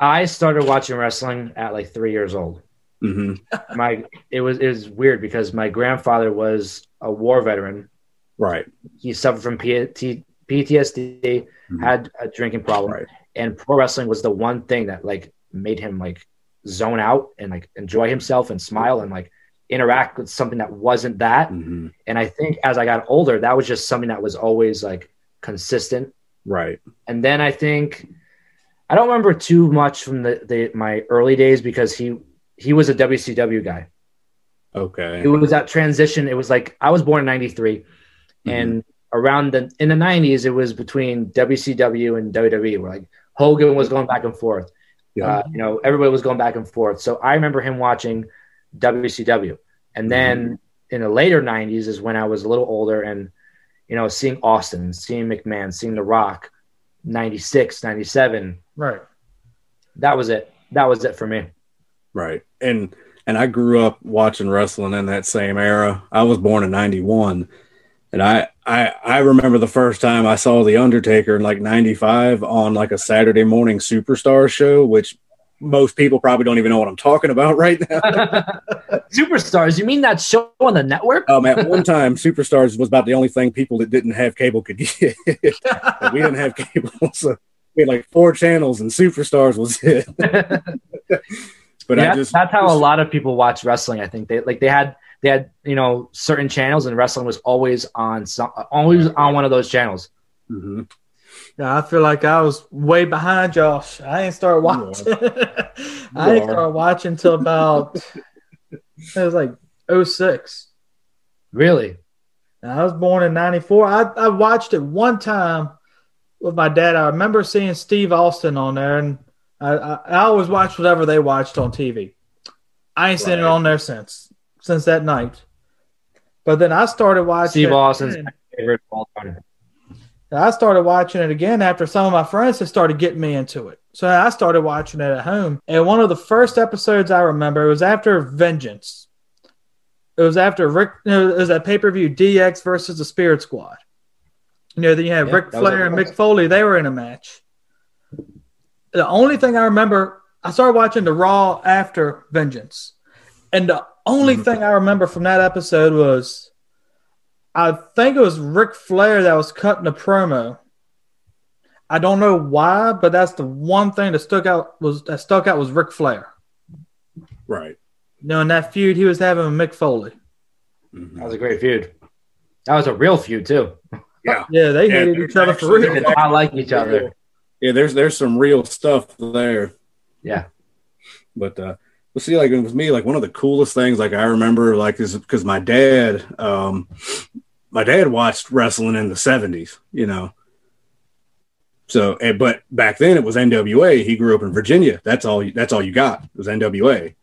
I started watching wrestling at like three years old. hmm My it was it was weird because my grandfather was a war veteran. Right. He suffered from P- PTSD, Mhm. had a drinking problem, Right. and pro wrestling was the one thing that like made him like zone out and like enjoy himself and smile and like interact with something that wasn't that. hmm And I think as I got older, that was just something that was always like consistent. Right. And then I think I don't remember too much from the, the my early days because he he was a WCW guy. Okay. It was that transition. It was like I was born in '93, and around the in the '90s, it was between WCW and WWE. Where like Hogan was going back and forth. Yeah. Uh, you know, everybody was going back and forth. So I remember him watching WCW, and then in the later '90s is when I was a little older, and you know, seeing Austin, seeing McMahon, seeing The Rock, 96, 97. Right. That was it. That was it for me. Right. And and I grew up watching wrestling in that same era. I was born in 91 and I I I remember the first time I saw The Undertaker in like 95 on like a Saturday morning superstar show which most people probably don't even know what I'm talking about right now. Superstars, you mean that show on the network? Um, at one time, Superstars was about the only thing people that didn't have cable could get. We didn't have cable, so we had like four channels, and Superstars was it. but Yeah, I just that's how a lot of people watch wrestling. I think they like they had they had you know certain channels, and wrestling was always on some always on one of those channels. Mhm. Yeah, I feel like I was way behind Josh. I ain't started watching. I ain't are. started watching till about it was like 06. Really? And I was born in '94. I, I watched it one time with my dad. I remember seeing Steve Austin on there, and I, I, I always watched whatever they watched on TV. I ain't seen it on there since since that night. But then I started watching Steve it Austin's favorite all time. I started watching it again after some of my friends had started getting me into it. So I started watching it at home. And one of the first episodes I remember it was after Vengeance. It was after Rick. You know, it was that pay per view DX versus the Spirit Squad. You know, then you had Yeah, Ric that was Flair and Mick Foley. They were in a match. The only thing I remember, I started watching the Raw after Vengeance, and the only Mm-hmm. Mhm. thing I remember from that episode was, I think it was Ric Flair that was cutting a promo. I don't know why, but that's the one thing that stuck out was that stuck out was Ric Flair. Right. You know, in that feud he was having with Mick Foley. Mhm. That was a great feud. That was a real feud too. Yeah. Yeah, they Yeah, hated each other for real. did not like each other. Yeah, there's there's some real stuff there. Yeah. But uh but see, like with me, like one of the coolest things like I remember like is because my dad um my dad watched wrestling in the seventies, you know. So eh, but back then it was NWA. He grew up in Virginia. That's all you- that's all you got was NWA.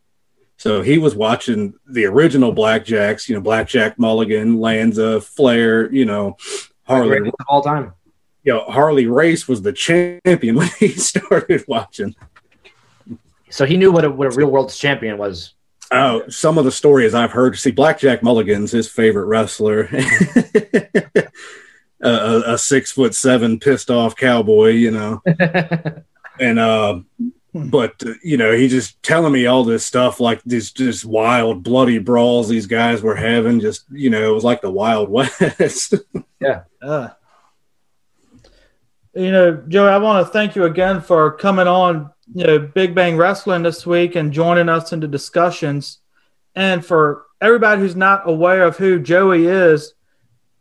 So he was watching the original Blackjacks, you know, Blackjack Mulligan, Lanza, Flair, you know, Harley all time. you know, Harley Race was the champion when he started watching. So he knew what a, what a real world champion was. Oh, some of the stories I've heard. See, Blackjack Mulligan's his favorite wrestler. a, a, a six foot seven pissed off cowboy, you know. And uh, but uh, you know, he just telling me all this stuff, like these just wild, bloody brawls these guys were having. Just you know, it was like the Wild West. Uh, you know, Joey, I want to thank you again for coming on, you know, Big Bang Wrestling this week and joining us in the discussions. And for everybody who's not aware of who Joey is,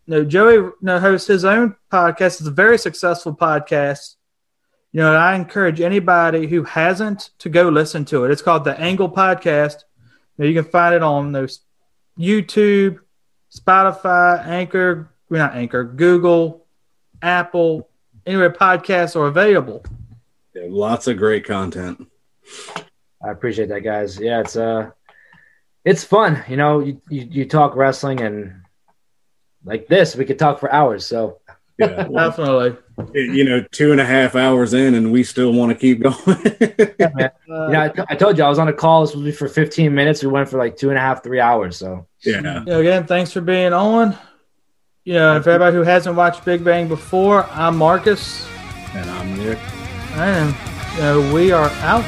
you know, Joey you know, hosts his own podcast. It's a very successful podcast. You know, I encourage anybody who hasn't to go listen to it. It's called the Angle Podcast. You, know, you can find it on those YouTube, Spotify, Anchor, well, not Anchor, Google, Apple, anywhere podcasts are available. Yeah, lots of great content. I appreciate that, guys. Yeah, it's uh, it's fun. You know, you, you, you talk wrestling and like this, we could talk for hours. So Yeah, well, Definitely. you know, two and a half hours in, and we still want to keep going. Yeah, I, t- I told you I was on a call. This was for 15 minutes. We went for like two and a half, three hours. So yeah. you know, again, thanks for being on. You know, for everybody who hasn't watched Big Bang before, I'm Marcus, And I'm Nick. And know, we are out.